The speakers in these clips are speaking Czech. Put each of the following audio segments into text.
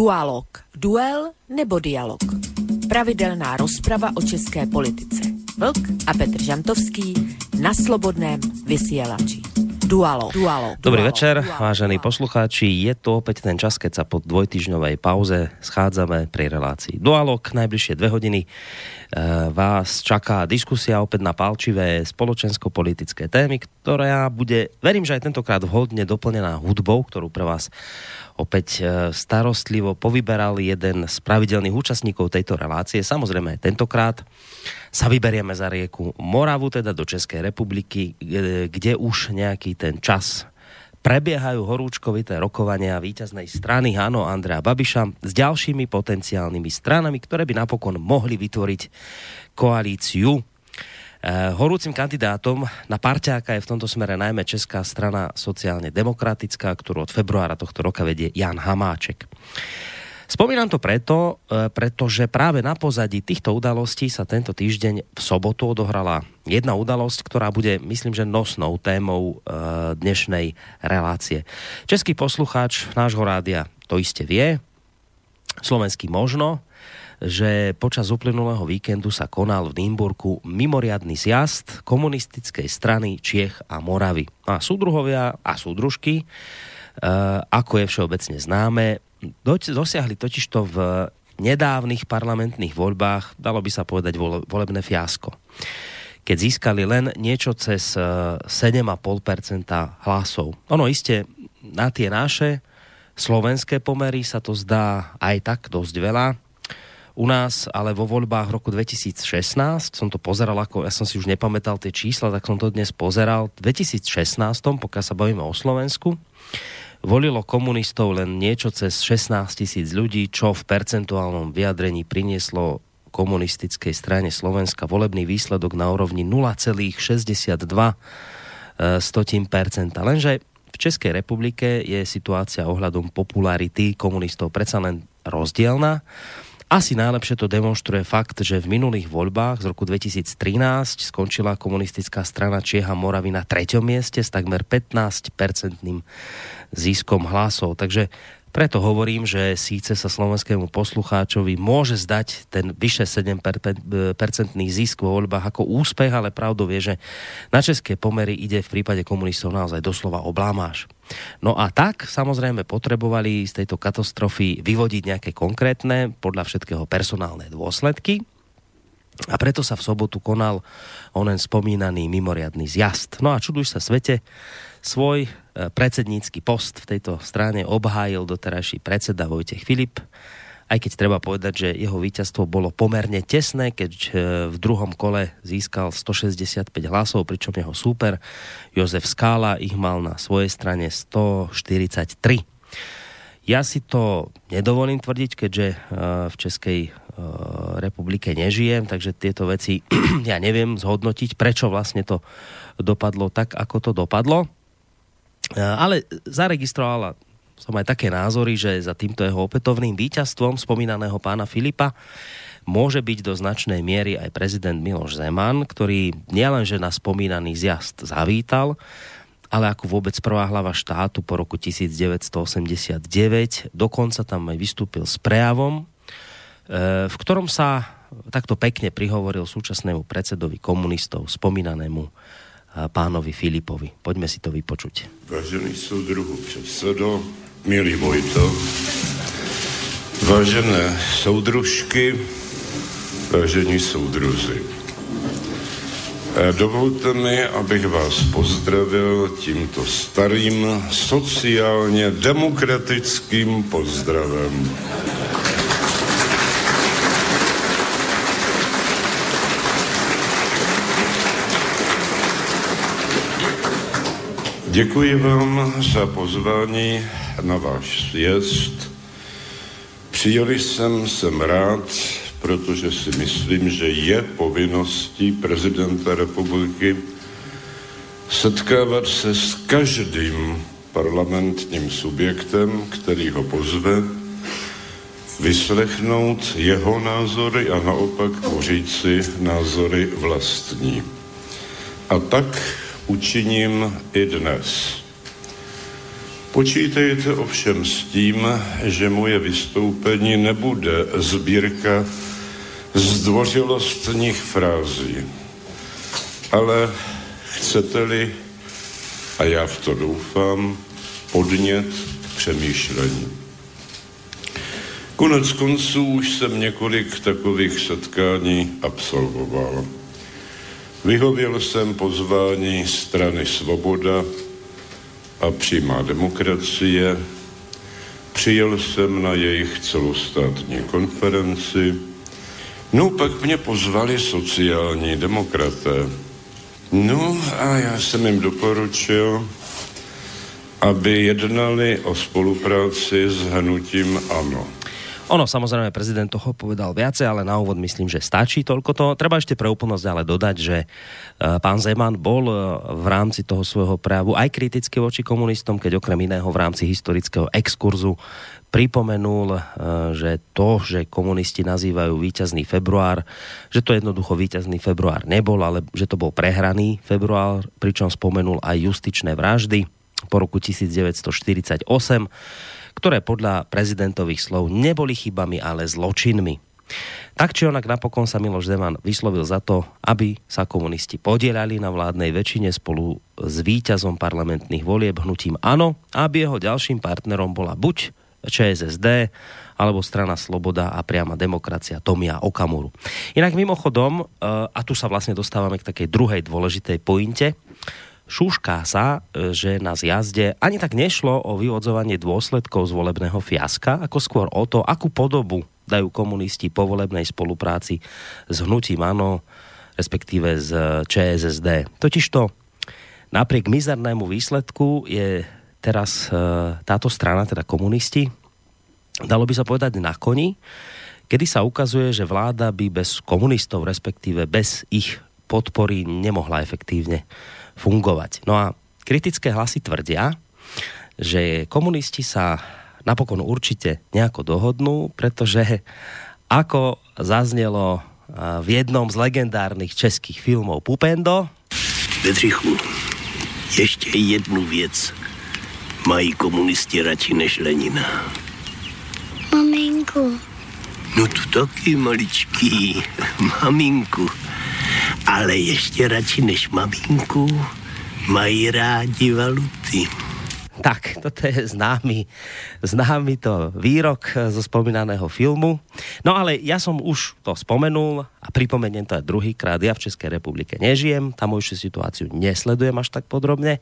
Dualog. Duel nebo dialog. Pravidelná rozprava o české politice. Vlk a Petr Žantovský na Slobodném vysielači. Dualo. Dualo. Dobrý Dualo, večer, Dualo, vážení poslucháči. Je to opäť ten čas, keď sa po dvojtyžňovej pauze schádzame pri relácii Dualog. Najbližšie dve hodiny uh, vás čaká diskusia opäť na palčivé spoločensko-politické témy, ktorá bude, verím, že aj tentokrát vhodne doplnená hudbou, ktorú pre vás opäť e, starostlivo povyberal jeden z pravidelných účastníkov tejto relácie. Samozrejme, tentokrát sa vyberieme za rieku Moravu, teda do Českej republiky, kde už nejaký ten čas prebiehajú horúčkovité rokovania víťaznej strany Hano Andrea Babiša s ďalšími potenciálnymi stranami, ktoré by napokon mohli vytvoriť koalíciu horúcim kandidátom na parťáka je v tomto smere najmä Česká strana sociálne demokratická, ktorú od februára tohto roka vedie Jan Hamáček. Spomínam to preto, eh, pretože práve na pozadí týchto udalostí sa tento týždeň v sobotu odohrala jedna udalosť, ktorá bude, myslím, že nosnou témou eh, dnešnej relácie. Český poslucháč nášho rádia to iste vie, slovenský možno, že počas uplynulého víkendu sa konal v Nýmburku mimoriadný zjazd komunistickej strany Čiech a Moravy. A súdruhovia a súdružky, e, ako je všeobecne známe, dosiahli totižto v nedávnych parlamentných voľbách, dalo by sa povedať, volebné fiasko. Keď získali len niečo cez 7,5% e, hlasov. Ono iste na tie naše slovenské pomery sa to zdá aj tak dosť veľa, u nás, ale vo voľbách roku 2016, som to pozeral, ako ja som si už nepamätal tie čísla, tak som to dnes pozeral. V 2016, pokiaľ sa bavíme o Slovensku, volilo komunistov len niečo cez 16 tisíc ľudí, čo v percentuálnom vyjadrení prinieslo komunistickej strane Slovenska volebný výsledok na úrovni 0,62% Lenže v Českej republike je situácia ohľadom popularity komunistov predsa len rozdielna. Asi najlepšie to demonstruje fakt, že v minulých voľbách z roku 2013 skončila komunistická strana Čieha Moravy na treťom mieste s takmer 15-percentným ziskom hlasov. Takže preto hovorím, že síce sa slovenskému poslucháčovi môže zdať ten vyše 7-percentný zisk vo voľbách ako úspech, ale pravdou je, že na české pomery ide v prípade komunistov naozaj doslova oblámáš. No a tak samozrejme potrebovali z tejto katastrofy vyvodiť nejaké konkrétne, podľa všetkého personálne dôsledky. A preto sa v sobotu konal onen spomínaný mimoriadný zjazd. No a čuduj sa svete, svoj predsednícky post v tejto strane obhájil doterajší predseda Vojtech Filip, aj keď treba povedať, že jeho víťazstvo bolo pomerne tesné, keď eh, v druhom kole získal 165 hlasov, pričom jeho súper Jozef Skála ich mal na svojej strane 143. Ja si to nedovolím tvrdiť, keďže eh, v Českej republike nežijem, takže tieto veci ja neviem zhodnotiť, prečo vlastne to dopadlo tak, ako to dopadlo. Eh, ale zaregistrovala som aj také názory, že za týmto jeho opätovným víťazstvom spomínaného pána Filipa môže byť do značnej miery aj prezident Miloš Zeman, ktorý nielenže na spomínaný zjazd zavítal, ale ako vôbec prvá hlava štátu po roku 1989 dokonca tam aj vystúpil s prejavom, eh, v ktorom sa takto pekne prihovoril súčasnému predsedovi komunistov, spomínanému pánovi Filipovi. Poďme si to vypočuť. Vážený soudruhu předsedo, milý Vojto, vážené soudružky, vážení soudruzi. Dovolte mi, abych vás pozdravil tímto starým sociálně demokratickým pozdravem. Děkuji vám za pozvání na váš sjezd. Přijeli jsem, jsem rád, protože si myslím, že je povinností prezidenta republiky setkávat se s každým parlamentním subjektem, který ho pozve, vyslechnout jeho názory a naopak mu říci názory vlastní. A tak učiním i dnes. Počítejte ovšem s tím, že moje vystoupení nebude sbírka zdvořilostních frází, ale chcete-li, a já v to doufám, podnět k přemýšlení. Konec konců už jsem několik takových setkání absolvoval. Vyhověl jsem pozvání strany Svoboda a přímá demokracie, přijel jsem na jejich celostátní konferenci, no pak mě pozvali sociální demokraté. No a já jsem jim doporučil, aby jednali o spolupráci s hnutím ANO. Ono, samozrejme, prezident toho povedal viacej, ale na úvod myslím, že stačí toľko to. Treba ešte pre úplnosť ale dodať, že e, pán Zeman bol e, v rámci toho svojho prejavu aj kritický voči komunistom, keď okrem iného v rámci historického exkurzu pripomenul, e, že to, že komunisti nazývajú víťazný február, že to jednoducho víťazný február nebol, ale že to bol prehraný február, pričom spomenul aj justičné vraždy po roku 1948 ktoré podľa prezidentových slov neboli chybami, ale zločinmi. Tak či onak napokon sa Miloš Zeman vyslovil za to, aby sa komunisti podielali na vládnej väčšine spolu s víťazom parlamentných volieb hnutím ANO, aby jeho ďalším partnerom bola buď ČSSD, alebo strana Sloboda a priama demokracia Tomia Okamuru. Inak mimochodom, eh, a tu sa vlastne dostávame k takej druhej dôležitej pointe, šúšká sa, e, že na zjazde ani tak nešlo o vyvodzovanie dôsledkov z volebného fiaska, ako skôr o to, akú podobu dajú komunisti po volebnej spolupráci s hnutím ANO, respektíve z ČSSD. Totižto napriek mizernému výsledku je teraz e, táto strana, teda komunisti, dalo by sa povedať na koni, kedy sa ukazuje, že vláda by bez komunistov, respektíve bez ich podpory nemohla efektívne fungovať. No a kritické hlasy tvrdia, že komunisti sa napokon určite nejako dohodnú, pretože ako zaznelo v jednom z legendárnych českých filmov Pupendo. Bedřichu, ještě jednu věc mají komunisti radši než Lenina. Maminku. No to taky, maličký, maminku ale ještě radši než maminku mají rádi valuty. Tak, toto je známy, známy to výrok zo spomínaného filmu. No ale ja som už to spomenul a pripomeniem to aj druhýkrát. Ja v Českej republike nežijem, tamojšiu situáciu nesledujem až tak podrobne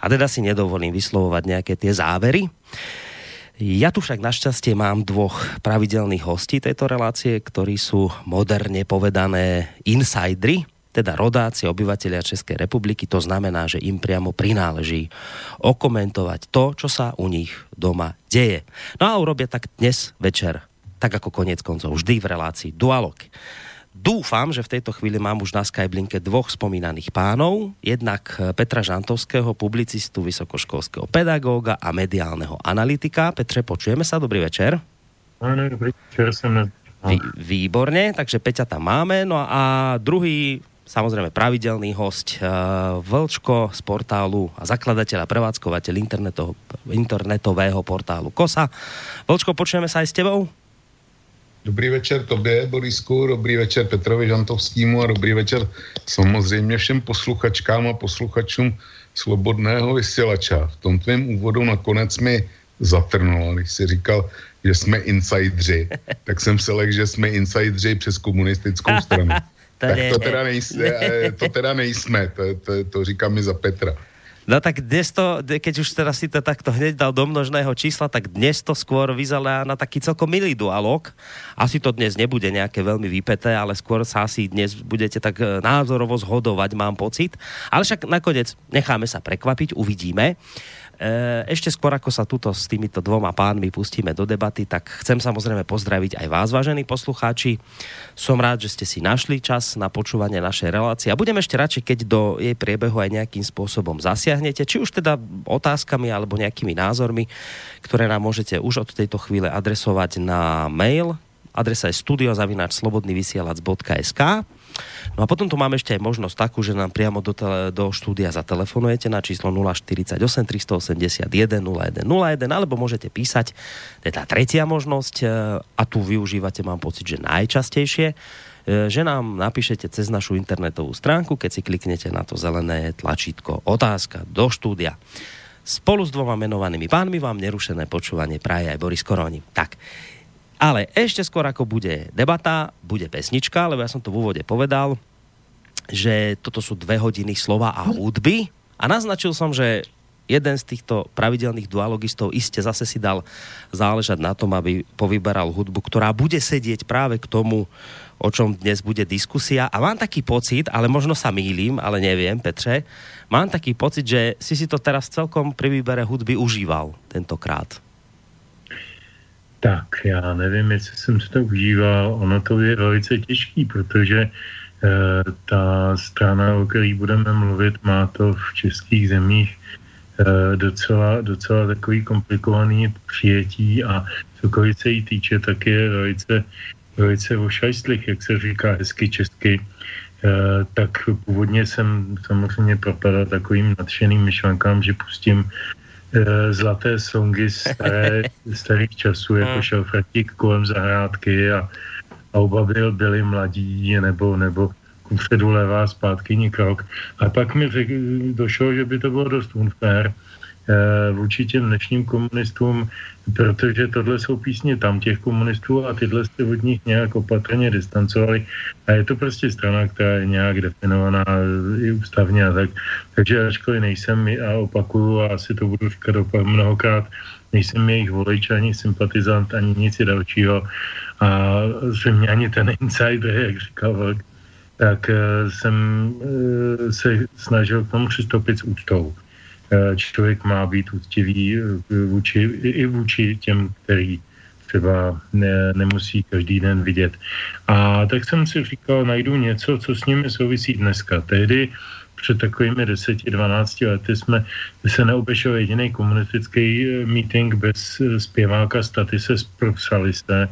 a teda si nedovolím vyslovovať nejaké tie závery. Ja tu však našťastie mám dvoch pravidelných hostí tejto relácie, ktorí sú moderne povedané insidry, teda rodáci obyvateľia Českej republiky, to znamená, že im priamo prináleží okomentovať to, čo sa u nich doma deje. No a urobia tak dnes večer, tak ako konec koncov, vždy v relácii Dualog. Dúfam, že v tejto chvíli mám už na Skyblinke dvoch spomínaných pánov. Jednak Petra Žantovského, publicistu, vysokoškolského pedagóga a mediálneho analytika. Petře, počujeme sa? Dobrý večer. Áno, dobrý večer, som na... Vý, výborne, takže Peťa tam máme. No a druhý, samozrejme pravidelný host, uh, Vlčko z portálu a zakladateľ a prevádzkovateľ internetového portálu KOSA. Vlčko, počujeme sa aj s tebou? Dobrý večer tobě, Borisku, dobrý večer Petrovi Žantovskému a dobrý večer samozřejmě všem posluchačkám a posluchačům Slobodného vysílača. V tom tvém úvodu nakonec mi zatrnulo, když si říkal, že jsme insidři, tak jsem se lek, že jsme insidři přes komunistickou stranu. tak to teda, nejsme, to teda nejsme, to, to, to říkám mi za Petra. No tak dnes to, keď už teraz si to takto hneď dal do množného čísla, tak dnes to skôr vyzerá na taký celkom milý dualog. Asi to dnes nebude nejaké veľmi vypeté, ale skôr sa asi dnes budete tak e, názorovo zhodovať, mám pocit. Ale však nakoniec necháme sa prekvapiť, uvidíme. Eh, ešte skôr, ako sa tuto s týmito dvoma pánmi pustíme do debaty, tak chcem samozrejme pozdraviť aj vás, vážení poslucháči. Som rád, že ste si našli čas na počúvanie našej relácie a budem ešte radšej, keď do jej priebehu aj nejakým spôsobom zasiahnete, či už teda otázkami alebo nejakými názormi, ktoré nám môžete už od tejto chvíle adresovať na mail. Adresa je studiozavinačslobodnyvysielac.sk No a potom tu máme ešte aj možnosť takú, že nám priamo do, tele, do štúdia zatelefonujete na číslo 048 381 0101 alebo môžete písať, to je tá tretia možnosť e, a tu využívate, mám pocit, že najčastejšie e, že nám napíšete cez našu internetovú stránku, keď si kliknete na to zelené tlačítko otázka do štúdia. Spolu s dvoma menovanými pánmi vám nerušené počúvanie praje aj Boris Koroni. Tak, ale ešte skôr ako bude debata, bude pesnička, lebo ja som to v úvode povedal, že toto sú dve hodiny slova a hudby a naznačil som, že jeden z týchto pravidelných dualogistov iste zase si dal záležať na tom, aby povyberal hudbu, ktorá bude sedieť práve k tomu, o čom dnes bude diskusia. A mám taký pocit, ale možno sa mýlim, ale neviem, Petře, mám taký pocit, že si si to teraz celkom pri výbere hudby užíval tentokrát. Tak, já nevím, jestli jsem si to užíval. Ono to je velice těžký, protože e, ta strana, o které budeme mluvit, má to v českých zemích e, docela, docela takový komplikovaný přijetí a cokoliv se jí týče, tak je velice, velice ošajstlich, jak se říká hezky česky. Eh, tak původně jsem samozřejmě propadal takovým nadšeným myšlenkám, že pustím zlaté songy staré, starých časů, jako hmm. šel Fratík kolem zahrádky a, a oba byl, byli mladí, nebo, nebo kupředu levá zpátky krok. A pak mi došlo, že by to bylo dost unfair, Eh, vůči těm dnešním komunistům, protože tohle jsou písně tam těch komunistů a tyhle jste od nich nějak opatrně distancovali a je to prostě strana, která je nějak definovaná i ústavně a tak. Takže ačkoliv nejsem a opakuju a asi to budu říkat mnohokrát, nejsem jejich volič, ani sympatizant, ani nic dalšího a jsem ani ten insider, jak říkal tak eh, jsem eh, se snažil k tomu přistoupit s úctou. Eh, člověk má být úctivý eh, vůči, i vůči těm, který třeba ne, nemusí každý den vidět. A tak jsem si říkal, najdu něco, co s nimi souvisí dneska. Tehdy před takovými 10-12 lety jsme se neobešel jediný komunistický eh, meeting bez zpěváka Statise z Profsalisté,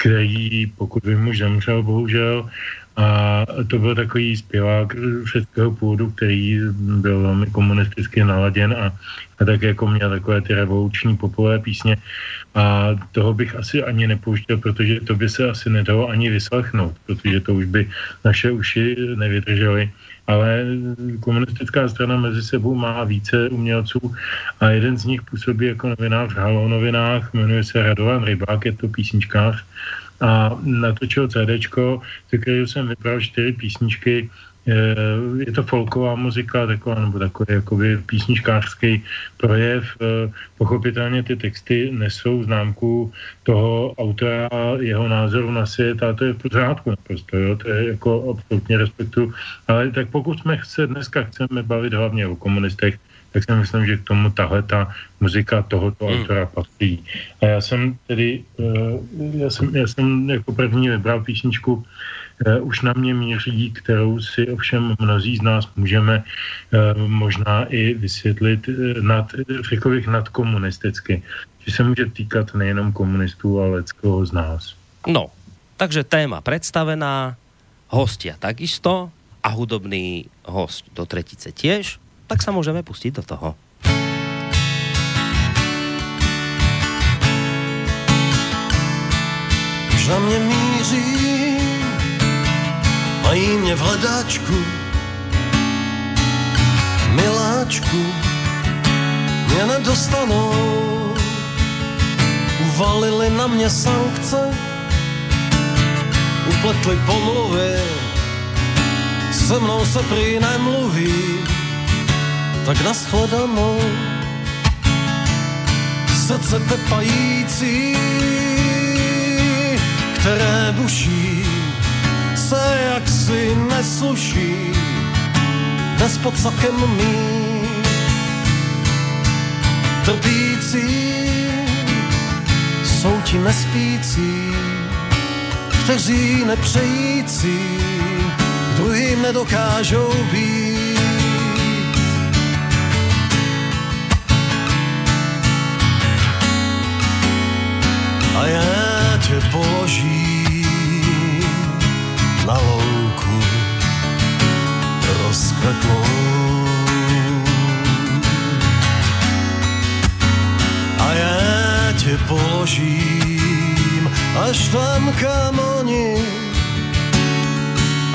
který, pokud by mu zemřel, bohužel, a to byl takový zpěvák českého původu, který byl velmi komunisticky naladěn a, a tak jako měl takové ty revoluční popové písně. A toho bych asi ani nepouštěl, protože to by se asi nedalo ani vyslechnout, protože to už by naše uši nevydržely. Ale komunistická strana mezi sebou má více umělců a jeden z nich působí jako novinář v Halo novinách, jmenuje se Radovan Rybák, je to písničkář a natočil CD, ze kterého jsem vybral čtyři písničky. Je to folková muzika, taková, nebo takový jakoby písničkářský projev. Pochopitelně ty texty nesou známku toho autora jeho názoru na svět a to je v pořádku naprosto, jo? to je jako absolutně respektu. Ale tak pokud jsme se dneska chceme bavit hlavně o komunistech, tak si myslím, že k tomu tahle ta muzika tohoto hmm. autora patří. A já jsem tedy, uh, já jsem, já jsem jako první vybral písničku uh, Už na mě míří, kterou si ovšem mnozí z nás můžeme uh, možná i vysvětlit nad, řekl bych, nadkomunisticky. Že se může týkat nejenom komunistů, ale lidského z nás. No, takže téma představená, hostia takisto a hudobný host do tretice tiež tak sa môžeme pustiť do toho. Už na mě míří, mají mě v hledáčku, miláčku, mě nedostanou. Uvalili na mě sankce, upletli pomluvy, se mnou se prý nemluví tak nashledanou. Srdce tepající, které buší, se jaksi nesluší, dnes pod sakem mý. Trpící jsou ti nespící, kteří nepřející, druhým nedokážou být a já tě položím na louku světlo. A já tě položím až tam, kam oni,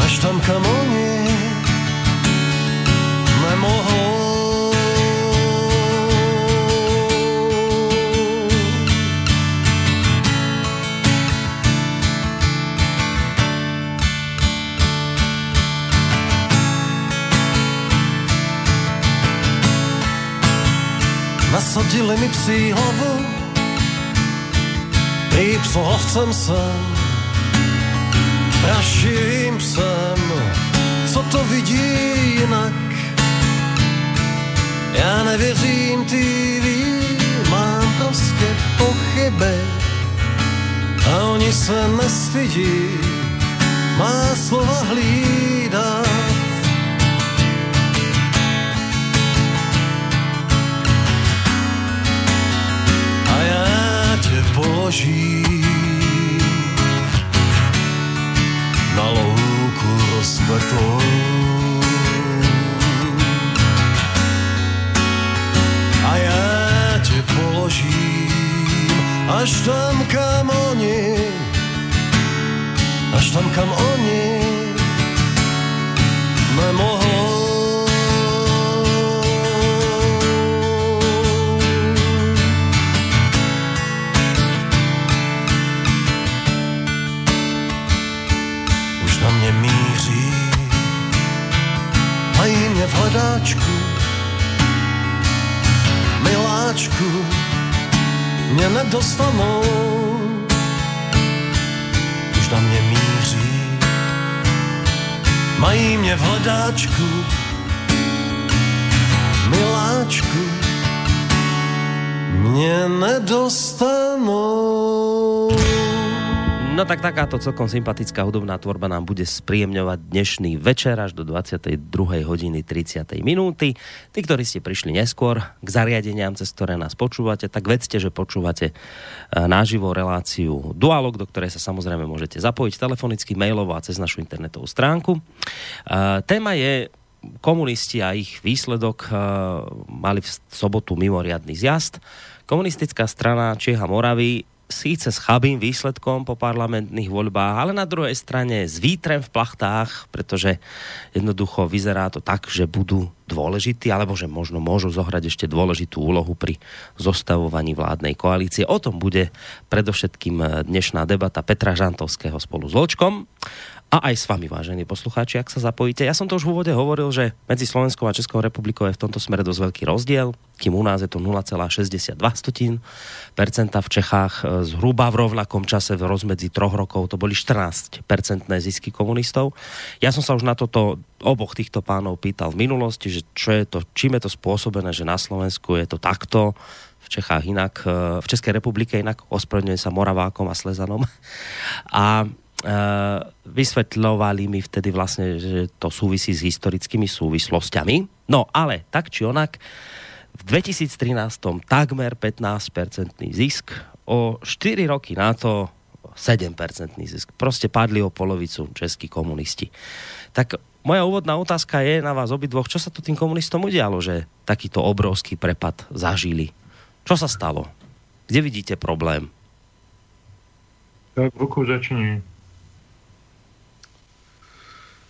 až tam, kam oni nemohou. Nasadili mi psí hlavu, prý psohovcem jsem, praším psem, co to vidí jinak. Já nevěřím TV, mám prostě pochyby a oni se nestydí má slova hlídat. Položí na louku rozkvetlou. A já tě položím až tam, kam oni, až tam, kam oni nemohou. Miláčku, mě nedostanou. Už na mě míří, mají mě v hledáčku, miláčku, mě nedostanou. No tak takáto celkom sympatická hudobná tvorba nám bude spríjemňovať dnešný večer až do 22. hodiny 30. minúty. Tí, ktorí ste prišli neskôr k zariadeniam, cez ktoré nás počúvate, tak vedzte, že počúvate e, náživo reláciu Dualog, do ktorej sa samozrejme môžete zapojiť telefonicky, mailovo a cez našu internetovú stránku. E, téma je komunisti a ich výsledok e, mali v sobotu mimoriadný zjazd. Komunistická strana Čeha Moravy síce s chabým výsledkom po parlamentných voľbách, ale na druhej strane s vítrem v plachtách, pretože jednoducho vyzerá to tak, že budú dôležití, alebo že možno môžu zohrať ešte dôležitú úlohu pri zostavovaní vládnej koalície. O tom bude predovšetkým dnešná debata Petra Žantovského spolu s Ločkom a aj s vami, vážení poslucháči, ak sa zapojíte. Ja som to už v úvode hovoril, že medzi Slovenskou a Českou republikou je v tomto smere dosť veľký rozdiel, kým u nás je to 0,62 percenta v Čechách e, zhruba v rovnakom čase v rozmedzi troch rokov to boli 14 percentné zisky komunistov. Ja som sa už na toto oboch týchto pánov pýtal v minulosti, že čo je to, čím je to spôsobené, že na Slovensku je to takto, v Čechách inak, e, v Českej republike inak, ospravedlňujem sa Moravákom a Slezanom. A vysvetľovali mi vtedy vlastne, že to súvisí s historickými súvislosťami. No ale tak či onak, v 2013 takmer 15% zisk, o 4 roky na to 7% zisk. Prostě padli o polovicu českí komunisti. Tak moja úvodná otázka je na vás obidvoch, čo sa to tým komunistom udialo, že takýto obrovský prepad zažili? Čo sa stalo? Kde vidíte problém? Tak Vuku začni.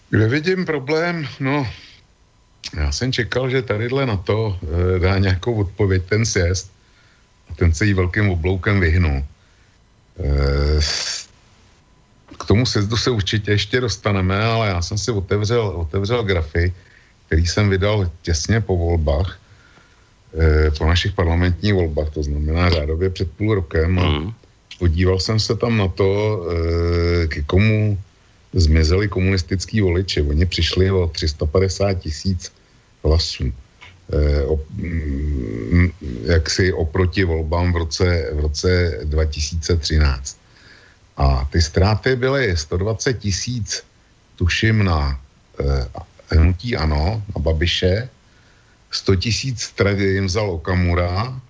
Kde vidím problém? No, já jsem čekal, že tadyhle na to e, dá nějakou odpověď ten sjezd a ten se jí velkým obloukem vyhnul. E, k tomu sjezdu se určitě ještě dostaneme, ale já jsem si otevřel, otevřel grafy, který jsem vydal těsně po volbách, e, po našich parlamentních volbách, to znamená řádově před půl rokem a mm. podíval jsem se tam na to, e, k komu zmizeli komunistický voliči. Oni přišli o 350 tisíc hlasů. E, o, mm, jaksi oproti volbám v roce, v roce 2013. A ty ztráty byly 120 tisíc, tuším, na e, hnutí ANO, na Babiše, 100 tisíc jim vzal Okamura,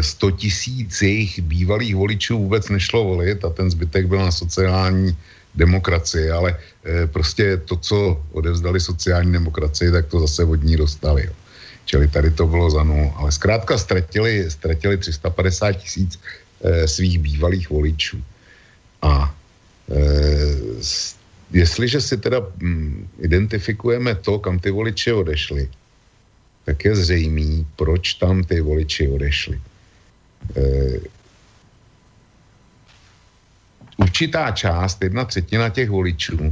100 e, tisíc jejich bývalých voličů vůbec nešlo volit a ten zbytek byl na sociální demokracii, ale e, prostě to, co odevzdali sociální demokracii, tak to zase od ní dostali. Jo. Čili tady to bylo za nul. Ale zkrátka ztratili, ztratili 350 tisíc e, svých bývalých voličů. A e, jestliže si teda hm, identifikujeme to, kam ty voliči odešli, tak je zřejmý, proč tam ty voliči odešli. Určitá část, jedna třetina těch voličů,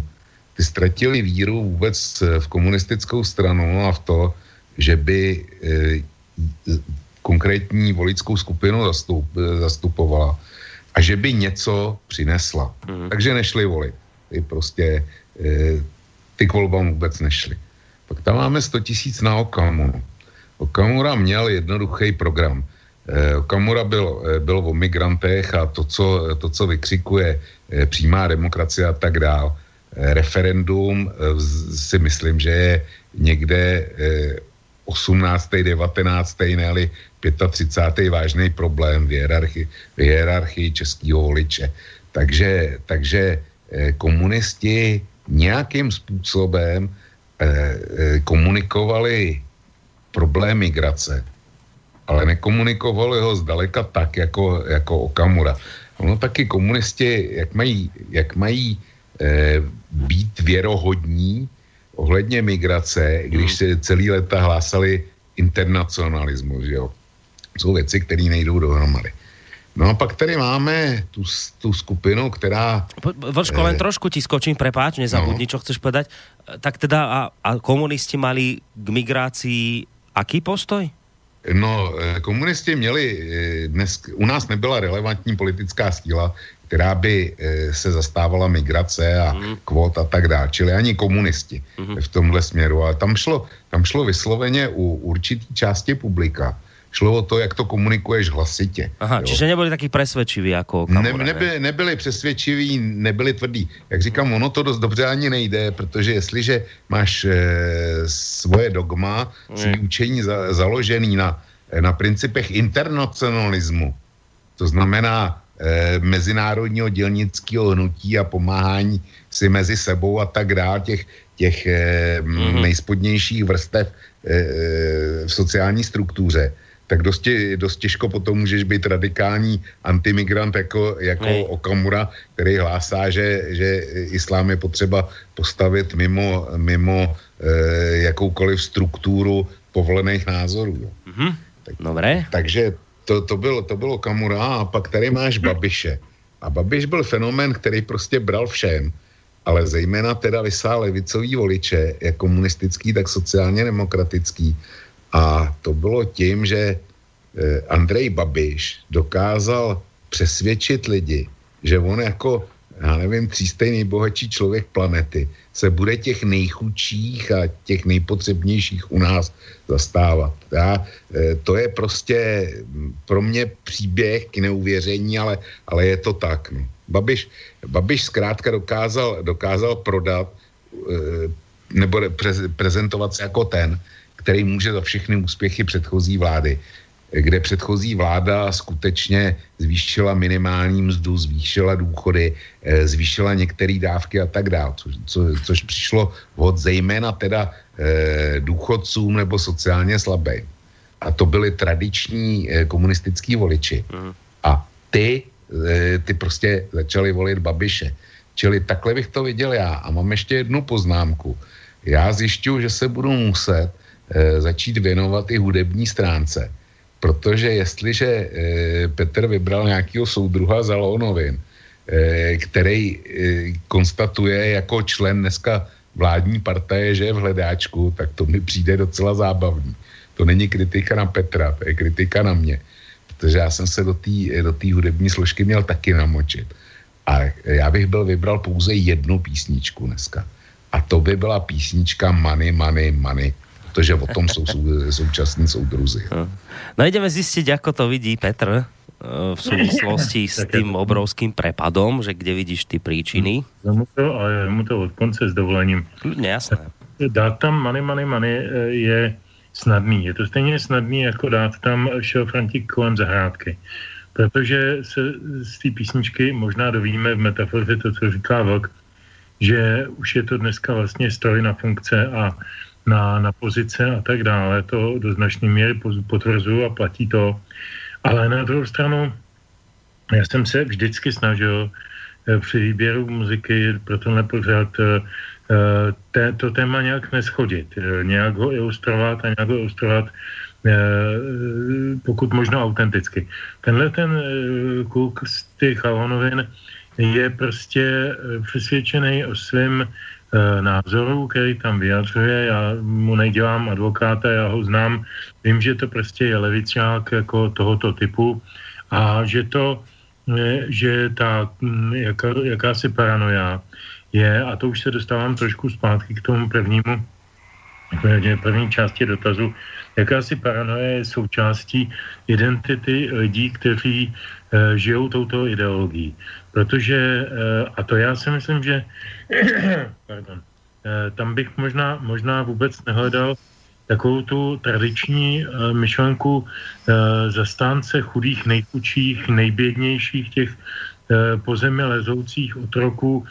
ty ztratili víru vůbec v komunistickou stranu a v to, že by e, konkrétní voličskou skupinu zastup, zastupovala a že by něco přinesla. Mm. Takže nešli volit. Ty prostě e, ty k volbám vůbec nešli. Pak tam máme 100 tisíc na Okamuru. Okamura měl jednoduchý program. Eh, Okamura byl, eh, byl o migrantech a to, co, to, co vykřikuje eh, přímá demokracie a tak dál. Referendum si myslím, že je někde 18., 19., ne 35. vážný problém v hierarchii, v hierarchii českého voliče. Takže, takže komunisti nějakým způsobem komunikovali problém migrace, ale nekomunikovali ho zdaleka tak, jako, jako Okamura. Ono taky komunisti, jak mají, jak mají eh, být věrohodní ohledně migrace, když se celý leta hlásali internacionalismus, že jo. Jsou věci, které nejdou dohromady. No a pak tady máme tu, tu skupinu, která... Vlčko, len eh, trošku ti skočím, prepáč, nezabudni, no. čo chceš povedať. Tak teda a, a komunisti mali k migrácii aký postoj? No, eh, komunisti měli, eh, dnes, u nás nebyla relevantní politická síla, která by eh, se zastávala migrace a mm. kvót a tak dále, čili ani komunisti mm. v tomhle směru. Ale tam šlo, tam šlo vysloveně u určitý části publika, šlo o to, jak to komunikuješ hlasitě. Aha, jo. čiže nebyli taky presvědčiví jako ne, nebyli, nebyli přesvědčiví, nebyli tvrdí. Jak říkám, ono to dost dobře ani nejde, protože jestliže máš e, svoje dogma, svý učení za, založený na, na principech internacionalismu, to znamená e, mezinárodního dělnického hnutí a pomáhání si mezi sebou a tak dále, těch, těch e, mm-hmm. nejspodnějších vrstev e, v sociální struktuře, tak dosti, dost těžko potom můžeš být radikální antimigrant jako, jako Nej. Okamura, který hlásá, že, že islám je potřeba postavit mimo, mimo e, jakoukoliv strukturu povolených názorů. Mm-hmm. Tak, Dobré. Takže to, to, bylo, to bylo Kamura a pak tady máš Babiše. A Babiš byl fenomén, který prostě bral všem, ale zejména teda vysál levicový voliče, jak komunistický, tak sociálně demokratický a to bylo tím, že eh, Andrej Babiš dokázal přesvědčit lidi, že on jako, já nevím, třístej nejbohatší člověk planety se bude těch nejchudších a těch nejpotřebnějších u nás zastávat. Já, eh, to je prostě pro mě příběh k neuvěření, ale, ale je to tak. No. Babiš, Babiš zkrátka dokázal, dokázal prodat eh, nebo prezentovat se jako ten, který může za všechny úspěchy předchozí vlády, kde předchozí vláda skutečně zvýšila minimální mzdu, zvýšila důchody, eh, zvýšila některé dávky a tak dále, co, co, což přišlo vhod zejména teda eh, důchodcům nebo sociálně slabým. A to byli tradiční eh, komunistický voliči. Mm. A ty, eh, ty prostě začali volit Babiše. Čili takhle bych to viděl já. A mám ještě jednu poznámku. Já zjišťuju, že se budu muset e, začít věnovat i hudební stránce. Protože jestliže e, Petr vybral nějakého soudruha za Lonovin, e, který konstatuje jako člen dneska vládní partaje, že je v hledáčku, tak to mi přijde docela zábavný. To není kritika na Petra, to je kritika na mě. Protože já jsem se do té do hudební složky měl taky namočit. A já bych byl vybral pouze jednu písničku dneska. A to by byla písnička Money, Money, Money protože o tom jsou současní soudruzi. No ideme zistiť, ako to vidí Petr eh, v súvislosti s tým obrovským prepadom, že kde vidíš ty príčiny? Mu to, ale mu to od konce s dovolením. Jasné. Dát tam money, money, money eh, je snadný. Je to stejně snadný, jako dát tam šel Frantík kolem zahrádky. Protože se z té písničky možná dovíme v metafoře to, co říká Vlk, že už je to dneska vlastně stroj na funkce a na, na pozice a tak dále. To do značné míry potvrzuju a platí to. Ale na druhou stranu, já jsem se vždycky snažil eh, při výběru muziky pro tenhle pořád eh, to téma nějak neschodit, eh, nějak ho ilustrovat a nějak ho ilustrovat pokud možno autenticky. Tenhle ten kluk z těch Halonovin je prostě přesvědčený o svém názoru, který tam vyjadřuje. Já mu nedělám advokáta, já ho znám. Vím, že to prostě je levičák jako tohoto typu a že to že ta mm, jaká, jakási paranoja je, a to už se dostávám trošku zpátky k tomu prvnímu, první části dotazu, jakási paranoja je součástí identity lidí, kteří žijou touto ideologií. Protože, e, a to já si myslím, že pardon, e, tam bych možná, možná vůbec nehledal takovou tu tradiční myšlenku zastánce chudých, nejchudších, nejbědnějších těch po zemi lezoucích otroků,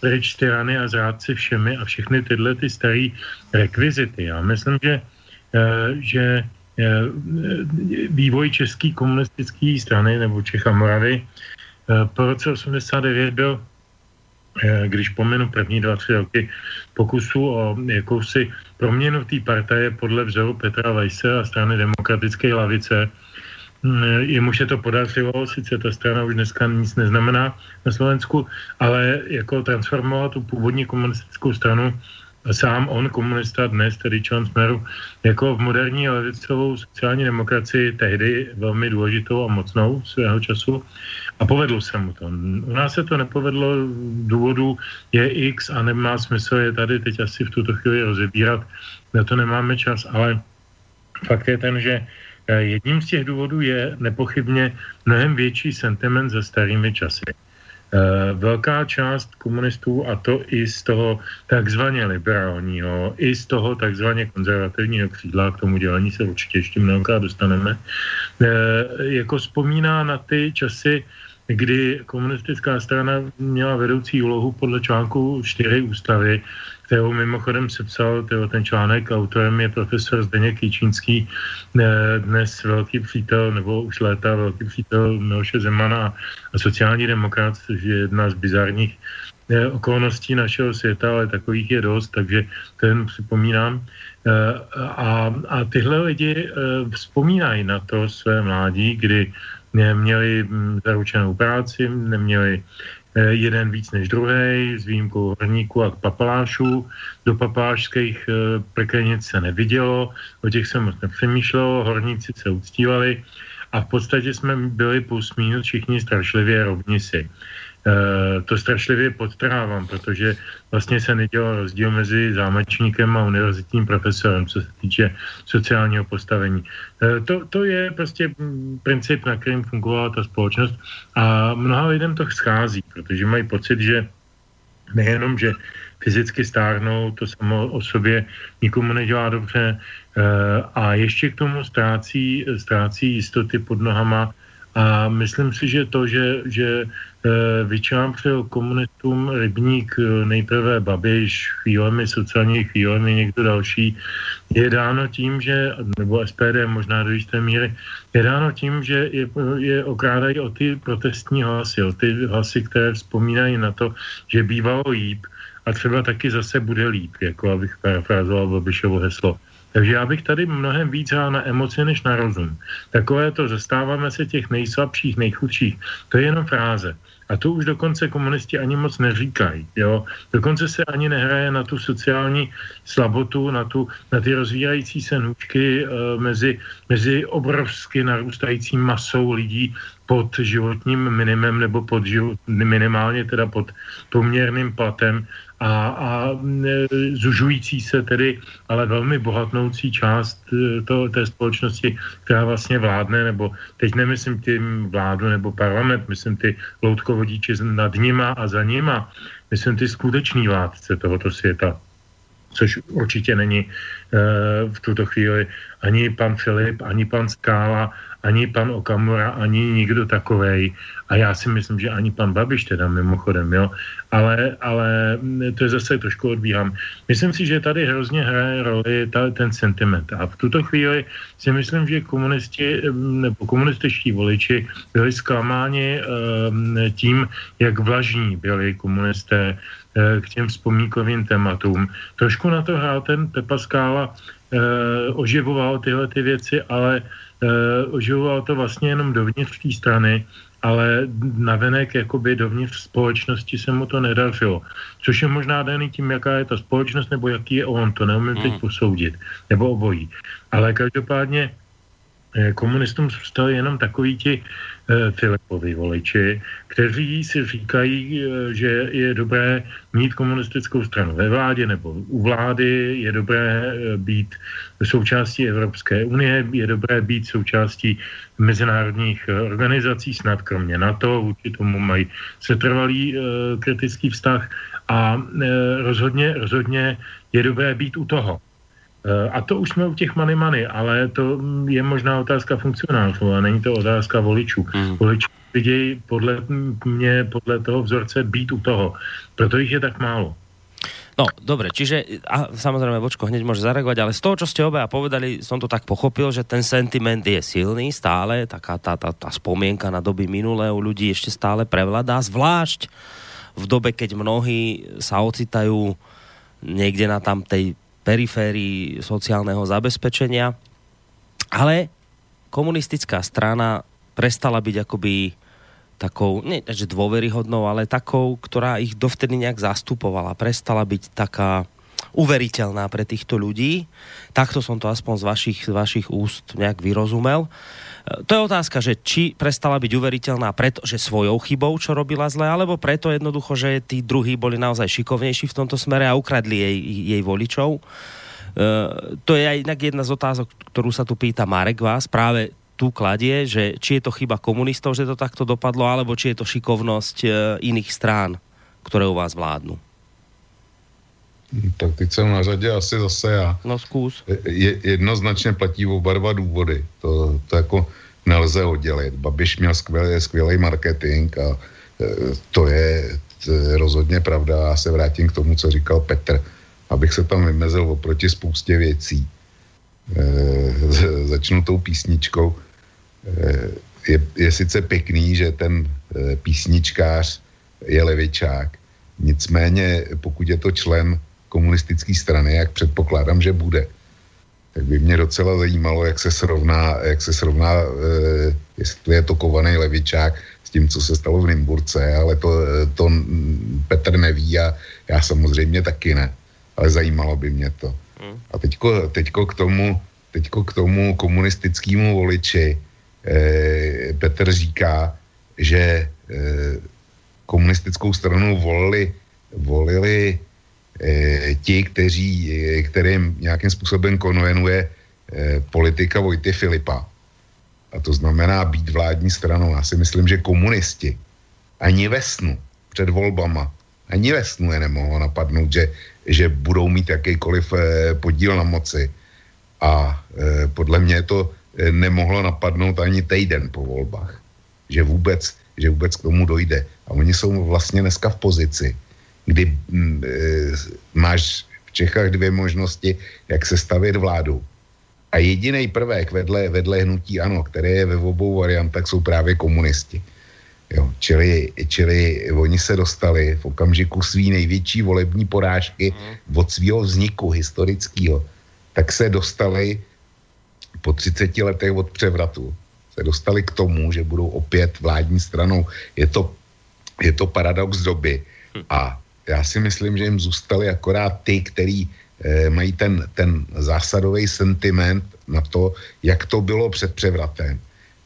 pryč tyrany a zrádci všemi a všechny tyhle ty staré rekvizity. Já myslím, že, že vývoj české komunistické strany nebo Čech a Moravy uh, po roce 89 byl když pomenu první dva, tři roky pokusu o jakousi proměnu té partaje podle vzoru Petra Vajse a strany demokratické lavice. Mm, Jemuž je to podařilo, sice ta strana už dneska nic neznamená na Slovensku, ale jako transformovat tu původní komunistickou stranu sám on, komunista, dnes tedy člen Smeru, jako v moderní levicovou sociální demokracii tehdy velmi důležitou a mocnou svého času a povedlo se mu to. U nás se to nepovedlo, důvodu je X a nemá smysl je tady teď asi v tuto chvíli rozebírat, na to nemáme čas, ale fakt je ten, že eh, jedním z těch důvodů je nepochybně mnohem větší sentiment za starými časy. Eh, velká část komunistů, a to i z toho takzvaně liberálního, i z toho takzvaně konzervativního křídla, k tomu dělání se určitě ještě mnohokrát dostaneme, eh, jako vzpomíná na ty časy, kdy komunistická strana měla vedoucí úlohu podle článku 4 ústavy, kterou mimochodem sepsal ten článek, autorem je profesor Zdeněk Kýčínský, dnes velký přítel, nebo už léta velký přítel Miloše Zemana a sociální demokrat, což je jedna z bizarních okolností našeho světa, ale takových je dost, takže to jen připomínám. A, a tyhle lidi vzpomínají na to své mládí, kdy neměli mm, zaručenou práci, neměli eh, jeden víc než druhý, s výjimkou horníků a papalášů. Do papášských eh, preklenic se nevidělo, o těch se moc nepřemýšlelo, horníci se uctívali a v podstatě jsme byli plus minus všichni strašlivě rovnisi. Eh, to strašlivě podtrávám, protože vlastně se nedělal rozdíl mezi zámečníkem a univerzitním profesorem, co se týče sociálního postavení. Eh, to, to je prostě princip, na kterým fungovala ta společnost a mnoha lidem to schází, protože mají pocit, že nejenom, že fyzicky stárnou, to samo o sobě nikomu nedělá dobře eh, a ještě k tomu ztrácí, ztrácí jistoty pod nohama a myslím si, že to, že, že Eh, vyčámpřil komunistům rybník eh, nejprve Babiš, chvílemi sociální chvílemi někdo další, je dáno tím, že, nebo SPD možná do jisté míry, je dáno tím, že je, je okrádají o ty protestní hlasy, o ty hlasy, které vzpomínají na to, že bývalo líp a třeba taky zase bude líp, jako abych parafrázoval Babišovo heslo. Takže já bych tady mnohem víc hrál na emoce než na rozum. Takové to zastáváme se těch nejslabších, nejchudších, to je jenom fráze. A to už dokonce komunisti ani moc neříkají. Jo? Dokonce se ani nehraje na tu sociální slabotu, na, tu, na ty rozvíjající se nůžky e, mezi, mezi obrovsky narůstající masou lidí pod životním minimem nebo pod život, minimálně teda pod poměrným platem a, a e, zužující se tedy, ale velmi bohatnoucí část e, to, té společnosti, která vlastně vládne, nebo teď nemyslím tím vládu nebo parlament, myslím ty loutkovodíči nad nima a za nima, myslím ty skutečný vládce tohoto světa což určitě není v tuto chvíli ani pan Filip, ani pan Skála, ani pan Okamura, ani nikdo takovej. A já si myslím, že ani pan Babiš teda mimochodem, jo. Ale, ale to je zase trošku odbíhám. Myslím si, že tady hrozně hraje roli ta, ten sentiment. A v tuto chvíli si myslím, že komunisti nebo komunističtí voliči byli zklamáni um, tím, jak vlažní byli komunisté uh, k těm vzpomínkovým tématům. Trošku na to hrál ten Pepa Skála, oživoval tyhle ty věci, ale uh, oživoval to vlastně jenom dovnitř té strany ale navenek jakoby dovnitř společnosti se mu to nedařilo. Což je možná daný tím, jaká je ta společnost, nebo jaký je on, to neumím teď hmm. posoudit, nebo obojí. Ale každopádně eh, komunistům zůstali jenom takový ti Eh, Filipovi voliči, kteří si říkají, eh, že je dobré mít komunistickou stranu ve vládě nebo u vlády, je dobré eh, být součástí Evropské unie, je dobré být součástí mezinárodních organizací, snad kromě NATO, vůči tomu mají setrvalý kritický vztah a rozhodně, rozhodně je dobré být u toho. Eh, a to už jsme u těch money money, ale to je možná otázka funkcionářů a není to otázka voličů. Mm. Voliči vidějí podle mě, podle toho vzorce být u toho, proto jich je tak málo. No, dobre, čiže, a samozrejme, Vočko hneď môže zareagovať, ale z toho, čo ste obaja povedali, som to tak pochopil, že ten sentiment je silný stále, taká tá, tá, tá spomienka na doby minulé u ľudí ešte stále prevladá, zvlášť v dobe, keď mnohí sa ocitajú niekde na tam tej periférii sociálneho zabezpečenia. Ale komunistická strana prestala byť akoby takou, nie že dôveryhodnou, ale takou, ktorá ich dovtedy nejak zastupovala. Prestala byť taká uveriteľná pre týchto ľudí. Takto som to aspoň z vašich, z vašich úst nejak vyrozumel. To je otázka, že či prestala byť uveriteľná preto, že svojou chybou, čo robila zle, alebo preto jednoducho, že tí druhí boli naozaj šikovnejší v tomto smere a ukradli jej, jej voličov. Uh, to je aj inak jedna z otázok, ktorú sa tu pýta Marek vás, práve tu kladie, že či je to chyba komunistov, že to takto dopadlo, alebo či je to šikovnosť uh, iných strán, ktoré u vás vládnu. Tak teď jsem na řadě asi zase já. No zkus. Je, jednoznačně platí oba dva důvody. To, to jako nelze oddělit. Babiš měl skvělý, skvělý marketing a e, to je, to je rozhodně pravda. Já se vrátím k tomu, co říkal Petr, abych se tam vymezil oproti spoustě věcí. E, začnu tou písničkou. E, je, je sice pěkný, že ten e, písničkář je levičák, nicméně pokud je to člen komunistické strany, jak předpokládám, že bude, tak by mě docela zajímalo, jak se srovná, jak se srovná e, jestli je to kovaný levičák s tím, co se stalo v Nymburce, ale to, to Petr neví a já samozřejmě taky ne. Ale zajímalo by mě to. A teďko, teďko, k tomu, teďko k tomu komunistickému voliči e, Petr říká, že e, komunistickou stranu volili, volili ti, kteří, eh, kterým nějakým způsobem konvenuje eh, politika Vojty Filipa. A to znamená být vládní stranou. Já si myslím, že komunisti ani ve snu před volbama, ani ve snu je nemohlo napadnout, že, že budou mít jakýkoliv podíl na moci. A podle mě to nemohlo napadnout ani týden po volbách. Že vůbec, že vůbec k tomu dojde. A oni jsou vlastně dneska v pozici, kdy mm, e, máš v Čechách dvě možnosti, jak se stavět vládu. A jediný prvek vedle, vedle hnutí ano, které je ve obou variantách, jsou právě komunisti. Jo, čili, čili oni se dostali v okamžiku svý největší volební porážky mm. od svého vzniku historického, tak se dostali po 30 letech od převratu, se dostali k tomu, že budou opět vládní stranou. Je to, je to paradox doby. Hm. A já si myslím, že jim zůstali akorát ty, který e, mají ten, ten zásadový sentiment na to, jak to bylo před převratem.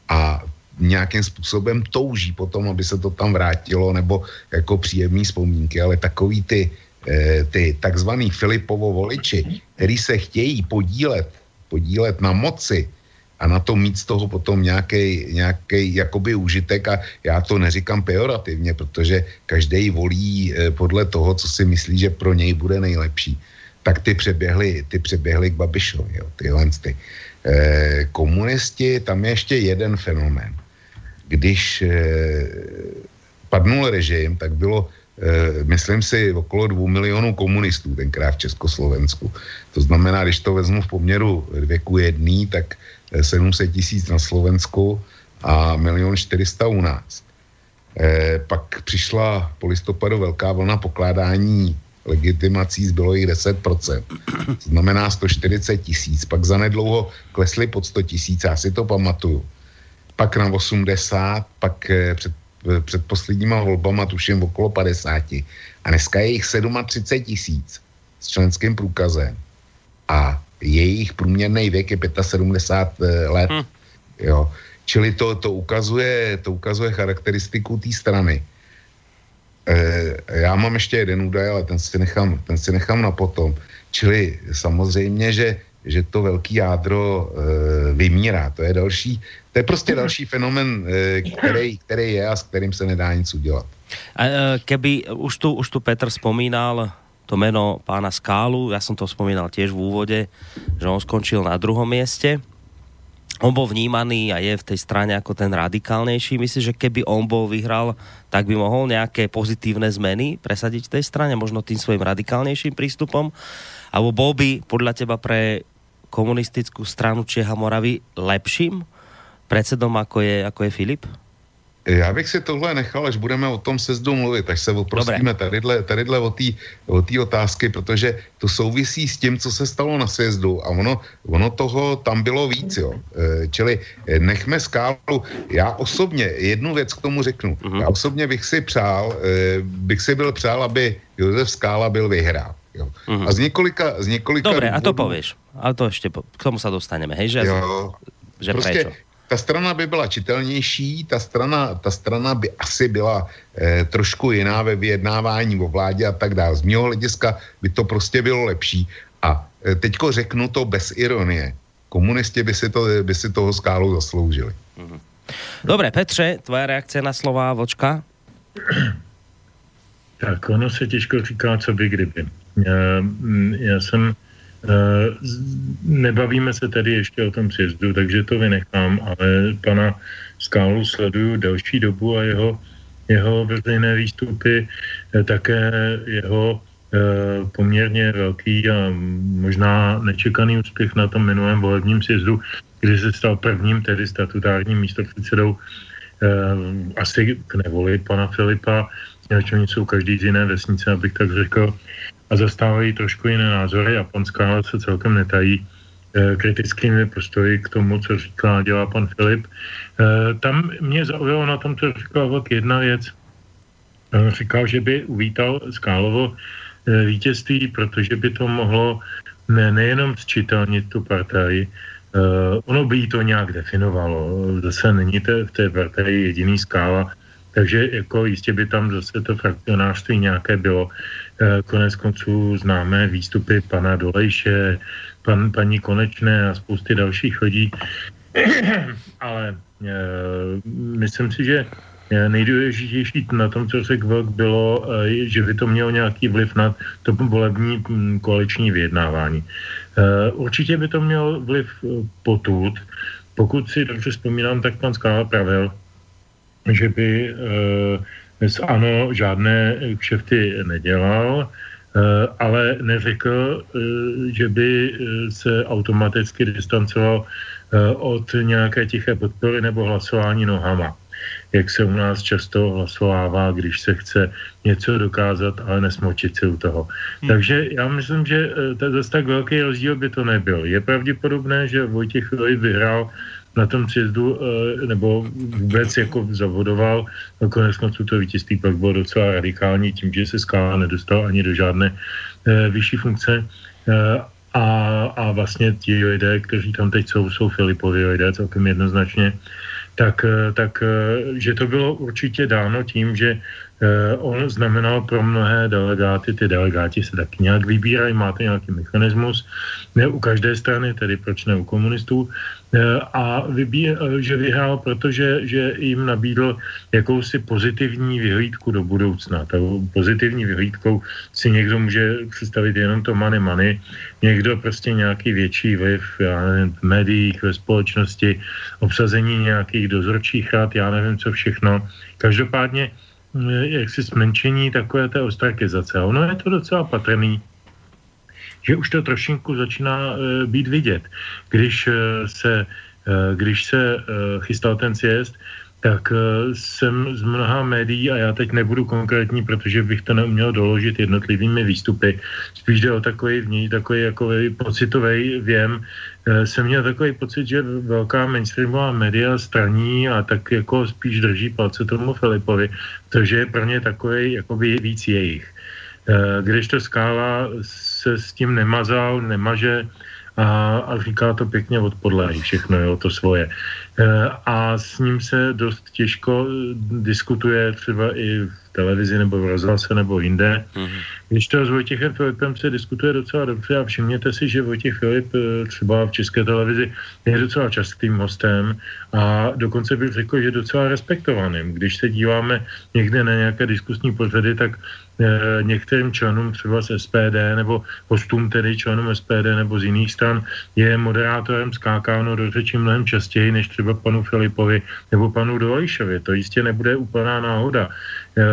A nějakým způsobem touží potom, aby se to tam vrátilo, nebo jako příjemné vzpomínky, ale takový ty, e, ty takzvaný Filipovo voliči, který se chtějí podílet, podílet na moci, a na to mít z toho potom nějaký, nějaký jakoby užitek a já to neříkám pejorativně, protože každý volí eh, podle toho, co si myslí, že pro něj bude nejlepší. tak ty přeběhly, ty přeběhly k Babišovi, jo, tyhle ty. E, komunisti, tam je ještě jeden fenomén. Když e, padnul režim, tak bylo, myslím si, okolo dvou milionů komunistů tenkrát v Československu. To znamená, když to vezmu v poměru věku jedný, tak 700 tisíc na Slovensku a milion 400 u nás. E, pak přišla po listopadu velká vlna pokládání legitimací, zbylo jich 10%. To znamená 140 tisíc. Pak zanedlouho klesly pod 100 tisíc, já si to pamatuju. Pak na 80, pak e, před, e, před posledníma volbama tuším okolo 50. A dneska je jich 37 tisíc s členským průkazem. A jejich průměrný věk je 75 let. Hmm. Jo. Čili to, to, ukazuje, to ukazuje charakteristiku té strany. E, já mám ještě jeden údaj, ale ten si nechám, ten si nechám na potom. Čili samozřejmě, že, že to velký jádro e, vymírá. To je další, to je prostě další fenomen, e, který, který je a s kterým se nedá nic udělat. A keby, už tu, už tu Petr spomínal to meno pána Skálu, ja som to spomínal tiež v úvode, že on skončil na druhom mieste on bol vnímaný a je v tej strane ako ten radikálnejší. Myslíš, že keby on bol vyhral, tak by mohol nejaké pozitívne zmeny presadiť v tej strane, možno tým svojim radikálnejším prístupom? Alebo bol by podľa teba pre komunistickú stranu Čeha Moravy lepším predsedom, ako je, ako je Filip? Já bych si tohle nechal, až budeme o tom sezdu mluvit, až se oprostíme tadyhle, tadyhle o té o tý otázky, protože to souvisí s tím, co se stalo na sjezdu a ono, ono toho tam bylo víc, jo. E, čili e, nechme skálu. Já osobně jednu věc k tomu řeknu. Uh-huh. Já osobně bych si přál, e, bych si byl přál, aby Josef Skála byl vyhrál. Jo. Uh-huh. A z několika, z několika Dobre, důvodů... a to pověš. A to ještě, k tomu se dostaneme, hej? Že, jo, že prostě, prečo? Ta strana by byla čitelnější, ta strana, ta strana by asi byla eh, trošku jiná ve vyjednávání o vládě a tak dále. Z mého hlediska by to prostě bylo lepší. A eh, teďko řeknu to bez ironie. Komunisti by si, to, by si toho skálu zasloužili. Mhm. Dobre, Petře, tvoje reakce na slova Vočka? Tak ono se těžko říká, co by kdyby. Já, mm, já jsem nebavíme se tedy ještě o tom sjezdu, takže to vynechám, ale pana Skálu sleduju delší dobu a jeho, jeho veřejné výstupy, eh, také jeho eh, poměrně velký a možná nečekaný úspěch na tom minulém volebním sjezdu, kdy se stal prvním tedy statutárním místopředsedou asi k nevoli pana Filipa, oni jsou každý z jiné vesnice, abych tak řekl, a zastávají trošku jiné názory. Japonská se celkem netají eh, kritickými postoji k tomu, co říká a dělá pan Filip. Eh, tam mě zaujalo na tom, co říkal Vlk, jedna věc. Říkal, že by uvítal Skálovo eh, vítězství, protože by to mohlo ne, nejenom zčitelnit tu partaj, ono by jí to nějak definovalo. Zase není to v té partaji jediný skála, takže jako jistě by tam zase to frakcionářství nějaké bylo. Eh, konec konců známe výstupy pana Dolejše, pan, paní Konečné a spousty dalších lidí. Ale e, myslím si, že nejdůležitější na tom, co řekl Vlk, bylo, e, že by to mělo nějaký vliv na to volební m, koaliční vyjednávání. E, určitě by to mělo vliv potud. Pokud si dobře vzpomínám, tak pan Skála pravil, že by e, dnes ano, žádné kšefty nedělal, eh, ale neřekl, eh, že by eh, se automaticky distancoval od nějaké tiché podpory nebo hlasování nohama jak se u nás často hlasovává, když se chce něco dokázat, ale nesmočit si u toho. Hmm. Takže já myslím, že to zase tak velký rozdíl by to nebyl. Je pravděpodobné, že Vojtěch Filip vyhrál na tom sjezdu, eh, nebo vůbec jako zavodoval, nakonec konců to vítězství pak bylo docela radikální tím, že se Skála nedostal ani do žádné eh, vyšší funkce. Eh, a, a vlastně ti lidé, kteří tam teď jsou, jsou Filipovi lidé celkem jednoznačně, tak, tak že to bylo určitě dáno tím, že on znamenal pro mnohé delegáty, ty delegáti se taky nějak vybírají, máte nějaký mechanismus, ne u každé strany, tedy proč ne u komunistů, a vybí, eh, že vyhrál, protože že jim nabídl jakousi pozitivní vyhlídku do budoucna. Tak pozitivní vyhlídkou si někdo může představit jenom to money money, někdo prostě nějaký větší vliv já nevím, v médiích, ve společnosti, obsazení nějakých dozorčích rád, já nevím co všechno. Každopádně jaksi zmenšení takové té ostrakizace. Ono je to docela patrný, že už to trošinku začíná e, být vidět. Když e, se, e, když se chystal ten sjezd, tak jsem z mnoha médií, a já teď nebudu konkrétní, protože bych to neuměl doložit jednotlivými výstupy, spíš jde o takový, v ní, takový jako pocitový věm, jsem měl takový pocit, že velká mainstreamová média straní a tak jako spíš drží palce tomu Filipovi, protože je pro ně takový jakoby víc jejich. Když to skála se s tím nemazal, nemaže a, a říká to pěkně od podlahy, všechno je o to svoje. E, a s ním se dost těžko diskutuje třeba i v televizi nebo v rozhlase nebo jinde. Mm-hmm. Když to s Vojtěchem Filipem se diskutuje docela dobře a všimněte si, že Vojtěch Filip e, třeba v české televizi je docela častým hostem a dokonce bych řekl, že docela respektovaným. Když se díváme někde na nějaké diskusní pořady, tak některým členům třeba z SPD nebo hostům tedy členům SPD nebo z jiných stran je moderátorem skákáno do řeči mnohem častěji než třeba panu Filipovi nebo panu Dolejšovi. To jistě nebude úplná náhoda. E,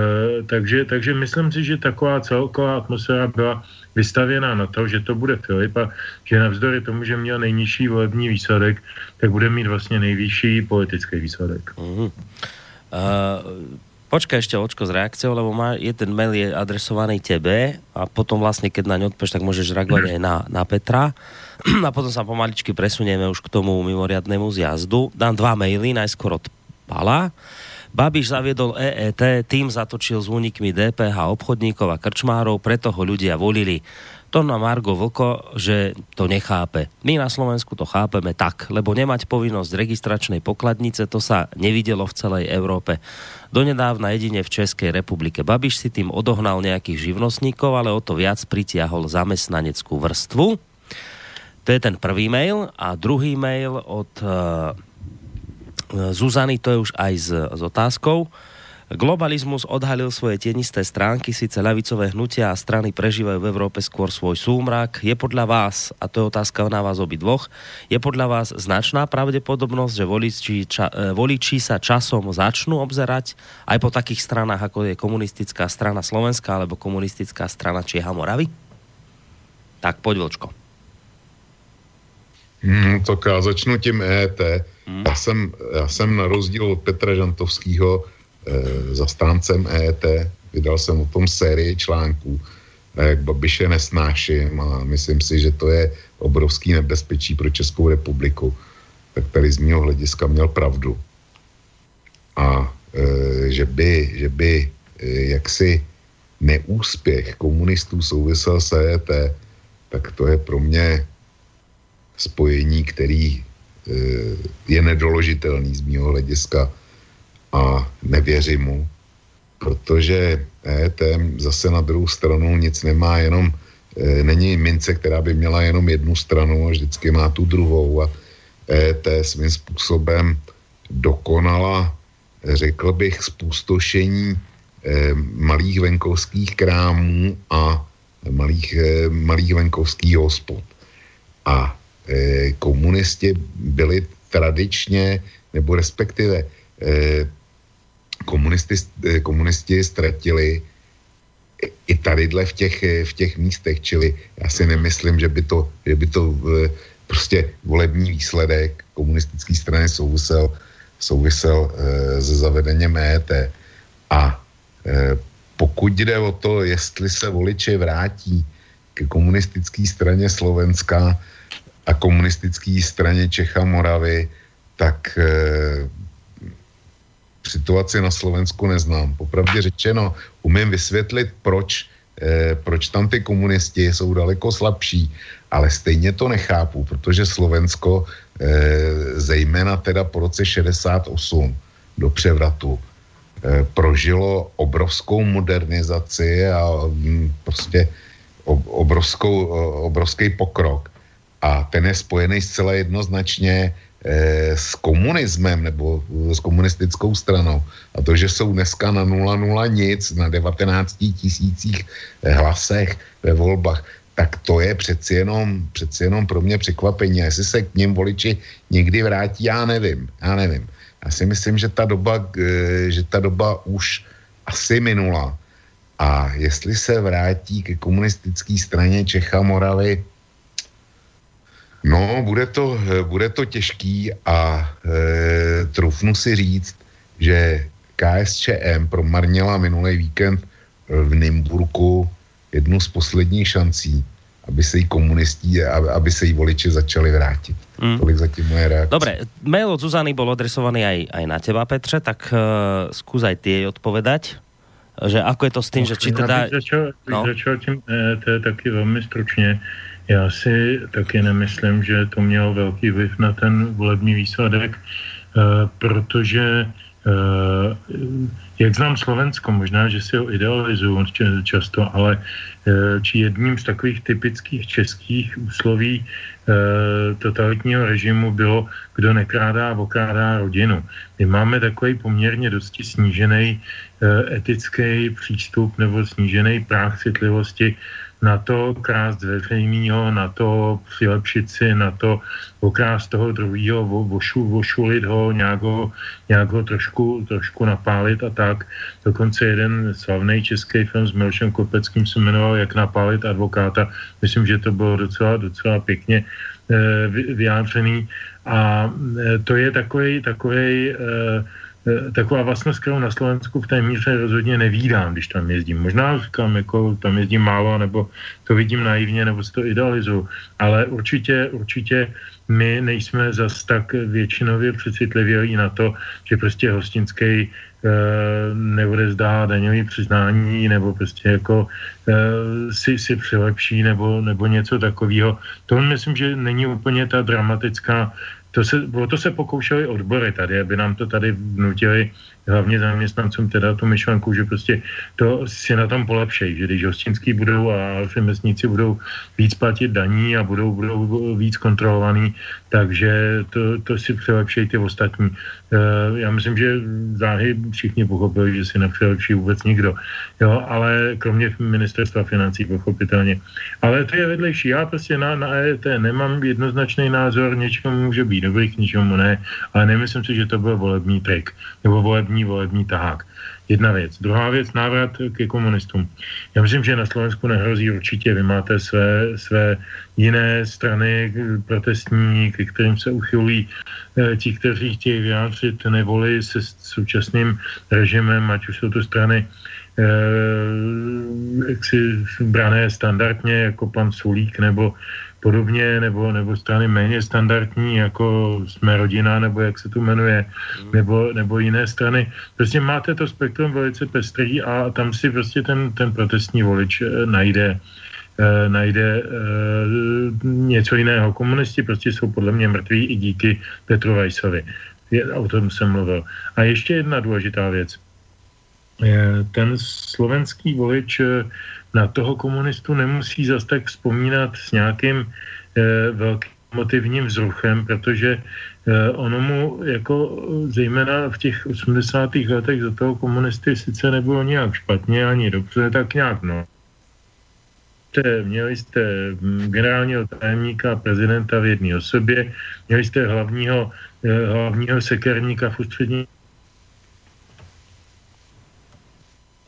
takže, takže myslím si, že taková celková atmosféra byla vystavěná na to, že to bude Filip a že navzdory tomu, že měl nejnižší volební výsledek, tak bude mít vlastně nejvyšší politický výsledek. Mm. Uh, Počkaj ešte očko s reakciou, lebo má, jeden mail je adresovaný tebe a potom vlastne, keď na ňu odpovieš, tak môžeš reagovať aj na, na Petra. A potom sa pomaličky presunieme už k tomu mimoriadnému zjazdu. Dám dva maily, najskôr od Pala. Babiš zaviedol EET, tým zatočil s únikmi DPH obchodníkov a krčmárov, preto ho ľudia volili. To na Margo Vlko, že to nechápe. My na Slovensku to chápeme tak, lebo nemať povinnosť registračnej pokladnice, to sa nevidelo v celej Európe. Donedávna jedine v Českej republike. Babiš si tým odohnal nejakých živnostníkov, ale o to viac pritiahol zamestnaneckú vrstvu. To je ten prvý mail. A druhý mail od uh, Zuzany, to je už aj s, s otázkou. Globalizmus odhalil svoje tienisté stránky, síce ľavicové hnutia a strany prežívajú v Európe skôr svoj súmrak. Je podľa vás, a to je otázka na vás obidvoch, je podľa vás značná pravdepodobnosť, že voliči, ča, e, voliči sa časom začnú obzerať aj po takých stranách, ako je komunistická strana Slovenska alebo komunistická strana Čieha Moravy? Tak poď, Vlčko. Hmm, tak já začnu tím EET. Hmm. Já, jsem, já jsem na rozdíl od Petra Žantovského zastáncem EET, vydal jsem o tom sérii článků, jak Babiše nesnáším a myslím si, že to je obrovský nebezpečí pro Českou republiku. Tak tady z mého hlediska měl pravdu. A e, že by, že by e, jaksi neúspěch komunistů souvisel s EET, tak to je pro mě spojení, který e, je nedoložitelný z mého hlediska a nevěřím mu, protože EET zase na druhou stranu nic nemá, jenom e, není mince, která by měla jenom jednu stranu a vždycky má tu druhou a EET svým způsobem dokonala, řekl bych, spustošení e, malých venkovských krámů a malých, e, malých venkovských hospod. A komunisti byli tradičně, nebo respektive komunisti, eh, komunisti ztratili i tadyhle v těch, eh, v těch místech, čili já si nemyslím, že by to, že by to eh, prostě volební výsledek komunistické strany souvisel, souvisel se zavedením EET. A pokud jde o to, jestli se voliči vrátí ke komunistické straně Slovenska a komunistické straně Čecha Moravy, tak situaci na Slovensku neznám. Popravdě řečeno, umím vysvětlit, proč, eh, proč tam ty komunisti jsou daleko slabší, ale stejně to nechápu, protože Slovensko, eh, zejména teda po roce 68 do převratu, prožilo obrovskou modernizaci a mm, prostě obrovskou, obrovský pokrok. A ten je spojený zcela jednoznačně s komunismem nebo s komunistickou stranou a to, že jsou dneska na 0,0 nic, na 19 tisících eh, hlasech ve volbách, tak to je přeci jenom, přeci jenom pro mě překvapení. A jestli se k něm voliči někdy vrátí, já nevím, já nevím. Já si myslím, že ta doba, eh, že ta doba už asi minula. A jestli se vrátí ke komunistické straně Čecha Moravy, No, bude to, bude to těžký a e, trufnu si říct, že KSČM promarnila minulý víkend v Nymburku jednu z posledních šancí, aby se jí komunistí, aby, aby se jí voliči začali vrátit. Mm. Tolik zatím moje reakce. Dobre, mail od Zuzany bol adresovaný aj, aj na teba, Petře, tak uh, skús aj ty jej odpovedať že ako je to s tým, no, že či teda... Začal, no. začal tím, e, to je taky velmi stručně. Já si taky nemyslím, že to mělo velký vliv na ten volební výsledek, eh, protože eh, jak znám Slovensko, možná, že si ho idealizuju často, ale eh, či jedním z takových typických českých úsloví totalitního režimu bylo, kdo nekrádá, okrádá rodinu. My máme takový poměrně dosti snížený etický přístup nebo snížený práh citlivosti na to krást veřejného, na to přilepšit si, na to okrást toho druhého, vošu, vošulit ho, nějak ho, nějak ho trošku, trošku napálit a tak. Dokonce jeden slavný český film s Milošem Kopeckým se jmenoval Jak napálit advokáta. Myslím, že to bylo docela, docela pěkně e, vyjádřený. A e, to je takový, takový e, eh, Eh, taková vlastnost, kterou na Slovensku v té míře rozhodně nevídám, když tam jezdím. Možná říkám, jako tam jezdím málo, nebo to vidím naivně, nebo si to idealizuju. Ale určitě, určitě my nejsme zas tak většinově přecitlivělí na to, že prostě hostinský e, neodezdá daňový přiznání nebo prostě jako e, si, si přilepší nebo, nebo něco takového. To myslím, že není úplně ta dramatická to se, o to se pokoušeli odbory tady, aby nám to tady vnutili hlavně zaměstnancům teda tu myšlenku, že prostě to si na tom polepšej, že když hostinský budou a řemeslníci budou víc platit daní a budou, budou víc kontrolovaný, takže to, to si přilepšej ty ostatní. Eh, já myslím, že záhy všichni pochopili, že si nepřilepší vůbec nikdo. Jo, ale kromě ministerstva financí pochopitelně. Ale to je vedlejší. Já prostě na, na EET nemám jednoznačný názor, něčemu může být dobrý, k ničemu ne, ale nemyslím si, že to byl volební trik nebo volební volební tahák. Jedna věc. Druhá věc, návrat ke komunistům. Já myslím, že na Slovensku nehrozí určitě. Vy máte své, své jiné strany protestní, ke kterým se uchylují eh, ti, kteří chtějí vyjádřit nevoli se současným režimem, ať už jsou to strany eh, brané standardně jako pan Sulík nebo podobně, nebo, nebo strany méně standardní, jako jsme rodina, nebo jak se to jmenuje, mm. nebo, nebo jiné strany. Prostě máte to spektrum velice pestrý a tam si prostě ten, ten protestní volič eh, najde eh, najde eh, něco jiného. Komunisti prostě jsou podle mě mrtví i díky Petru Vajsovi. Je, o tom jsem mluvil. A ještě jedna důležitá věc. Eh, ten slovenský volič eh, na toho komunistu nemusí zas tak vzpomínat s nějakým eh, velkým motivním vzruchem, protože eh, ono mu jako zejména v těch 80. letech za toho komunisty sice nebylo nějak špatně ani dobře, tak nějak no. Měli jste hm, generálního tajemníka prezidenta v jedné osobě, měli jste hlavního, eh, hlavního sekerníka v ústřední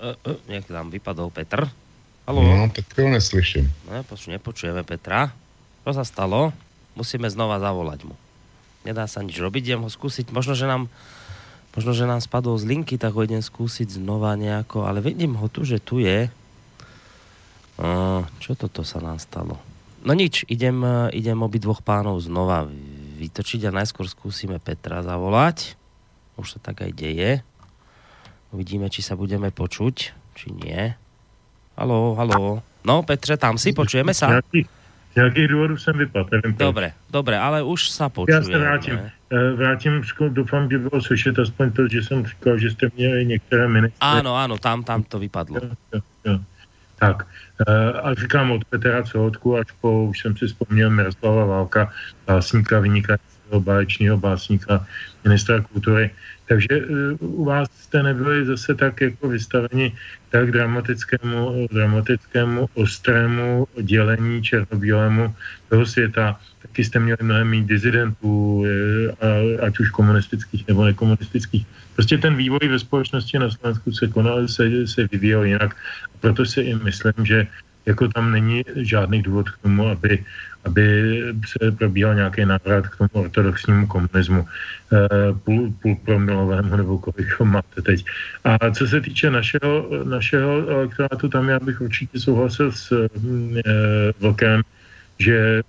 Uh, uh, jak tam vypadol Petr. Halo? No, tak to neslyším. No, poču, nepočujeme Petra. Čo sa stalo? Musíme znova zavolať mu. Nedá sa nič robiť, idem ho skúsiť. Možno, že nám možno, že nám spadol z linky, tak ho idem skúsiť znova nejako, ale vidím ho tu, že tu je. Uh, čo toto sa nám stalo? No nič, idem, idem dvoch pánov znova vytočiť a najskôr skúsime Petra zavolať. Už sa tak aj deje. Uvidíme, či sa budeme počuť, či nie. Halo, halo. No, Petře, tam si, počujeme sa? Z nějakých důvodů jsem vypadl, nevím proč. Dobre, dobre, ale už sa počujeme. Já se vrátím. Eh, Vrátím, doufám, že bylo slyšet aspoň to, že jsem říkal, že jste měli některé ministry. Áno, áno, tam, tam to vypadlo. Jo, jo, jo. Tak, eh, a říkám od Petra Celotku až po, už jsem si vzpomněl, Miroslava Válka, básníka, vynikajícího báječního básníka, ministra kultury. Takže eh, u vás jste nebyli zase tak jako vystaveni tak dramatickému, dramatickému ostrému dělení černobílému toho světa. Taky jste měli mnohem méně dizidentů, eh, ať už komunistických nebo nekomunistických. Prostě ten vývoj ve společnosti na Slovensku se konal, se, se vyvíjel jinak. Proto si i myslím, že jako tam není žádný důvod k tomu, aby, aby se probíhal nějaký návrat k tomu ortodoxnímu komunismu, eh, půl, půl promilovému, nebo kolik ho máte teď. A co se týče našeho, našeho elektorátu, tam já bych určitě souhlasil s eh, Vlkem, že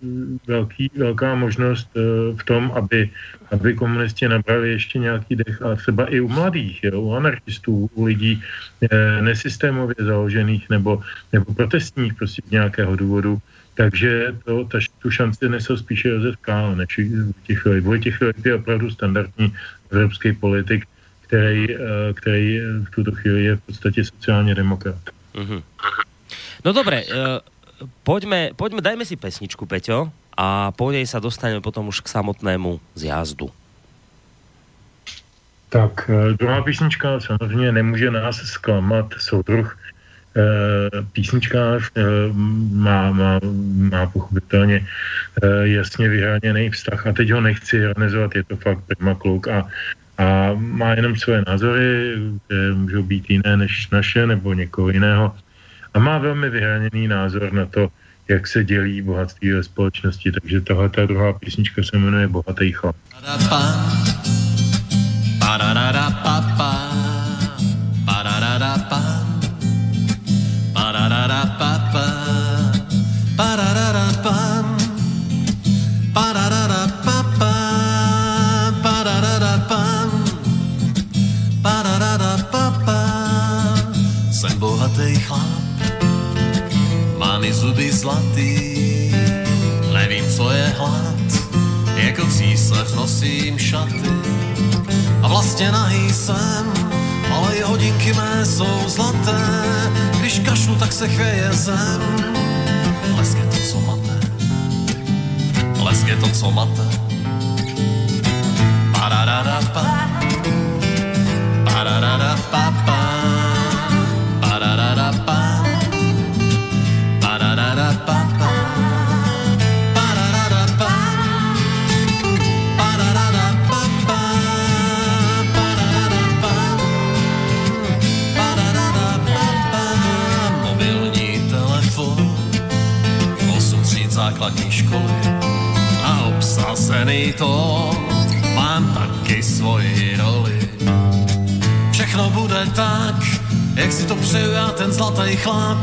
velký, velká možnost eh, v tom, aby, aby komunisti nabrali ještě nějaký dech, a třeba i u mladých, jo, u anarchistů, u lidí eh, nesystémově založených nebo, nebo protestních prostě nějakého důvodu. Takže to, ta, tu šanci nesl spíše Josef Kál, než Vojtěch Filip. Vojtěch Filip je opravdu standardní evropský politik, který, eh, který v tuto chvíli je v podstatě sociálně demokrat. Mhm. No dobre, poďme, poďme, dajme si pesničku, Peťo, a po nej sa dostaneme potom už k samotnému zjazdu. Tak eh, druhá písnička samozřejmě nemůže nás zklamat, soudruh eh, písničkář eh, má, má, má pochopitelně eh, jasně vyhraněný vztah a teď ho nechci ironizovat, je to fakt prima kluk a, a má jenom své názory, které můžou být jiné než naše nebo někoho jiného a má velmi vyhraněný názor na to, jak se dělí bohatství ve společnosti, takže tahle ta druhá písnička se jmenuje Bohatý chlap. Jsem bohatý chlap, mám i zuby zlatý, nevím, co je hlad, jako císař nosím šaty. A vlastně nahý jsem, ale i hodinky mé jsou zlaté, když kašlu, tak se chvěje zem. Lesk je to, co mate, lesk je to, co mate. Parararapa, parararapapa, parararapa, obsazený tón, mám taky svoji roli. Všechno bude tak, jak si to přeju já ten zlatý chlap.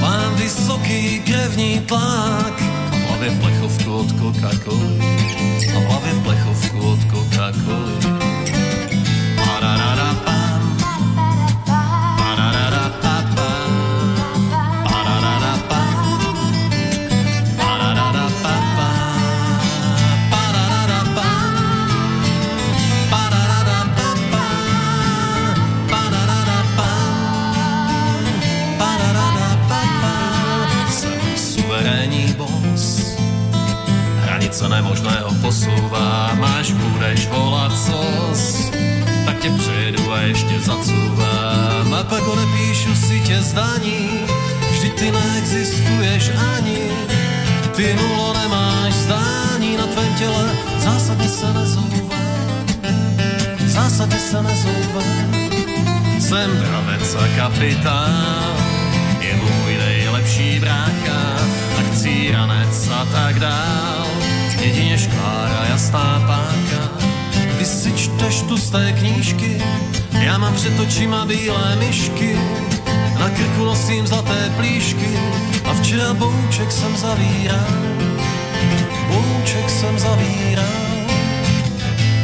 Mám vysoký krevní tlak a v hlavě plechovku od Coca-Coly. A v hlavě plechovku od Coca-Coly. Parararapam, bravec a kapitán, je můj nejlepší brácha, akcíranec a tak dál. Jedině šklára jasná páka, ty si čteš tu z té knížky, já mám před očima bílé myšky, na krku nosím zlaté plíšky a včera bouček jsem zavíral, bouček jsem zavíral.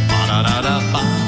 Parararapa. Parararapapa.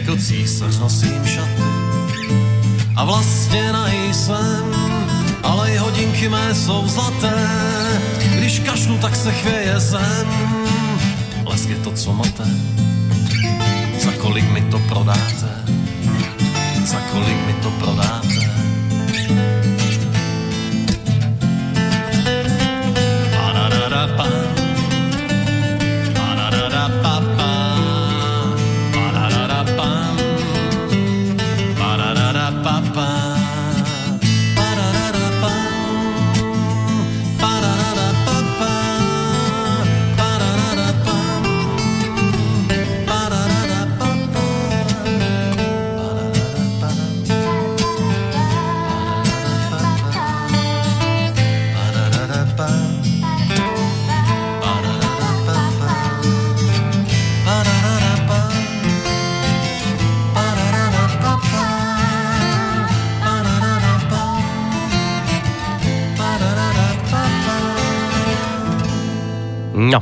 Jako císař nosím šaty. A vlastně nejsem, ale i hodinky mé jsou zlaté. Když kašlu, tak se chvěje zem, lesk je to, co máte. Za kolik mi to prodáte? Za kolik mi to prodáte?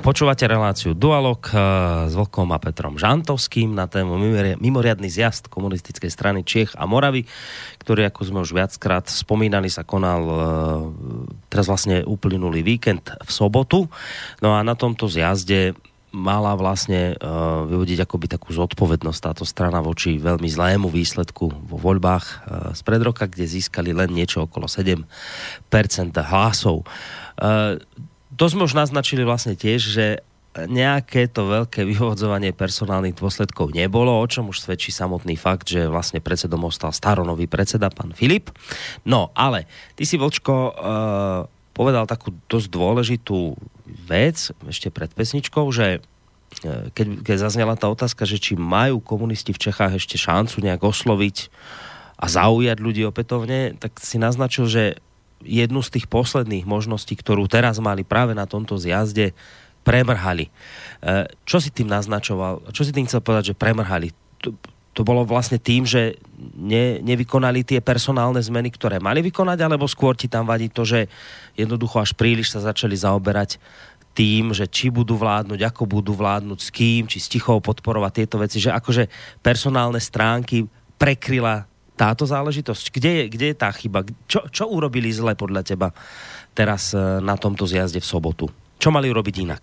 Počúvate reláciu Dualog uh, s Vlkom a Petrom Žantovským na tému mimoriadný zjazd komunistickej strany Čech a Moravy, ktorý, ako sme už viackrát spomínali, sa konal uh, teraz vlastne uplynulý víkend v sobotu. No a na tomto zjazde mala vlastne uh, vyvodiť akoby takú zodpovednosť táto strana voči veľmi zlému výsledku vo voľbách z pred roka, kde získali len niečo okolo 7% hlasov. To sme už naznačili vlastne tiež, že nejaké to veľké vyvodzovanie personálnych dôsledkov nebolo, o čom už svedčí samotný fakt, že vlastne predsedom ostal staronový predseda, pán Filip. No, ale ty si, Vlčko, uh, povedal takú dosť dôležitú vec ešte pred pesničkou, že uh, keď, keď zaznela tá otázka, že či majú komunisti v Čechách ešte šancu nejak osloviť a zaujať ľudí opätovne, tak si naznačil, že jednu z tých posledných možností, ktorú teraz mali práve na tomto zjazde, premrhali. E, čo si tým naznačoval? Čo si tým chcel povedať, že premrhali? To, to bolo vlastne tým, že ne, nevykonali tie personálne zmeny, ktoré mali vykonať, alebo skôr ti tam vadí to, že jednoducho až príliš sa začali zaoberať tým, že či budú vládnuť, ako budú vládnuť, s kým, či s tichou podporovať tieto veci, že akože personálne stránky prekryla táto záležitosť? Kde je, kde je tá chyba? Čo, čo urobili zle podľa teba teraz eh, na tomto zjazde v sobotu? Čo mali urobiť inak?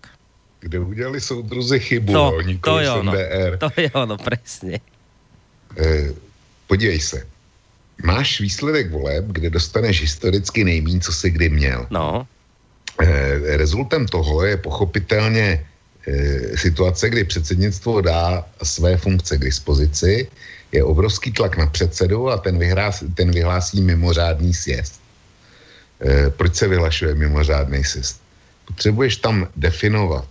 Kde udělali soudruzi chybu, to, jo, to je ono, NDR. To je ono, presne. Eh, podívej se. Máš výsledek voleb, kde dostaneš historicky nejmín, co si kdy měl. No. Eh, rezultem toho je pochopitelně eh, situace, kdy předsednictvo dá své funkce k dispozici, je obrovský tlak na předsedu a ten, vyhrás, ten vyhlásí mimořádný sjezd. E, proč se vyhlašuje mimořádný sjezd? Potřebuješ tam definovat,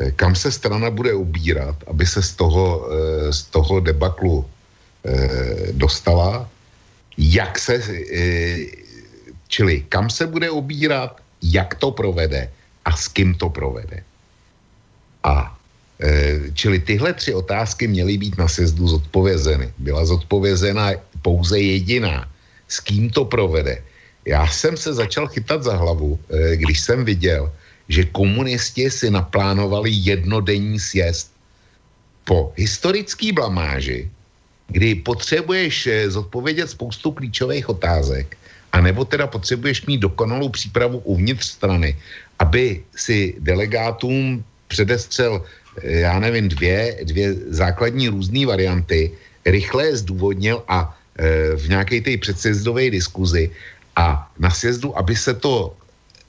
e, kam se strana bude ubírat, aby se z toho, e, z toho debaklu dostala, jak se, čili kam se bude ubírat, jak to provede a s kým to provede. A čili tyhle tři otázky měly být na sezdu zodpovězeny. Byla zodpovězena pouze jediná. S kým to provede? Já jsem se začal chytat za hlavu, eh, když jsem viděl, že komunisti si naplánovali jednodenní sjezd. Po historické blamáži, kdy potřebuješ eh, zodpovědět spoustu klíčových otázek, anebo teda potřebuješ mít dokonalou přípravu uvnitř strany, aby si delegátům předestřel já nevím, dvě, dvě základní různé varianty, rychle zdůvodnil a e, v nějaké té předsjezdové diskuzi a na sjezdu, aby se to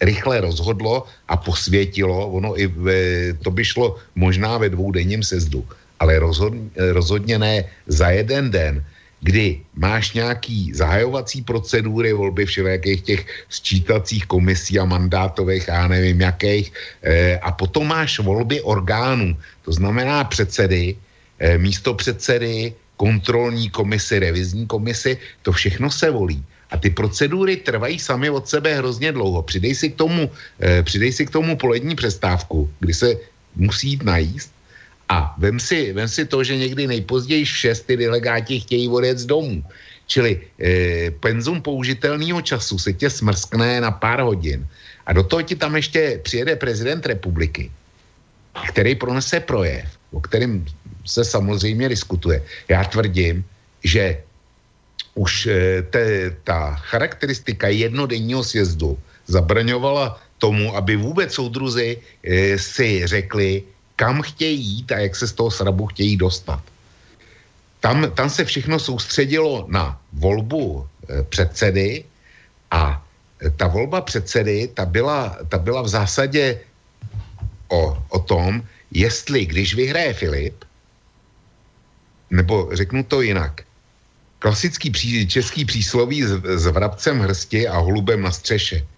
rychle rozhodlo a posvětilo, ono i ve, to by šlo možná ve dvoudenním sezdu, ale rozhodně, rozhodně ne za jeden den, kdy máš nějaký zahajovací procedury volby všelijakých těch sčítacích komisí a mandátových a nevím jakých e, a potom máš volby orgánů, to znamená předsedy, e, místo předsedy, kontrolní komisy, revizní komisy, to všechno se volí. A ty procedury trvají sami od sebe hrozně dlouho. Přidej si k tomu, e, přidej si k tomu polední přestávku, kdy se musí jít najíst a vem si, vem si to, že někdy nejpozději 6 ty delegáti chtějí odjet z domů. Čili e, penzum použitelného času se tě smrskne na pár hodin. A do toho ti tam ještě přijede prezident republiky. který pronese projev, o kterém se samozřejmě diskutuje. Já tvrdím, že už eh, te, ta charakteristika jednodenního sjezdu zabraňovala tomu, aby vůbec soudruzi e, si řekli, kam chtějí jít a jak se z toho srabu chtějí dostat. Tam, tam se všechno soustředilo na volbu e, předsedy a ta volba předsedy, ta byla, ta byla v zásadě o, o tom, jestli když vyhraje Filip, nebo řeknu to jinak, klasický pří, český přísloví s, s vrabcem hrsti a holubem na střeše –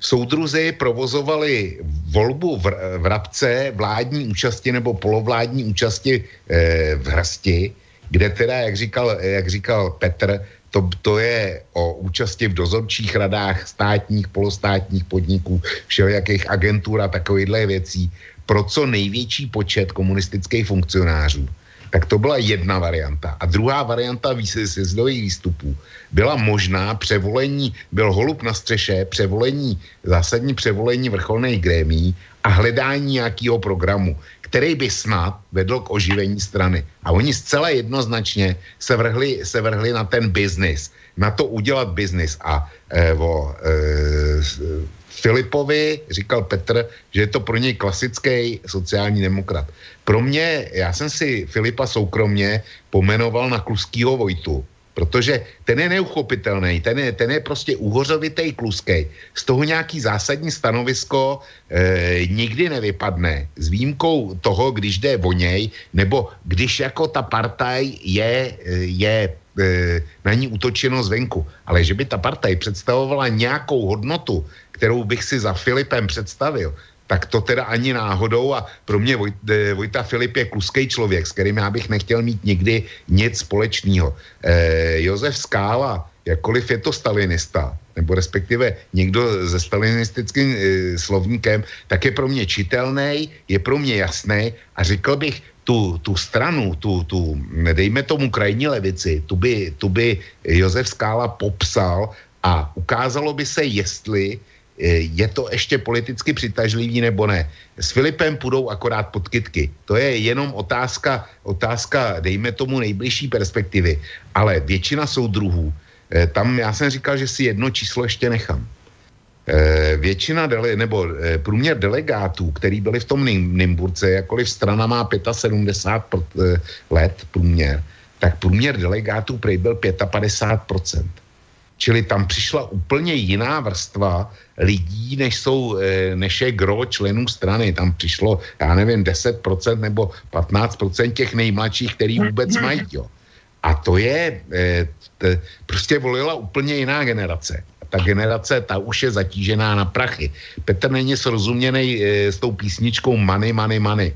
soudruzi provozovali volbu v, v Rabce vládní účasti nebo polovládní účasti e, v Hrsti, kde teda, jak říkal, jak říkal Petr, to, to je o účasti v dozorčích radách státních, polostátních podniků, všelijakých agentur a takovýchhle věcí pro co největší počet komunistických funkcionářů. Tak to byla jedna varianta. A druhá varianta sjezdových výstupů byla možná převolení, byl holub na střeše, převolení, zásadní převolení vrcholných grémí a hledání nějakého programu, který by snad vedl k oživení strany. A oni zcela jednoznačně se vrhli, se vrhli na ten biznis, na to udělat biznis. A eh, o, eh, Filipovi říkal Petr, že je to pro něj klasický sociální demokrat. Pro mě, já jsem si Filipa soukromně pomenoval na kluskýho Vojtu, protože ten je neuchopitelný, ten je, ten je prostě uhořovitý kluskej. Z toho nějaký zásadní stanovisko e, nikdy nevypadne, s výjimkou toho, když jde o něj, nebo když jako ta partaj je, je e, na ní útočeno zvenku. Ale že by ta partaj představovala nějakou hodnotu, kterou bych si za Filipem představil, tak to teda ani náhodou a pro mě e, Vojta Filip je kluský člověk, s kterým já bych nechtěl mít nikdy nic společného. E, Josef Skála, jakkoliv je to stalinista, nebo respektive někdo se stalinistickým e, slovníkem, tak je pro mě čitelný, je pro mě jasný a řekl bych, tu, tu stranu, tu, tu, dejme tomu krajní levici, tu by, tu by Josef Skála popsal a ukázalo by se, jestli je to ještě politicky přitažlivý nebo ne. S Filipem půjdou akorát podkytky. To je jenom otázka, otázka, dejme tomu nejbližší perspektivy. Ale většina soudruhů, eh, tam já jsem říkal, že si jedno číslo ještě nechám. Eh, většina dele, nebo eh, průměr delegátů, který byli v tom Nymburce, jakkoliv strana má 75 let průměr, tak průměr delegátů prej byl 55% Čili tam přišla úplně jiná vrstva lidí, než, jsou, eh, než je gro členů strany. Tam přišlo, já nevím, 10% nebo 15% těch nejmladších, který vůbec mají. Jo. A to je, eh, t, prostě volila úplně jiná generace. Ta generace, ta už je zatížená na prachy. Petr není srozuměný eh, s tou písničkou Money, Money, Money.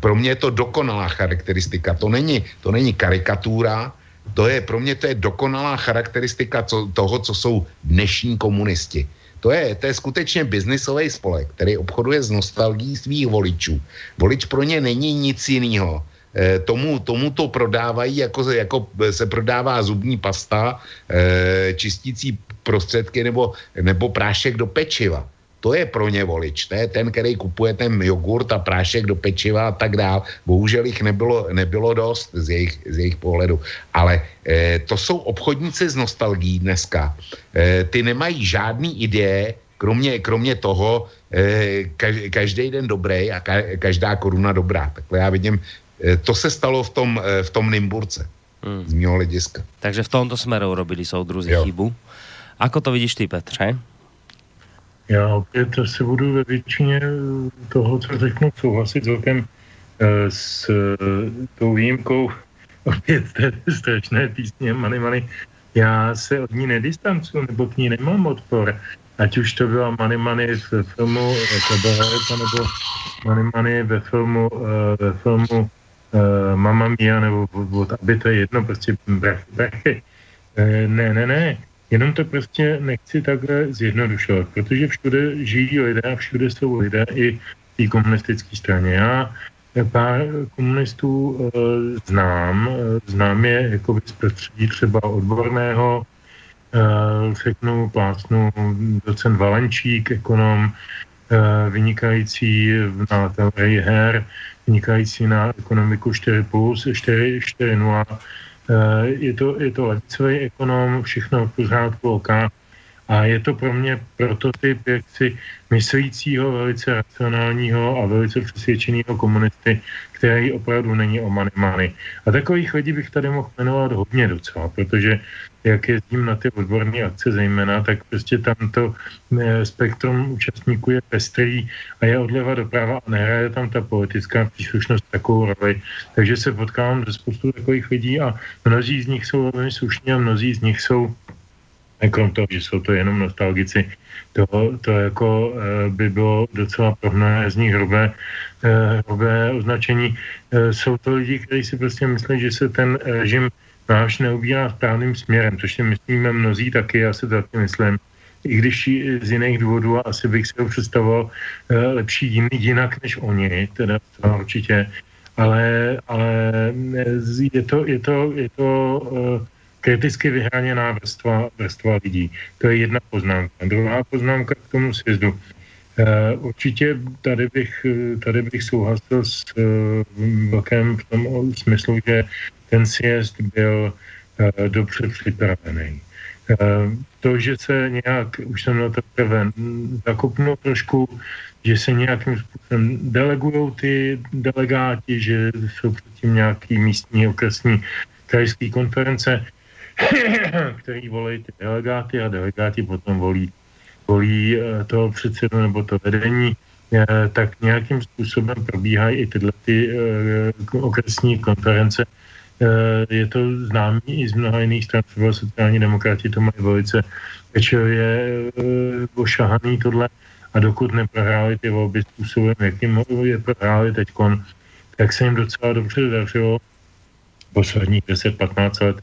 Pro mě je to dokonalá charakteristika. To není, to není karikatura, to je, pro mě to je dokonalá charakteristika co, toho, co jsou dnešní komunisti. To je, to je skutečně biznisový spolek, který obchoduje s nostalgií svých voličů. Volič pro ně není nic jiného. E, tomu, tomu to prodávají, jako, jako se prodává zubní pasta, e, čistící prostředky nebo, nebo prášek do pečiva to je pro ně volič. To je ten, který kupuje ten jogurt a prášek do pečiva a tak dál. Bohužel jich nebylo, nebylo dost z jejich, z jejich pohledu. Ale e, to jsou obchodníci z nostalgií dneska. E, ty nemají žádný ideje, kromě, kromě toho, e, každý den dobrý a ka, každá koruna dobrá. Takhle já vidím, to se stalo v tom, e, v tom Nymburce. Hmm. Z mého hlediska. Takže v tomto smeru robili soudruzi chybu. Ako to vidíš ty, Petře? Já opět se budu ve většině toho, co řeknu, souhlasit s okem eh, s eh, tou výjimkou opět té strašné písně Money Money. Já se od ní nedistancu, nebo k ní nemám odpor. Ať už to byla Money Money v filmu Kabareta, nebo Money Money ve filmu, eh, ve filmu Mama Mia, nebo od, aby to je jedno, prostě brachy. Ne, ne, ne. Jenom to prostě nechci takhle zjednodušovat, protože všude žijí lidé a všude jsou lidé i v té komunistické straně. Já pár komunistů e, znám, znám je jako z prostředí třeba odborného, e, řeknu, plásnu docent Valenčík, ekonom, vynikající na teorii her, vynikající na ekonomiku 4+, plus, 4, 4.0. Je to, je to levicový ekonom, všechno v pořádku OK. A je to pro mě prototyp jaksi myslícího, velice racionálního a velice přesvědčeného komunisty, který opravdu není o money money. A takových lidí bych tady mohl jmenovat hodně docela, protože jak jezdím na ty odborné akce zejména, tak prostě tam to eh, spektrum účastníků je pestrý a je odleva doprava a nehraje tam ta politická příslušnost takovou roli. Takže se potkávám se spoustu takových lidí a mnozí z nich jsou velmi slušní a mnozí z nich jsou krom toho, že jsou to jenom nostalgici, to, to jako e, by bylo docela pro mnohé z nich hrubé, e, hrubé označení. E, jsou to lidi, kteří si prostě myslí, že se ten režim náš neubírá správným směrem, což si myslíme mnozí taky, já to taky myslím. I když z jiných důvodů, a asi bych si ho představoval lepší jiný, jinak než oni, teda to určitě, ale, ale je to, je to, je to kriticky vyhraněná vrstva, vrstva lidí. To je jedna poznámka. Druhá poznámka k tomu sjezdu. Uh, určitě tady bych, tady bych souhlasil s uh, velkém v tom smyslu, že ten sjezd byl dobře připravený. To, že se nějak, už jsem na to prvé zakopnul trošku, že se nějakým způsobem delegují ty delegáti, že jsou předtím nějaký místní okresní krajské konference, který volí ty delegáty a delegáti potom volí, volí eh, toho předsedu nebo to vedení, eh, tak nějakým způsobem probíhají i tyhle ty eh, okresní konference. Je to známý i z mnoha jiných stran, třeba sociální demokrati to mají velice pečově ošahaný tohle. A dokud neprohráli ty volby způsobem, jakým je prohráli teď, tak se jim docela dobře dařilo posledních 10-15 let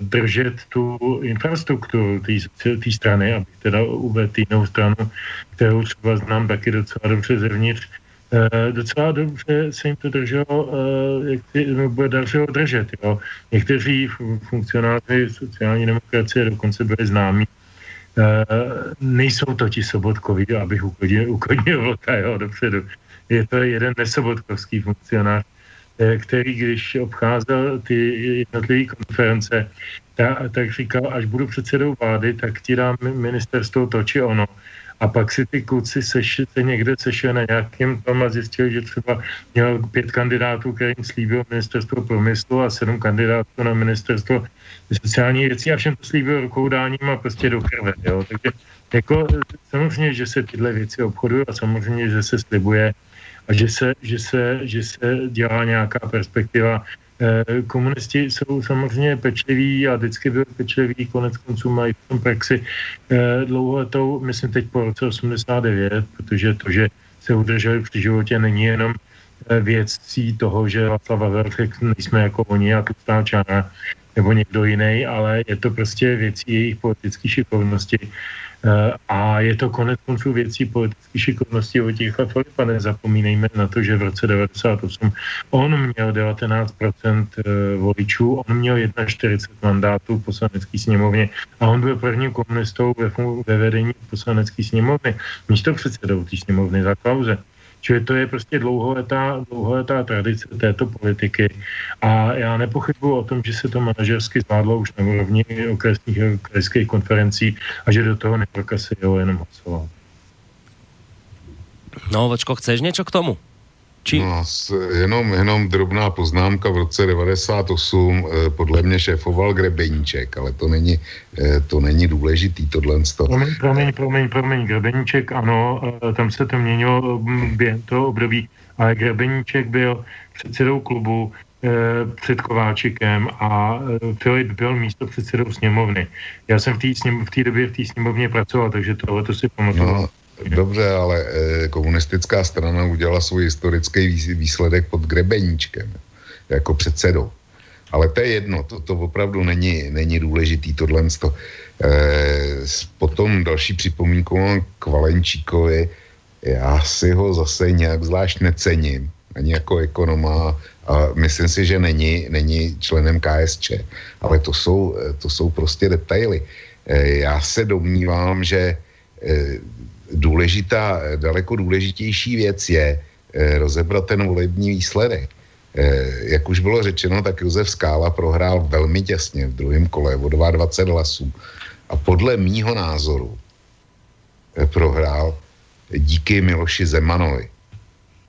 držet tu infrastrukturu té strany, abych teda uvedl jinou stranu, kterou třeba znám taky docela dobře zevnitř, Uh, docela dobře se jim to drželo, uh, jak bude dařilo držet. Jo. Někteří funkcionáři sociální demokracie dokonce byli známí. Nejsou to ti sobotkoví, abych uklidnil, uklidnil vlka, jo, dopředu. Je to jeden nesobotkovský funkcionář, Eh, který když obcházel ty jednotlivé konference, ta, tak říkal, až budu předsedou vlády, tak ti dám ministerstvo to či ono. A pak si ty kluci sešli, se někde sešel na nějakém tom a zjistil, že třeba měl pět kandidátů, kterým slíbil ministerstvo průmyslu a sedm kandidátů na ministerstvo sociální věcí a všem to slíbil rukou dáním a prostě do krve. Jo. Takže jako, samozřejmě, že se tyhle věci obchodují a samozřejmě, že se slibuje a že se, že se, že se dělá nějaká perspektiva. Eh, komunisti jsou samozřejmě pečliví a vždycky byli pečliví, konec konců mají v tom praxi eh, dlouholetou, myslím teď po roce 89, protože to, že se udrželi při životě, není jenom eh, věcí toho, že Václav Havel nejsme jako oni a tlustá čára nebo někdo jiný, ale je to prostě věcí jejich politické šikovnosti Eh, a je to konec konců věcí politické šikovnosti Vojtěcha Filipa. Nezapomínejme na to, že v roce 98 on měl 19% eh, voličů, on měl 41 mandátů v poslanecké sněmovně a on byl prvním komunistou ve, ve vedení poslanecké sněmovny, místo předsedou té sněmovny za Klauze. Čili to je prostě dlouholetá, dlouholetá tradice této politiky a já nepochybuji o tom, že se to manažersky zvládlo už na úrovni okresních krajských konferencí a že do toho neprokasilo jenom hlasovat. No, Vočko, chceš něco k tomu? Či... No, jenom, jenom drobná poznámka. V roce 98 eh, podle mě šéfoval Grebeníček, ale to není, eh, to není důležitý tohle. Promiň, promiň, promiň, promiň, Grebeníček, ano, eh, tam se to měnilo mm, během toho období, ale Grebeníček byl předsedou klubu eh, před Kováčikem a eh, Filip byl místo předsedou sněmovny. Já jsem v té v době v té sněmovně pracoval, takže tohle to si pamatuju. No, Dobře, ale e, komunistická strana udělala svůj historický výsledek pod Grebeníčkem jako předsedou. Ale to je jedno, to, to opravdu není, není důležitý tohle. E, potom další připomínku k Valenčíkovi. Já si ho zase nějak zvlášť necením, ani jako ekonoma a myslím si, že není, není členem KSČ. Ale to jsou, to jsou prostě detaily. E, já se domnívám, že e, důležitá, daleko důležitější věc je eh, rozebrat ten volební výsledek. Eh, jak už bylo řečeno, tak Josef Skála prohrál velmi těsně v druhém kole o 22 hlasů. A podle mýho názoru eh, prohrál díky Miloši Zemanovi.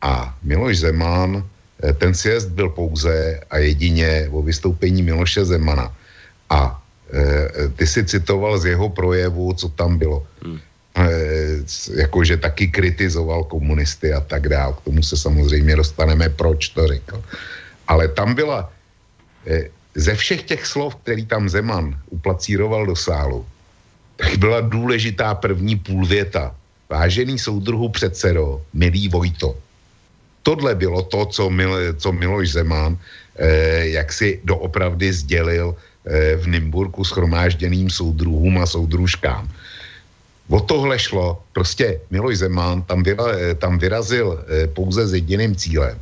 A Miloš Zeman, eh, ten sjezd byl pouze a jedině o vystoupení Miloše Zemana. A ty si citoval z jeho projevu, co tam bylo. Hmm. E, jakože taky kritizoval komunisty a tak dále. K tomu se samozřejmě dostaneme, proč to řekl. Ale tam byla, e, ze všech těch slov, který tam Zeman uplacíroval do sálu, tak byla důležitá první půlvěta. Vážený soudruhu předsedo, milý Vojto. Tohle bylo to, co, Mil, co Miloš Zeman eh, jak si doopravdy sdělil eh, v Nymburku schromážděným soudruhům a soudružkám. O tohle šlo. Prostě Miloš Zeman tam, vyra, tam vyrazil eh, pouze s jediným cílem.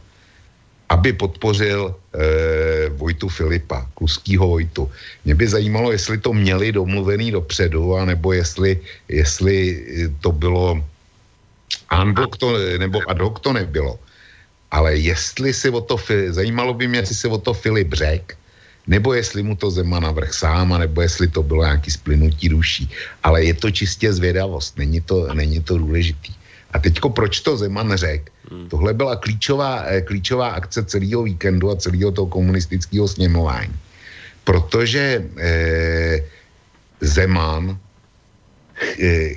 Aby podpořil eh, Vojtu Filipa, kluskýho Vojtu. Mě by zajímalo, jestli to měli domluvený dopředu, anebo jestli, jestli eh, to bylo unblock to, nebo ad hoc to nebylo. Ale jestli si o to, zajímalo by mě, jestli si o to Filip řekl, nebo jestli mu to Zeman navrh sám, nebo jestli to bylo nějaký splynutí duší. Ale je to čistě zvědavost, není to, není to důležitý. A teďko proč to Zeman řekl? Hmm. Tohle byla klíčová, eh, klíčová akce celého víkendu a celého toho komunistického sněmování. Protože eh, Zeman eh,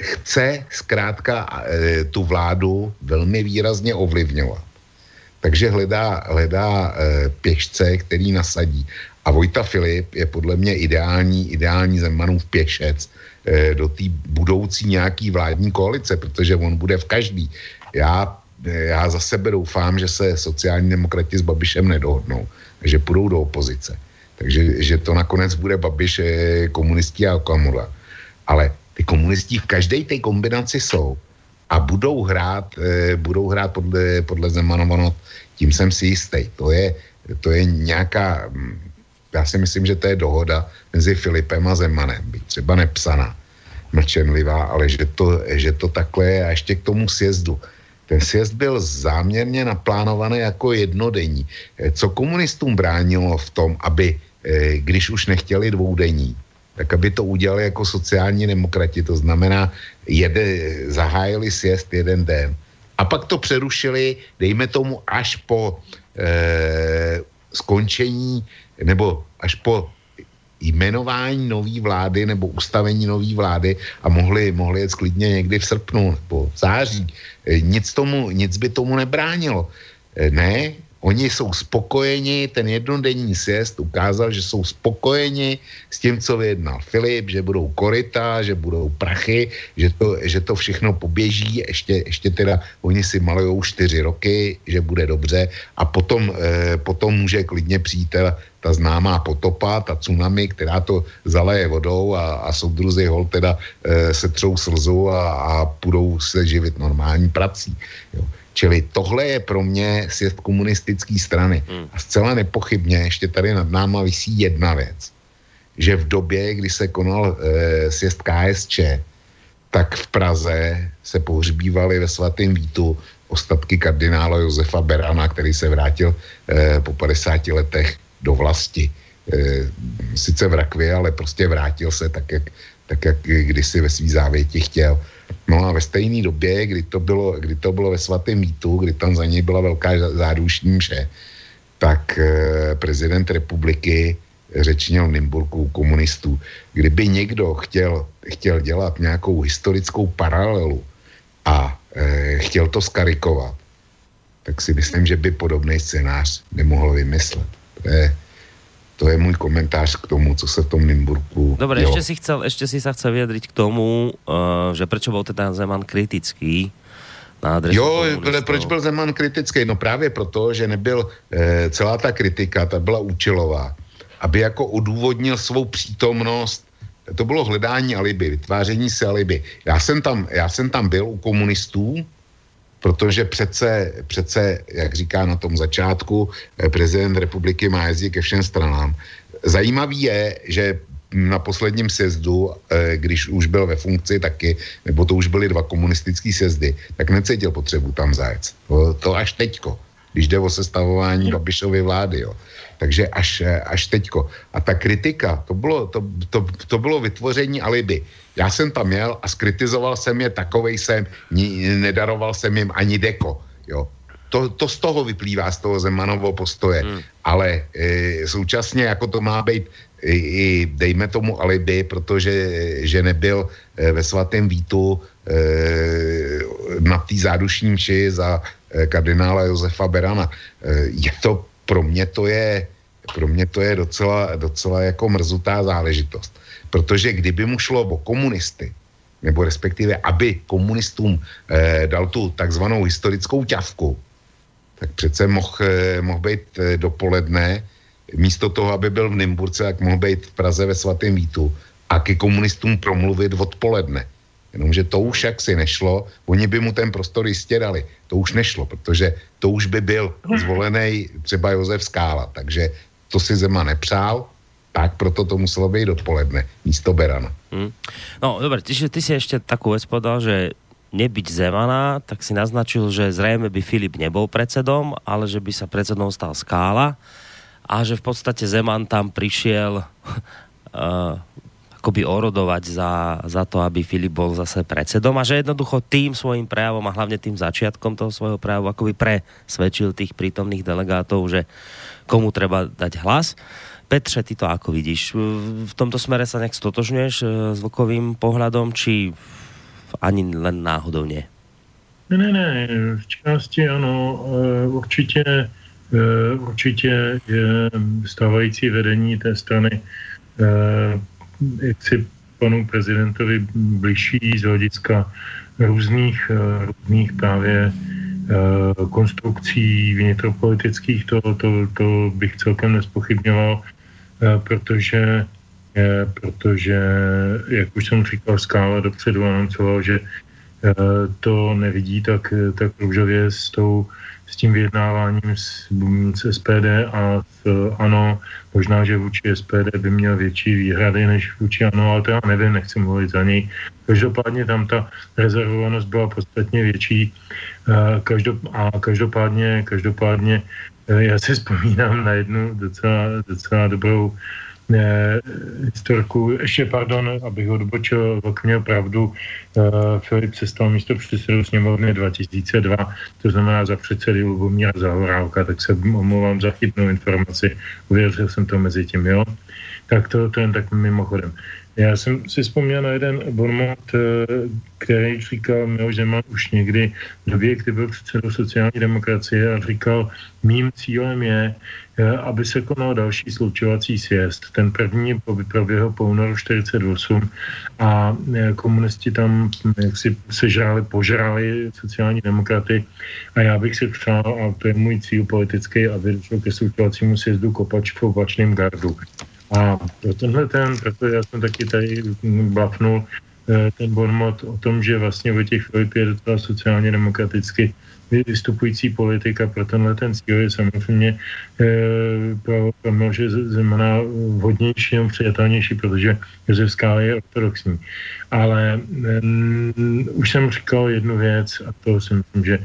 chce zkrátka eh, tu vládu velmi výrazně ovlivňovat. Takže hledá, hledá eh, pěšce, který nasadí. A Vojta Filip je podle mě ideální, ideální Zemanův pěšec eh, do té budoucí nějaký vládní koalice, protože on bude v každý. Já, já za sebe doufám, že se sociální demokrati s Babišem nedohodnou, že půjdou do opozice. Takže že to nakonec bude Babiš, komunistí a Okamura. Ale ty komunisti v každé té kombinaci jsou a budou hrát, e, budou hrát podle, podle Zemanova, tím jsem si jistý. To je, to je nějaká, hm, já si myslím, že to je dohoda mezi Filipem a Zemanem, byť třeba nepsaná, mlčenlivá, ale že to, že to takhle je a ještě k tomu sjezdu. Ten sjezd byl záměrně naplánovaný jako jednodenní. E, co komunistům bránilo v tom, aby, když už nechtěli dvoudenní, tak aby to udělali jako sociální demokrati, to znamená, jede, zahájili sjezd jeden den a pak to přerušili, dejme tomu, až po e, skončení nebo až po jmenování nové vlády nebo ustavení nové vlády a mohli, mohli jet sklidně někdy v srpnu nebo v září. E, nic, tomu, nic by tomu nebránilo. E, ne, Oni jsou spokojeni, ten jednodenní sjezd ukázal, že jsou spokojeni s tím, co vyjednal Filip, že budou korita, že budou prachy, že to, že to všechno poběží, ještě, ještě teda oni si malujou čtyři roky, že bude dobře a potom, eh, potom může klidně přijít ta, ta známá potopa, ta tsunami, která to zaleje vodou a, a soudruzi hol teda eh, se třou slzu a, a půjdou se živit normální prací. Jo. Čili tohle je pro mě sjezd komunistické strany. Hmm. A zcela nepochybně ještě tady nad náma vysí jedna věc. Že v době, kdy se konal e, sjezd KSČ, tak v Praze se pohřbívali ve svatém Vítu ostatky kardinála Josefa Berana, který se vrátil e, po 50 letech do vlasti. E, sice v rakvě, ale prostě vrátil se tak, jak, tak, jak kdysi ve svý závěti chtěl. No a ve stejné době, kdy to bylo, kdy to bylo ve svatém mítu, kdy tam za něj byla velká zádušní mše, tak eh, prezident republiky řečnil v Nymburku komunistů. Kdyby někdo chtěl, chtěl dělat nějakou historickou paralelu a eh, chtěl to skarikovat, tak si myslím, že by podobný scénář nemohl vymyslet. To je, to je můj komentář k tomu, co se v tom Nymburku Dobre, ešte si, chcel, ešte si sa chcel vyjadriť k tomu, uh, že prečo bol teda Zeman kritický na adresu Jo, komunistů. proč byl Zeman kritický? No právě proto, že nebyl eh, celá ta kritika, ta byla účelová, aby jako odůvodnil svou přítomnost to bylo hledání alibi, vytváření si alibi. Já jsem tam, já jsem tam byl u komunistů, protože přece, přece, jak říká na tom začátku, eh, prezident republiky má jezdit ke všem stranám. Zajímavý je, že na posledním sjezdu, eh, když už byl ve funkci taky, nebo to už byly dva komunistické sjezdy, tak necítil potřebu tam zajet. To až teďko, když jde o sestavování Babišovy vlády. Jo. Takže až, až teďko. A ta kritika, to bylo, to, to, to bylo vytvoření alibi. Já jsem tam jel a skritizoval jsem je takovej jsem, nedaroval jsem jim ani deko. Jo. To, to z toho vyplývá, z toho Zemanovo postoje. Hmm. Ale e, současně jako to má být i, i dejme tomu alibi, protože že nebyl e, ve svatém Vítu na té zádušní či za e, kardinála Josefa Berana. E, je to, pro mě to je, pro mě to je docela, docela jako mrzutá záležitost. Protože kdyby mu šlo o komunisty, nebo respektive aby komunistům e, dal tu takzvanou historickou ťavku, tak přece mohl moh být e, dopoledne místo toho, aby byl v Nymburce, jak mohl být v Praze ve svatém Vítu a ke komunistům promluvit odpoledne. Jenomže to už jak si nešlo, oni by mu ten prostor jistě dali. To už nešlo, protože to už by byl zvolený třeba Josef Skála, takže to si Zema nepřál, tak proto to muselo být dopoledne, místo Berana. Hmm. No, dobre, ty, ty si ešte takú vec povedal, že nebyť Zemana, tak si naznačil, že zrejme by Filip nebol predsedom, ale že by sa predsedom stal Skála a že v podstate Zeman tam prišiel uh, akoby orodovať za, za to, aby Filip bol zase predsedom a že jednoducho tým svojim prejavom a hlavne tým začiatkom toho svojho prejavu akoby presvedčil tých prítomných delegátov, že komu treba dať hlas. Petře, ty to ako vidíš? V tomto smere sa nejak stotožňuješ eh, s Vlkovým pohľadom, či ani len náhodou nie? Ne, ne, ne, v části ano, eh, určitě Eh, určitě je stávající vedení té strany eh, jak si panu prezidentovi blížší z hlediska různých, eh, různých právě konstrukcí vnitropolitických, to, to, to bych celkem nespochybňoval, protože, protože, jak už jsem říkal, Skála dopředu anoncoval, že to nevidí tak, tak růžově s tou s tím vyjednáváním s, s SPD a s ANO. Možná, že vůči SPD by měl větší výhrady než vůči ANO, ale to já nevím, nechci mluvit za něj. Každopádně tam ta rezervovanost byla podstatně větší a každopádně, každopádně eh, já si vzpomínám na jednu docela, docela dobrou eh, historku, ještě pardon, abych odbočil, Vlk měl pravdu, eh, Filip se stal místo předsedu sněmovny 2002, to znamená za předsedy Lubomíra Zahorálka, tak se omlouvám za chybnou informaci, uvěřil jsem to mezi tím, jo. Tak to, to jen tak mimochodem. Já jsem si vzpomněl na jeden bonmot, eh, který říkal Miloš Zeman už někdy v době, kdy byl předsedou sociální demokracie a říkal, mým cílem je, eh, aby se konal další sloučovací sjezd. Ten první proběhl po únoru 48 a eh, komunisti tam jak si sežrali, požrali sociální demokraty a já bych si přál, a to je můj cíl politický, aby došlo ke sloučovacímu sjezdu kopač v opačném gardu. A pro tenhle ten, proto já jsem taky tady blafnul eh, ten bonmot o tom, že vlastně těch Filip je docela sociálně demokraticky vystupující politika pro tenhle ten cíl je samozřejmě e, pro, Miloše Zemana vhodnější a přijatelnější, protože Josef Skála je ortodoxní. Ale mm, už jsem říkal jednu věc a to si myslím, že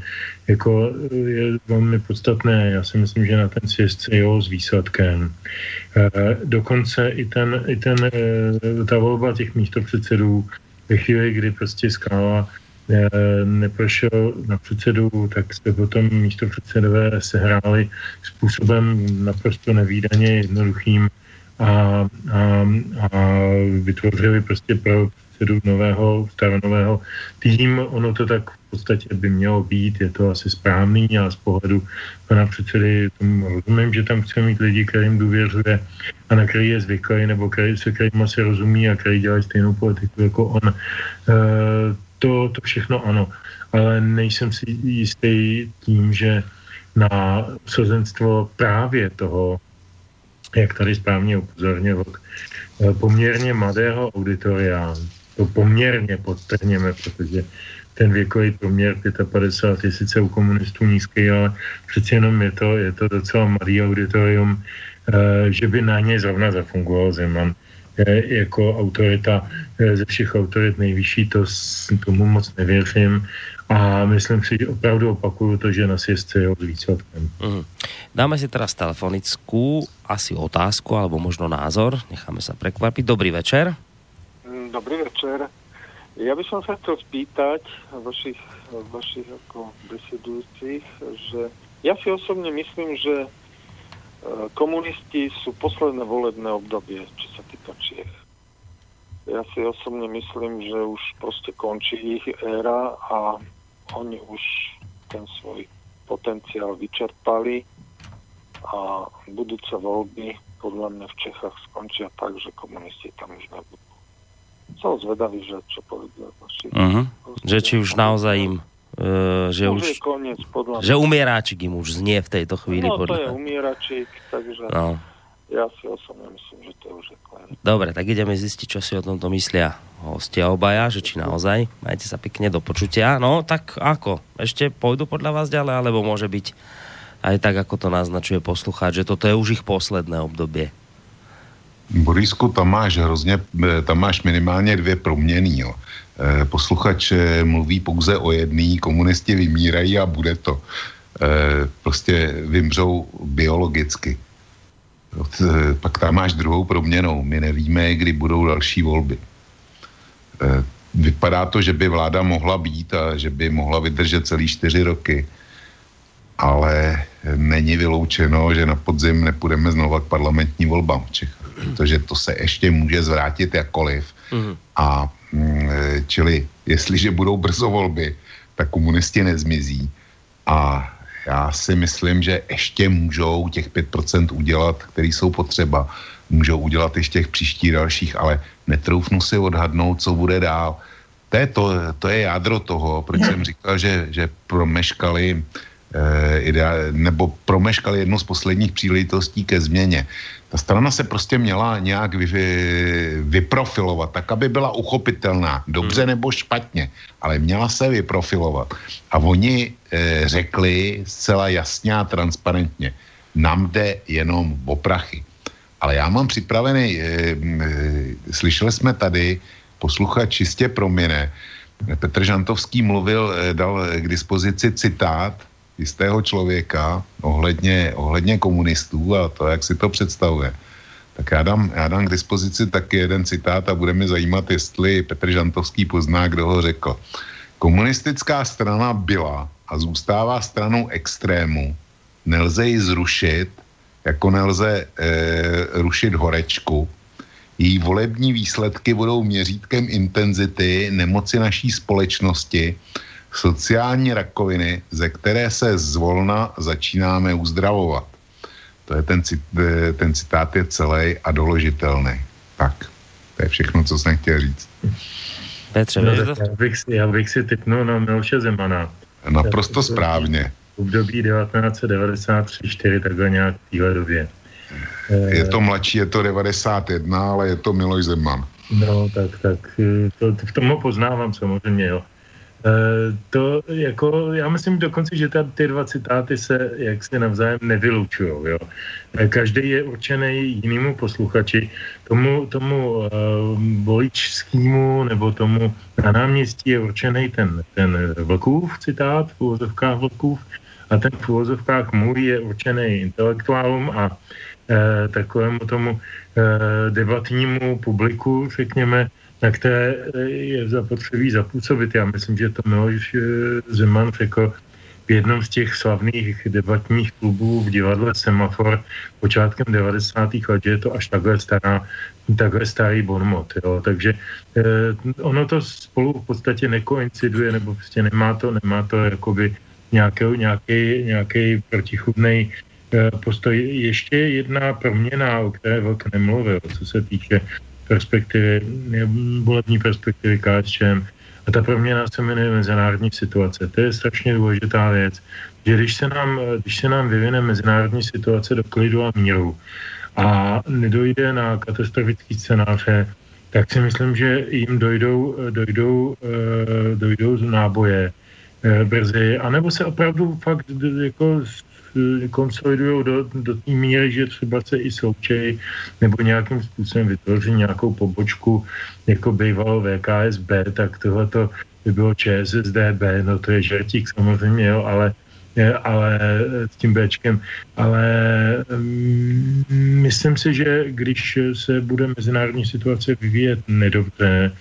jako je velmi podstatné. Já si myslím, že na ten sjezd se s výsledkem. E, dokonce i ten, i ten, e, ta volba těch místopředsedů ve chvíli, kdy prostě Skála neprošel na předsedu, tak se potom místo předsedové sehráli způsobem naprosto nevýdaně jednoduchým a, a, a vytvořili prostě pro předsedu nového, staronového tým. Ono to tak v podstatě by mělo být, je to asi správný a z pohledu pana předsedy tomu rozumím, že tam chce mít lidi, kterým důvěřuje a na který je zvyklý, nebo který, se kterým se rozumí a který dělají stejnou politiku jako on. E, to, to všechno ano, ale nejsem si jistý tím, že na obsazenstvo právě toho, jak tady správně upozornil, eh, poměrně mladého auditoria, to poměrně podtrhněme, protože ten věkový poměr 55 je sice u komunistů nízký, ale přeci jenom je to, je to docela mladý auditorium, eh, že by na ně zrovna zafungoval Zeman. Jako autorita ze všech autorit nejvyšší, to tomu moc nevěřím. A myslím si, že opravdu opakuju to, že na sjezce je výsledkem. Mm. Dáme si teraz telefonickou asi otázku, alebo možno názor. Necháme sa prekvapiť. Dobrý večer. Mm, dobrý večer. Ja by som sa chcel spýtať vašich, vašich ako besedujúcich, že ja si osobne myslím, že komunisti sú posledné volebné obdobie, čo sa týka Čiech. Ja si osobne myslím, že už proste končí ich éra a oni už ten svoj potenciál vyčerpali a budúce voľby podľa mňa v Čechách skončia tak, že komunisti tam už nebudú. Som zvedavý, že čo povedia vaši. Uh-huh. Že či už naozaj im že už, je koniec, podľa že umieráčik im už znie v tejto chvíli. No, podľa... to je umieračik, takže no. ja si osobne myslím, že to už je koniec. Dobre, tak ideme zistiť, čo si o tomto myslia hostia obaja, že či naozaj. Majte sa pekne do počutia. No, tak ako? Ešte pôjdu podľa vás ďalej, alebo môže byť aj tak, ako to naznačuje poslucháč, že toto je už ich posledné obdobie? Borisku, tam máš hrozně, eh, tam máš minimálně dvě proměny. Jo. Eh, posluchač eh, mluví pouze o jedný, komunisti vymírají a bude to. Prostě vymřou biologicky. Pak tam máš druhou proměnou. My nevíme, kdy budou další volby. Eh, vypadá to, že by vláda mohla být a že by mohla vydržet celý čtyři roky, ale není vyloučeno, že na podzim nepůjdeme znova k parlamentní volbám v Čechách, protože to se ještě může zvrátit jakkoliv. Mm. A eh, čili, jestliže budou brzo volby, tak komunisti nezmizí a já si myslím, že ještě můžou těch 5% udělat, který jsou potřeba můžou udělat ještě těch příštích dalších, ale netroufnu si odhadnout, co bude dál. To je, to, to je jádro toho, proč jsem říkal, že, že promeškali eh, nebo promeškali jednu z posledních příležitostí ke změně. Ta strana se prostě měla nějak vy, vyprofilovat, tak, aby byla uchopitelná, dobře hmm. nebo špatně, ale měla se vyprofilovat. A oni eh, řekli zcela jasně a transparentně, nám jde jenom o prachy. Ale já mám připravený, e, e, slyšeli jsme tady, posluchač čistě promine, Petr Žantovský mluvil, e, dal k dispozici citát jistého člověka ohledně, ohledně komunistů a to, jak si to představuje. Tak já dám, já dám k dispozici taky jeden citát a bude mi zajímat, jestli Petr Žantovský pozná, kdo ho řekl. Komunistická strana byla a zůstává stranou extrému. Nelze ji zrušit, jako nelze e, rušit horečku. Její volební výsledky budou měřítkem intenzity nemoci naší společnosti, sociální rakoviny, ze které se zvolna začínáme uzdravovat. To je ten, eh, ten citát je celý a doložitelný. Tak, to je všechno, co jsem chtěl říct. Petře, no, já, bych si, já bych si typnul na Miloše Zemana. Naprosto správně období 1993-4, takhle nějak v téhle době. Je to mladší, je to 91, ale je to Miloš Zeman. No, tak, tak, to, v tom ho poznávám samozřejmě, jo. E, to jako, já myslím dokonce, že ta, ty dva citáty se jak se navzájem nevylučují. Jo. E, každý je určený jinému posluchači, tomu, tomu uh, voličskému nebo tomu na náměstí je určený ten, ten Vlkův citát, v úvozovkách Vlkův, a ten v úvozovkách můj je určený intelektuálům a e, takovému tomu e, debatnímu publiku, řekněme, na které je zapotřebí zapůsobit. Já myslím, že to Miloš e, Zeman řekl v jednom z těch slavných debatních klubů v divadle Semafor počátkem 90. let, že je to až takhle stará, takhle starý bonmot. Jo. Takže eh, ono to spolu v podstatě nekoinciduje, nebo prostě nemá to, nemá to jakoby nějaký, nějaký, nějaký protichudný eh, postoj. Ještě jedna proměna, o které Vlk nemluvil, co se týče perspektivy, volební perspektivy KSČM. A ta proměna se jmenuje mezinárodní situace. To je strašně důležitá věc, že když se nám, když se nám vyvine mezinárodní situace do klidu a míru a nedojde na katastrofický scénáře, tak si myslím, že jim dojdou, dojdou, eh, dojdou z náboje, Eh, brzy, anebo se opravdu fakt jako konsolidují do, do té míry, že třeba se i sloučejí nebo nějakým způsobem vytvoří nějakou pobočku jako bývalo VKSB, tak tohleto by bylo ČSSDB, no to je žertík samozřejmě, jo, ale ale s tím Bčkem, ale um, myslím si, že když se bude mezinárodní situace vyvíjet nedobře,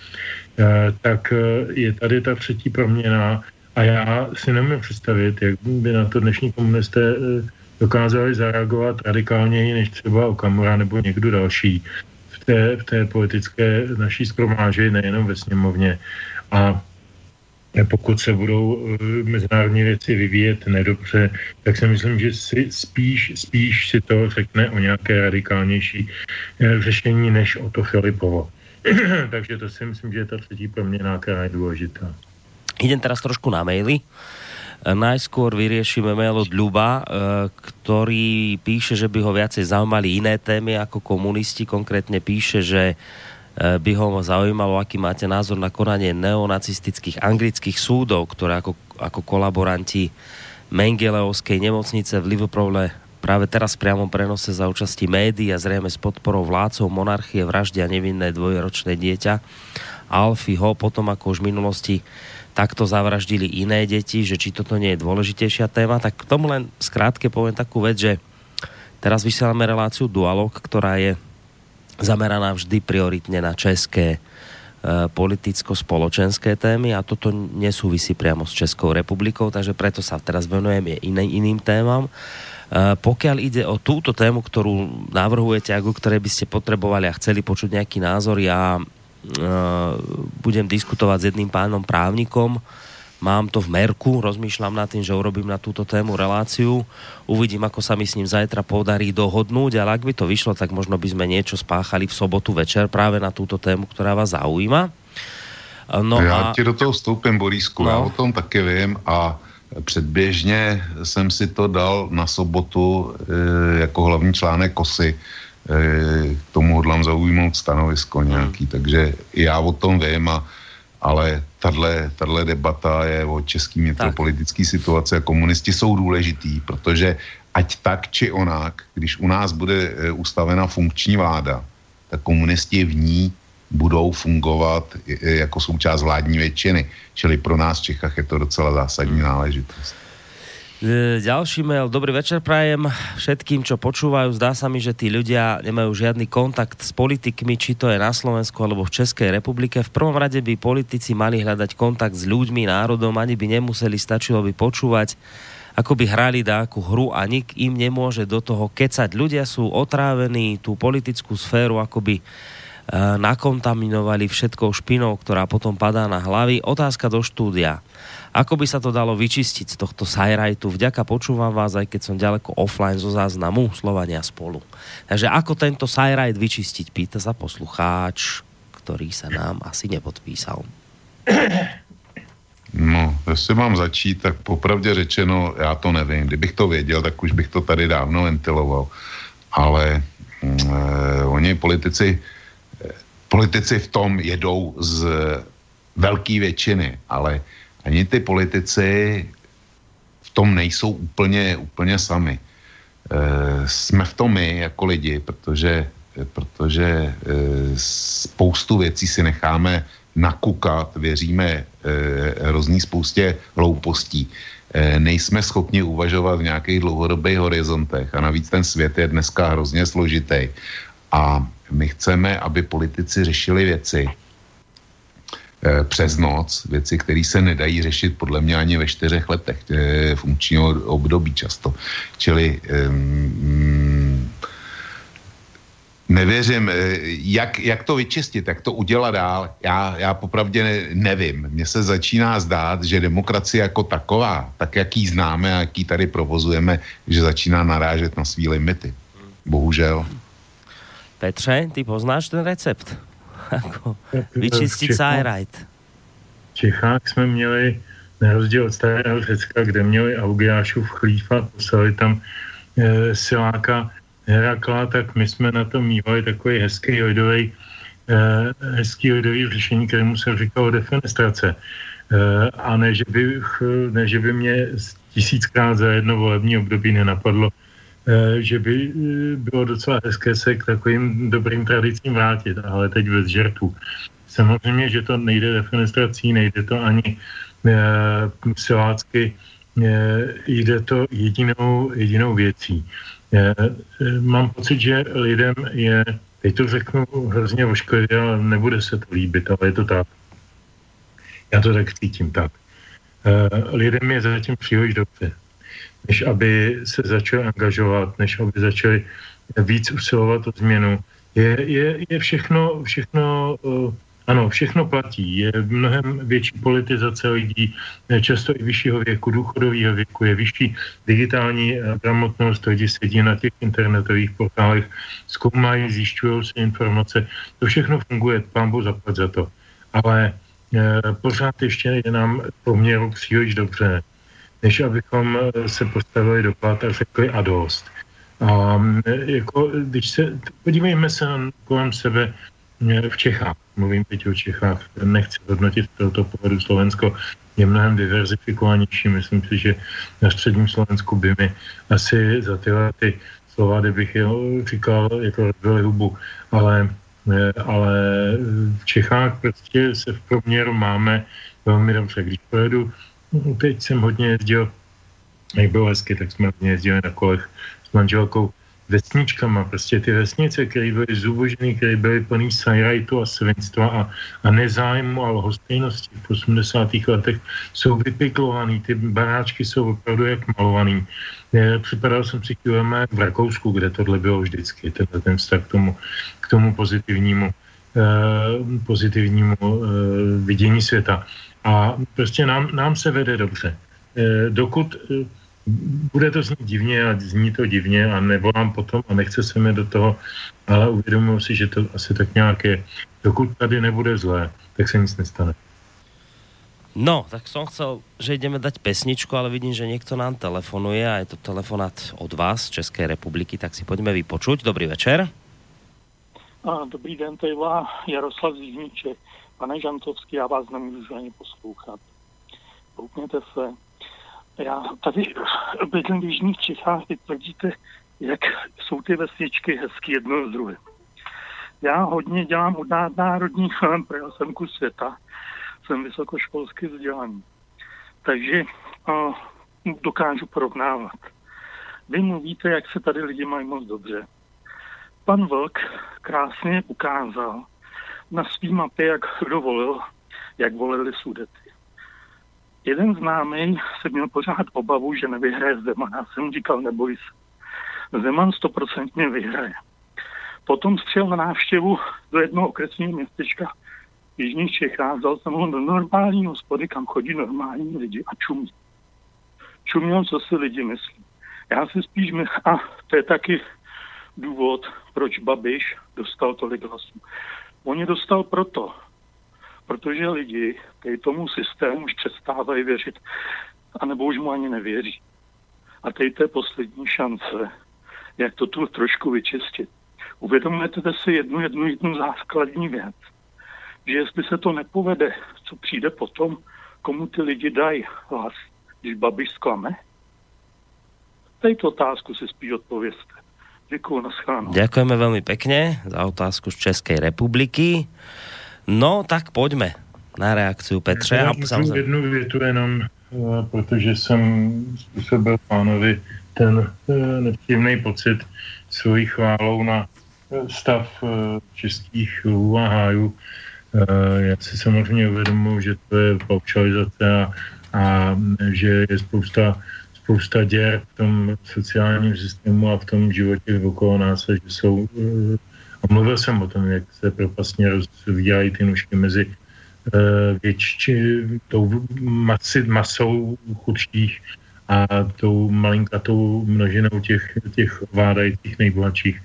tak je tady ta třetí proměna a já si nemůžu představit, jak by na to dnešní komunisté uh, dokázali zareagovat radikálněji než třeba Okamura nebo někdo další v té, v té politické naší skromáži, nejenom ve sněmovně. A pokud se budou eh, mezinárodní věci vyvíjet nedobře, tak si myslím, že si spíš, spíš si to řekne o nějaké radikálnější eh, řešení, než o to Filipovo. Takže to si myslím, že je ta třetí proměna, která je důležitá. Idem teraz trošku na maily. Eh, najskôr vyriešime mail od Ľuba, ktorý píše, že by ho viacej zaujímali iné témy ako komunisti. Konkrétne píše, že Eh, by ho zaujímalo, aký máte názor na konanie neonacistických anglických súdov, ktoré ako, ako kolaboranti Mengeleovskej nemocnice v Liverpoole práve teraz v priamom prenose za účasti médií a zrejme s podporou vládcov monarchie vraždia nevinné dvojročné dieťa Alfie ho potom ako už v minulosti takto zavraždili iné deti, že či toto nie je dôležitejšia téma, tak k tomu len skrátke poviem takú vec, že teraz vysielame reláciu Dualog, ktorá je zameraná vždy prioritne na české e, politicko-spoločenské témy a toto nesúvisí priamo s Českou republikou, takže preto sa teraz venujem iné, iným témam. E, pokiaľ ide o túto tému, ktorú navrhujete, ako ktoré by ste potrebovali a chceli počuť nejaký názor, ja budem diskutovať s jedným pánom právnikom, Mám to v merku, rozmýšľam nad tým, že urobím na túto tému reláciu. Uvidím, ako sa mi s ním zajtra podarí dohodnúť, ale ak by to vyšlo, tak možno by sme niečo spáchali v sobotu večer práve na túto tému, ktorá vás zaujíma. No Já a... ti do toho vstoupím, Borísku, no. já o tom taky vím a předběžně jsem si to dal na sobotu e, jako hlavní článek KOSY. K tomu hodlám zaujmout stanovisko nějaký, hmm. takže já o tom vím a ale tahle debata je o český metropolitické situace a komunisti jsou důležitý, protože ať tak či onak, když u nás bude e, ustavena funkční vláda, tak komunisti v ní budou fungovat jako součást vládní většiny. Čili pro nás v Čechách je to docela zásadní náležitost. E, ďalší mail. Dobrý večer prajem všetkým, čo počúvajú. Zdá sa mi, že tí ľudia nemajú žiadny kontakt s politikmi, či to je na Slovensku alebo v Českej republike. V prvom rade by politici mali hľadať kontakt s ľuďmi, národom, ani by nemuseli, stačilo by počúvať, ako by hrali dáku hru a nik im nemôže do toho kecať. Ľudia sú otrávení tú politickú sféru akoby e, nakontaminovali všetkou špinou, ktorá potom padá na hlavy. Otázka do štúdia. Ako by sa to dalo vyčistiť z tohto sajrajtu? Vďaka počúvam vás, aj keď som ďaleko offline zo záznamu Slovania spolu. Takže ako tento sajrajt vyčistiť? Pýta sa poslucháč, ktorý sa nám asi nepodpísal. No, jestli mám začít, tak popravdě řečeno, já to nevím. Kdybych to věděl, tak už bych to tady dávno ventiloval. Ale mm, eh, oni politici, eh, politici v tom jedou z velké většiny, ale ani ty politici v tom nejsou úplně, úplně sami. E, jsme v tom my jako lidi, protože, protože e, spoustu věcí si necháme nakukat, věříme e, hrozný spoustě hloupostí. E, nejsme schopni uvažovat v nějakých dlouhodobých horizontech a navíc ten svět je dneska hrozně složitý. A my chceme, aby politici řešili věci, přes noc, věci, které se nedají řešit podle mě ani ve čtyřech letech e, funkčního období často. Čili um, nevěřím, eh, jak, jak to vyčistit, jak to udělat dál, já, já popravdě nevím. Mně se začíná zdát, že demokracie jako taková, tak jak ji známe a jak ji tady provozujeme, že začíná narážet na svý limity. Bohužel. Petře, ty poznáš ten recept? Jako vyčistit Sajrajt. V Čechách jsme měli, na rozdíl od starého Řecka, kde měli Augiášův chlífa, poslali tam e, siláka Herakla, tak my jsme na to mývali takový hezký lidový, e, hezký lidový řešení, kterému se říkalo defenestrace. a ne že, bych, ne, že by mě tisíckrát za jedno volební období nenapadlo, že by bylo docela hezké se k takovým dobrým tradicím vrátit, ale teď bez žertů. Samozřejmě, že to nejde defenestrací, nejde to ani silácky, jde to jedinou, jedinou věcí. Mám pocit, že lidem je, teď to řeknu hrozně ošklivě, ale nebude se to líbit, ale je to tak. Já to tak cítím tak. Lidem je zatím příliš dobře, než aby se začali angažovat, než aby začali víc usilovat o změnu. Je, je, je všechno, všechno ano, všechno platí. Je mnohem větší politizace lidí, často i vyššího věku, důchodového věku, je vyšší digitální eh, gramotnost, lidi sedí na těch internetových portálech, zkoumají, zjišťují si informace. To všechno funguje, pán zapad za to. Ale e, pořád ještě je nám poměru příliš dobře, než abychom eh, se postavili do a řekli a dost. A jako, když se, podívejme se kolem sebe, v Čechách, mluvím teď o Čechách, nechci hodnotit tohoto pohledu Slovensko, je mnohem diverzifikovanější. Myslím si, že na středním Slovensku by mi asi za tyhle ty slova, kdybych je říkal, jako rozbili hubu, ale, ale v Čechách prostě se v proměru máme velmi dobře. Když pojedu, teď jsem hodně jezdil, jak bylo hezky, tak jsme hodně jezdili na kolech s manželkou vesničkama. Prostě ty vesnice, které byly zubožené, které byly plný sajrajtu a svinstva a, a nezájmu a lhostejnosti v 80. letech, jsou vypiklovaný. Ty baráčky jsou opravdu jak malovaný. Připadal jsem si kilometr v Rakousku, kde tohle bylo vždycky, tenhle ten vztah k tomu, k tomu pozitivnímu, eh, pozitivnímu eh, vidění světa. A prostě nám, nám se vede dobře. Eh, dokud eh, bude to znít divně a zní to divně a nevolám potom a nechce se mi do toho, ale uvědomuji si, že to asi tak nějak je. Dokud tady nebude zlé, tak se nic nestane. No, tak som chcel, že ideme dať pesničku, ale vidím, že niekto nám telefonuje a je to telefonát od vás z České republiky, tak si poďme vypočuť. Dobrý večer. A, dobrý den, to je Jaroslav Zíniče. Pane Žantovský, já vás nemůžu ani poslouchat. Poukněte se, já tady bydlím v Jižních Čechách, vy tvrdíte, jak jsou ty vesničky hezky jedno z druhé. Já hodně dělám od národních film, projel jsem kus světa, jsem vysokoškolsky vzdělaný. Takže uh, dokážu porovnávat. Vy mluvíte, jak se tady lidi mají moc dobře. Pan Vlk krásně ukázal na svý mapě, jak kdo volil, jak volili sudety. Jeden známý se měl pořád obavu, že nevyhraje Zeman. Já jsem říkal, neboj se. Zeman stoprocentně vyhraje. Potom střel na návštěvu do jednoho okresního městečka v Jižních Čechách, vzal jsem ho do normální hospody, kam chodí normální lidi a čumí. Čuměl, co si lidi myslí. Já si spíš myslím, a to je taky důvod, proč Babiš dostal tolik hlasů. On je dostal proto, protože lidi který tomu systému už přestávají věřit, anebo už mu ani nevěří. A teď to je poslední šance, jak to tu trošku vyčistit. Uvědomujete si jednu, jednu, jednu základní věc, že jestli se to nepovede, co přijde potom, komu ty lidi dají hlas, když Babiš zklame? Tejto otázku si spíš odpověste. Děkuji, naschánu. Děkujeme velmi pekne za otázku z České republiky. No, tak pojďme na reakci Petře. Já můžu jednu větu jenom, eh, protože jsem způsobil pánovi ten eh, nepříjemný pocit svojí chválou na eh, stav českých lů a hájů. Já si samozřejmě uvědomuji, že to je paušalizace a, a že je spousta, spousta děr v tom sociálním systému a v tom životě okolo nás, že jsou a mluvil jsem o tom, jak se propastně rozvíjají ty nůžky mezi Eh, větší, tou masi, masou chudších a tou malinkatou množinou těch, těch vládajících nejbohatších.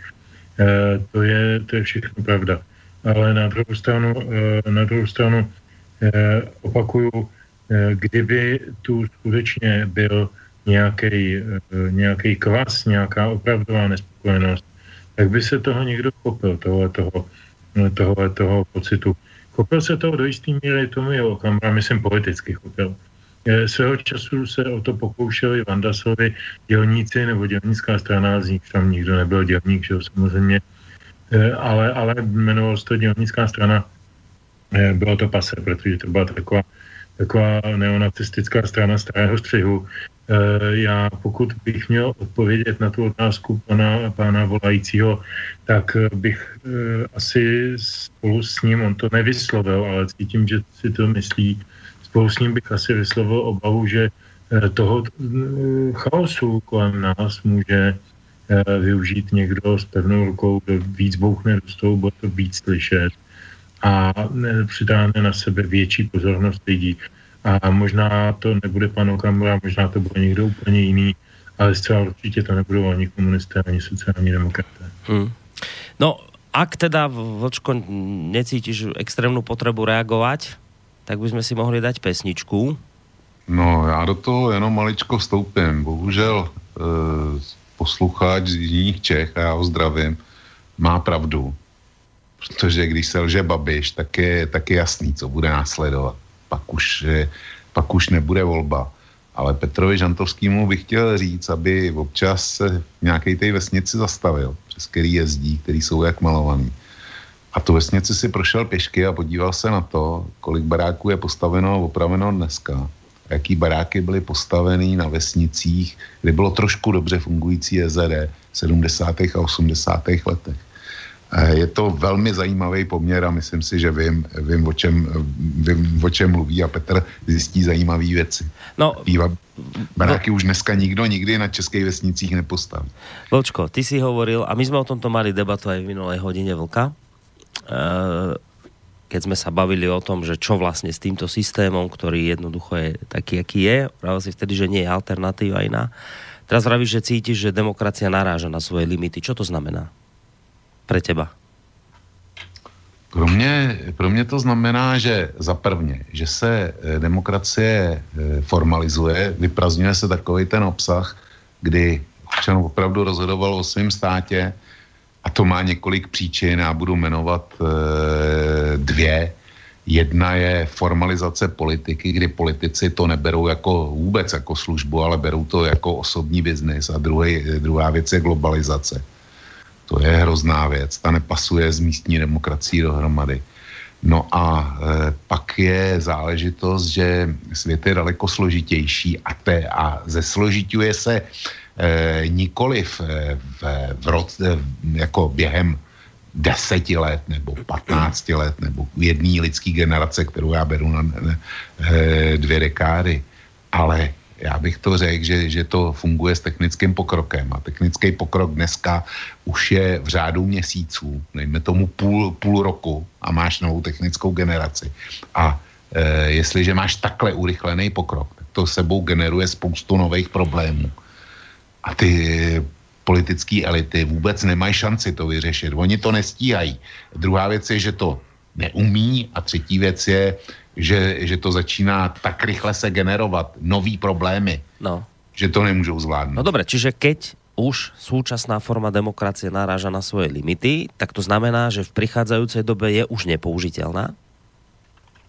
Eh, to je, to je všechno pravda. Ale na druhou stranu, eh, na druhou stranu opakuju, kdyby tu skutečně byl nějaký, nějaký kvas, nějaká opravdová nespokojenost, tak by se toho někdo chopil, tohle toho, tohle toho pocitu Chopil se toho do jistý míry Tomio Okamura, myslím politicky chopil. E, svého času se o to pokoušeli Vandasovi dělníci nebo dělnická strana, z nich tam nikdo nebyl dělník, že samozřejmě, ale, ale jmenoval se to dělnická strana. Bylo to pase, protože to byla taková, taková neonacistická strana starého střihu. Já pokud bych měl odpovědět na tu otázku pana, pana volajícího, tak bych asi spolu s ním, on to nevyslovil, ale cítím, že si to myslí, spolu s ním bych asi vyslovil obavu, že eh, toho eh, chaosu kolem nás může eh, využít někdo s pevnou rukou, kdo víc bouchne do stolu, bude to víc slyšet a přidáme na sebe větší pozornost lidí. A možná to nebude pan Okamura, možná to bude někdo úplně jiný, ale zcela určitě to nebudou ani komunisté, ani sociální demokraté. Hmm. No, ak teda, Vlčko, necítiš extrémnu potrebu reagovať, tak bychom si mohli dať pesničku. No, já do toho jenom maličko vstoupím. Bohužel e, posluchač z jiných Čech, a já ho zdravím, má pravdu. Protože když se lže Babiš, tak je, tak je jasný, co bude následovat. Pak už, je, pak už nebude volba. Ale Petrovi Žantovskému bych chtěl říct, aby občas se v nějaké té vesnici zastavil, přes který jezdí, který jsou jak malovaný a tu vesnici si prošel pěšky a podíval se na to, kolik baráků je postaveno a opraveno dneska. Jaký baráky byly postaveny na vesnicích, kde bylo trošku dobře fungující JZD v 70. a 80. letech. Je to velmi zajímavý poměr a myslím si, že vím, vím, o, čem, vím o čem mluví a Petr zjistí zajímavé věci. No, Býva, baráky no, už dneska nikdo nikdy na českých vesnicích nepostaví. Vlčko, ty si hovoril, a my jsme o tomto mali debatu aj v minulé hodině Vlka, Eh, keď sme sa bavili o tom, že čo vlastne s týmto systémom, ktorý jednoducho je taký, aký je, pravil si vtedy, že nie je alternatíva iná. Teraz vravíš, že cítiš, že demokracia naráža na svoje limity. Čo to znamená pre teba? Pro mě, pro mě to znamená, že za prvně, že se eh, demokracie eh, formalizuje, vyprazňuje se takový ten obsah, kdy občan opravdu rozhodoval o svém státě, a to má několik příčin, já budu jmenovat e, dvě. Jedna je formalizace politiky, kdy politici to neberou jako vůbec jako službu, ale berou to jako osobní biznis. A druhý, druhá věc je globalizace. To je hrozná věc. Ta nepasuje s místní demokracií dohromady. No a e, pak je záležitost, že svět je daleko složitější a, te, a zesložituje se eh, nikoliv eh, v, v roce, jako během deseti let nebo patnácti let nebo jedné lidské generace, kterou já beru na, eh, dvě dekády, ale já bych to řekl, že, že to funguje s technickým pokrokem a technický pokrok dneska už je v řádu měsíců, nejme tomu půl, půl roku a máš novou technickou generaci. A e, jestliže máš takhle urychlený pokrok, tak to sebou generuje spoustu nových problémů a ty politické elity vůbec nemají šanci to vyřešit. Oni to nestíhají. Druhá věc je, že to neumí a třetí věc je, že, že to začíná tak rychle se generovat nový problémy, no. že to nemůžou zvládnout. No dobré, čiže keď už súčasná forma demokracie naráža na svoje limity, tak to znamená, že v prichádzajúcej dobe je už nepoužiteľná?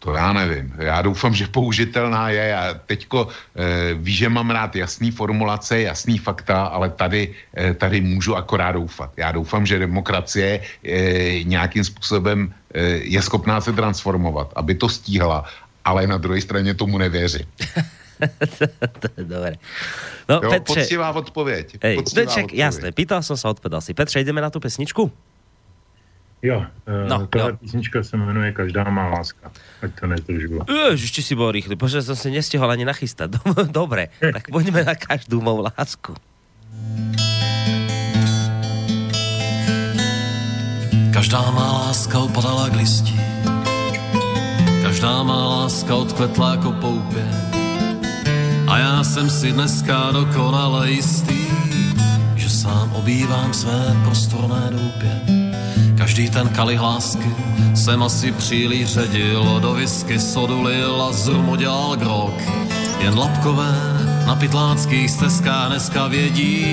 To já nevím. Já doufám, že použitelná je. Já teďko e, ví, že mám rád jasný formulace, jasný fakta, ale tady, e, tady můžu akorát doufat. Já doufám, že demokracie e, nějakým způsobem e, je schopná se transformovat, aby to stíhala, ale na druhé straně tomu nevěřím. to je dobré. No, jo, Petře... Poctivá odpověď. Ej, poctivá Ček, odpověď. jasné, pýtal jsem se, odpovedal si. Petře, jdeme na tu pesničku? Jo, uh, no, tahle jo. písnička se jmenuje Každá má láska. Ať to nezdržilo. Ježiš, si bol rýchly, protože jsem se nestihol ani nachystat. Dobre, tak pojďme na každou mou lásku. Každá má láska opadala k listí, každá má láska odkvetla jako poupě. A já jsem si dneska dokonale jistý, že sám obývám své prostorné doupě Každý ten kalich lásky jsem asi příliš ředil, do whisky sodu lil a z rumu dělal grok. Jen lapkové na pytlánských stezkách dneska vědí,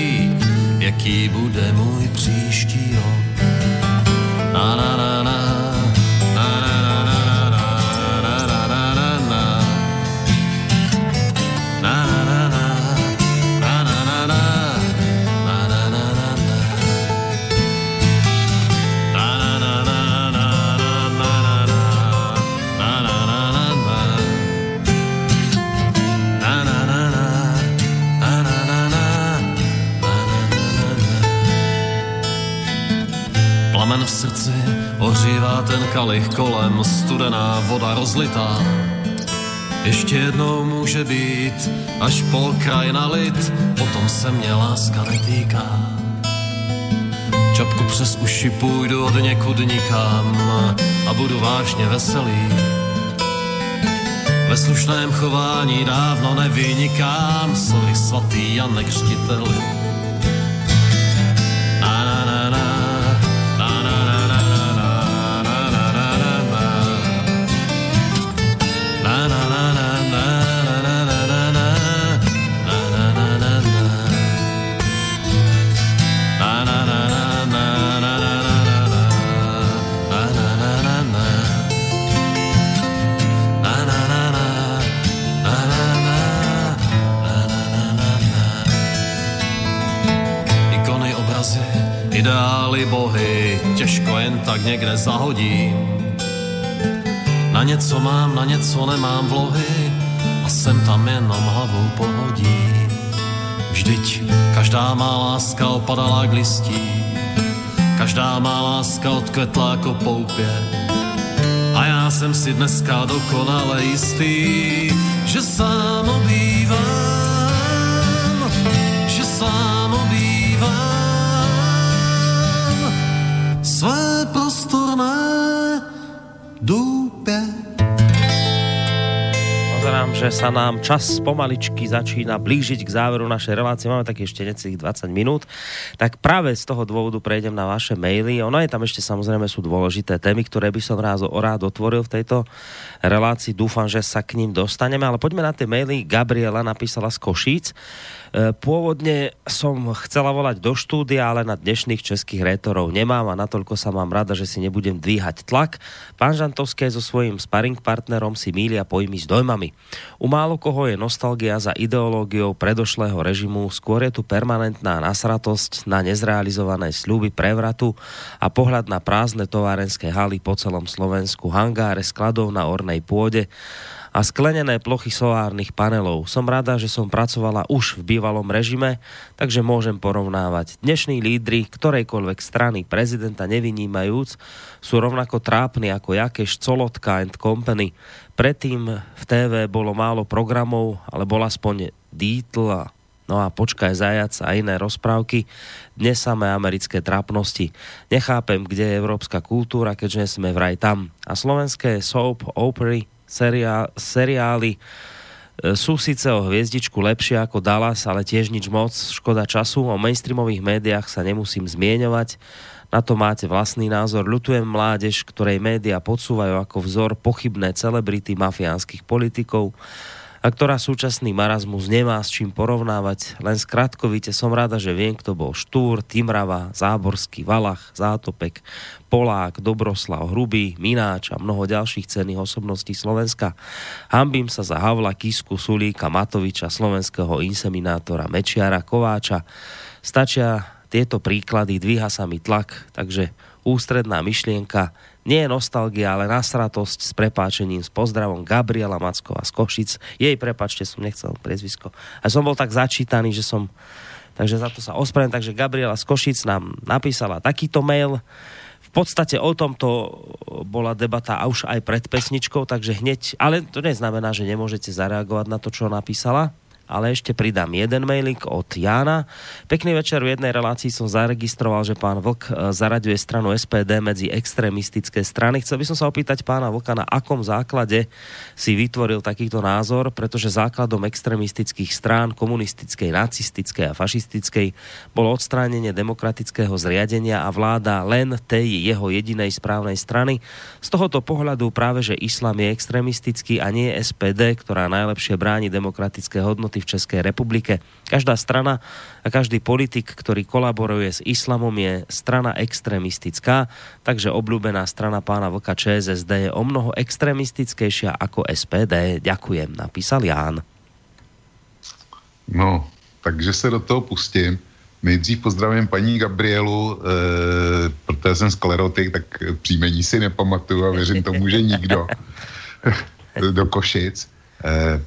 jaký bude můj příští rok. Na na na v srdci ohřívá ten kalich kolem, studená voda rozlitá. Ještě jednou může být, až po kraj nalit, potom se mě láska netýká. Čapku přes uši půjdu od někud nikam a budu vážně veselý. Ve slušném chování dávno nevynikám, sorry svatý Jan Křtiteli. Tak někde zahodím. Na něco mám, na něco nemám vlohy a sem tam jenom hlavou pohodím. Vždyť každá má láska opadala k listí, každá má láska odkvetla jako poupě. A já jsem si dneska dokonale jistý, že sám že sa nám čas pomaličky začína blížiť k záveru našej relácie. Máme tak ešte necelých 20 minút. Tak práve z toho dôvodu prejdem na vaše maily. Ono je tam ešte samozrejme sú dôležité témy, ktoré by som rád, rád otvoril v tejto relácii. Dúfam, že sa k ním dostaneme. Ale poďme na tie maily. Gabriela napísala z Košíc. E, pôvodne som chcela volať do štúdia, ale na dnešných českých rétorov nemám a natoľko sa mám rada, že si nebudem dvíhať tlak. Pán Žantovské so svojím sparring partnerom si mília pojmy s dojmami. U málo koho je nostalgia za ideológiou predošlého režimu, skôr je tu permanentná nasratosť na nezrealizované sľuby prevratu a pohľad na prázdne továrenské haly po celom Slovensku, hangáre skladov na ornej pôde a sklenené plochy solárnych panelov. Som rada, že som pracovala už v bývalom režime, takže môžem porovnávať. Dnešní lídry ktorejkoľvek strany prezidenta nevynímajúc sú rovnako trápni ako Jakeš, Colotka and Company. Predtým v TV bolo málo programov, ale bol aspoň Dietl No a počkaj zajac a iné rozprávky. Dnes samé americké trápnosti. Nechápem, kde je európska kultúra, keďže sme vraj tam. A slovenské soap, opery, seriá, seriály e, sú síce o hviezdičku lepšie ako Dallas, ale tiež nič moc, škoda času. O mainstreamových médiách sa nemusím zmieňovať. Na to máte vlastný názor. Ľutujem mládež, ktorej média podsúvajú ako vzor pochybné celebrity mafiánskych politikov a ktorá súčasný marazmus nemá s čím porovnávať. Len skratkovite som rada, že viem, kto bol Štúr, Timrava, Záborský, Valach, Zátopek, Polák, Dobroslav, Hrubý, Mináč a mnoho ďalších cenných osobností Slovenska. Hambím sa za Havla, Kisku, Sulíka, Matoviča, slovenského inseminátora Mečiara, Kováča. Stačia tieto príklady, dvíha sa mi tlak, takže ústredná myšlienka nie je nostalgia, ale nasratosť s prepáčením, s pozdravom Gabriela Macková z Košic. Jej prepačte, som nechcel priezvisko. A som bol tak začítaný, že som... Takže za to sa ospravedlňujem. Takže Gabriela z Košic nám napísala takýto mail. Podstate o tomto bola debata a už aj pred pesničkou, takže hneď, ale to neznamená, že nemôžete zareagovať na to, čo napísala ale ešte pridám jeden mailik od Jána. Pekný večer, v jednej relácii som zaregistroval, že pán Vlk e, zaraďuje stranu SPD medzi extrémistické strany. Chcel by som sa opýtať pána Vlka, na akom základe si vytvoril takýto názor, pretože základom extrémistických strán, komunistickej, nacistickej a fašistickej, bolo odstránenie demokratického zriadenia a vláda len tej jeho jedinej správnej strany. Z tohoto pohľadu práve, že islám je extrémistický a nie SPD, ktorá najlepšie bráni demokratické hodnoty hodnoty v Českej republike. Každá strana a každý politik, ktorý kolaboruje s islamom, je strana extremistická, takže obľúbená strana pána Vlka ČSSD je o mnoho extremistickejšia ako SPD. Ďakujem, napísal Ján. No, takže se do toho pustím. Nejdřív pozdravím paní Gabrielu, e, protože jsem sklerotik, tak příjmení si nepamatuju a věřím tomu, že nikdo do Košic. E,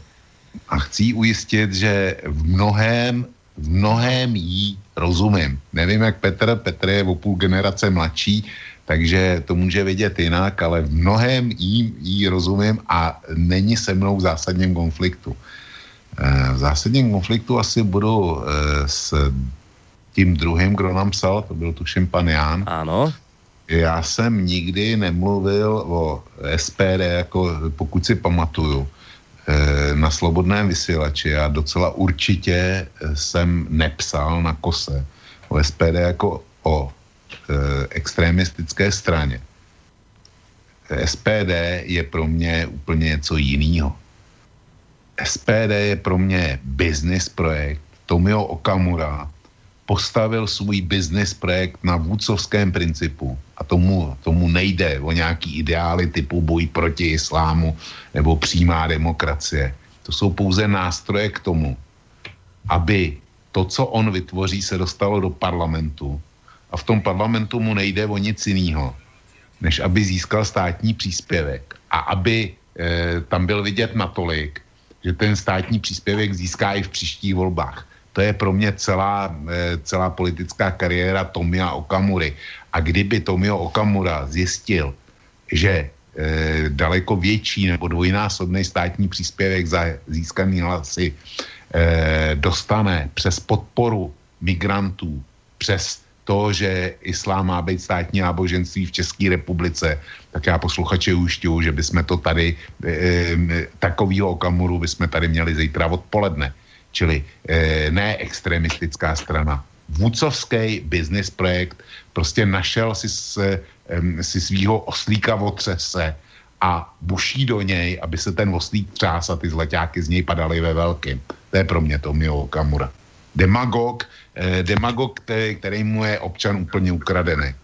a chci ujistit, že v mnohém, v mnohém jí rozumím. Nevím, jak Petr, Petr je o půl generace mladší, takže to může vidět jinak, ale v mnohem jí, jí rozumím a není se mnou v zásadním konfliktu. Eh, v zásadním konfliktu asi budu eh, s tím druhým, kdo nám psal, to byl tuším pan Ján. Ano. Já jsem nikdy nemluvil o SPD, jako pokud si pamatuju, na slobodném vysílači. Já docela určitě jsem nepsal na kose o SPD jako o extremistické straně. SPD je pro mě úplně něco jiného. SPD je pro mě business projekt. Tomio Okamura postavil svůj business projekt na vůcovském principu a tomu, tomu nejde o nějaký ideály typu boj proti islámu nebo přímá demokracie. To jsou pouze nástroje k tomu, aby to, co on vytvoří, se dostalo do parlamentu a v tom parlamentu mu nejde o nic jiného, než aby získal státní příspěvek a aby e, tam byl vidět natolik, že ten státní příspěvek získá i v příštích volbách. To je pro mě celá, eh, celá politická kariéra Tomia Okamury. A kdyby Tomio Okamura zjistil, že eh, daleko větší nebo dvojnásobný státní příspěvek za získaný hlasy eh, dostane přes podporu migrantů, přes to, že islám má být státní náboženství v České republice, tak já posluchače ujišťuju, že bychom to tady, e, takovýho okamuru bychom tady měli zítra odpoledne. Čili e, ne extremistická strana. Vůcovský business projekt prostě našel si, se, e, si svýho oslíka v otřese a buší do něj, aby se ten oslík třás a ty zleťáky z něj padaly ve velkým. To je pro mě to Mio Okamura demagog, eh, demagog, který, který mu je občan úplně ukradený.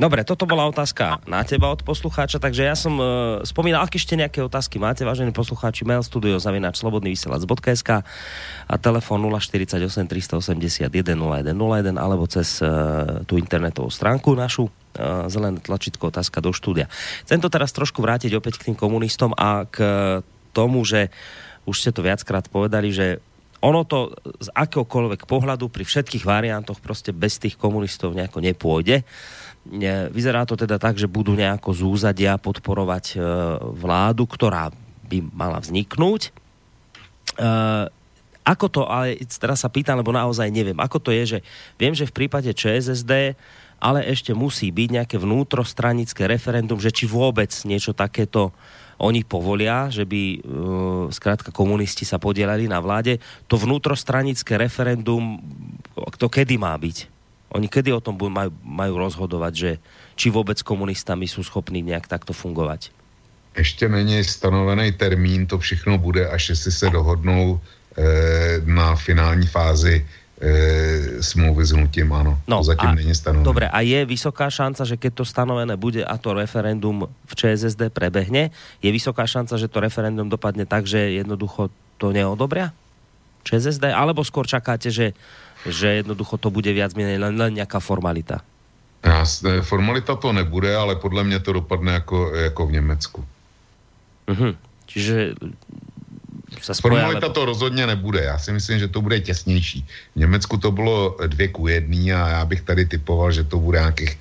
Dobre, toto bola otázka na teba od poslucháča, takže ja som uh, spomínal, ak ešte nejaké otázky máte, vážení poslucháči, mail studio zavinač slobodnyvysielac.sk a telefon 048 381 0101 alebo cez uh, tú internetovú stránku našu uh, zelené tlačítko otázka do štúdia. Chcem to teraz trošku vrátiť opäť k tým komunistom a k tomu, že už ste to viackrát povedali, že ono to z akéhokoľvek pohľadu pri všetkých variantoch prostě bez tých komunistov nejako nepôjde. Vyzerá to teda tak, že budú nejako zúzadia podporovať e, vládu, ktorá by mala vzniknúť. E, ako to, ale teraz sa pýtam, lebo naozaj neviem, ako to je, že viem, že v prípade ČSSD ale ešte musí byť nejaké vnútrostranické referendum, že či vôbec niečo takéto oni povolia, že by uh, zkrátka komunisti sa podielali na vláde. To vnútrostranické referendum, to kedy má byť? Oni kedy o tom majú, majú rozhodovať, že či vôbec komunistami sú schopní nejak takto fungovať? Ještě není stanovený termín, to všechno bude, až jestli se dohodnou e, na finální fázi e, smlouvy s hnutím, áno. No, to zatím a, není stanovené. Dobre, a je vysoká šanca, že keď to stanovené bude a to referendum v ČSSD prebehne, je vysoká šanca, že to referendum dopadne tak, že jednoducho to neodobria? ČSSD? Alebo skôr čakáte, že, že jednoducho to bude viac menej len, len nejaká formalita? Jasné, formalita to nebude, ale podle mě to dopadne jako, jako v Německu. Mhm. Čiže se Formalita to rozhodně nebude. Já si myslím, že to bude těsnější. V Německu to bylo dvě ku jedný a já bych tady typoval, že to bude nějakých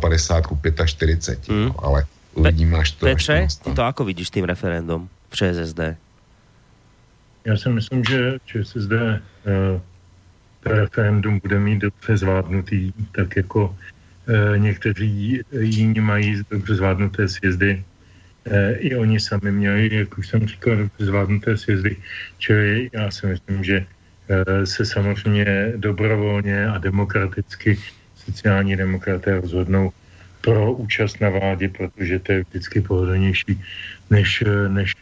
55 ku 45. Mm. No, ale uvidíme, až to... Petře, až to ty to jako vidíš tím referendum v ČSSD? Já si myslím, že ČSSD to referendum bude mít dobře zvládnutý, tak jako uh, někteří jiní mají dobře zvládnuté sjezdy Eh, i oni sami měli, jak už jsem říkal, zvládnuté sjezdy. Čili já si myslím, že eh, se samozřejmě dobrovolně a demokraticky sociální demokraté rozhodnou pro účast na vládě, protože to je vždycky pohodlnější než, než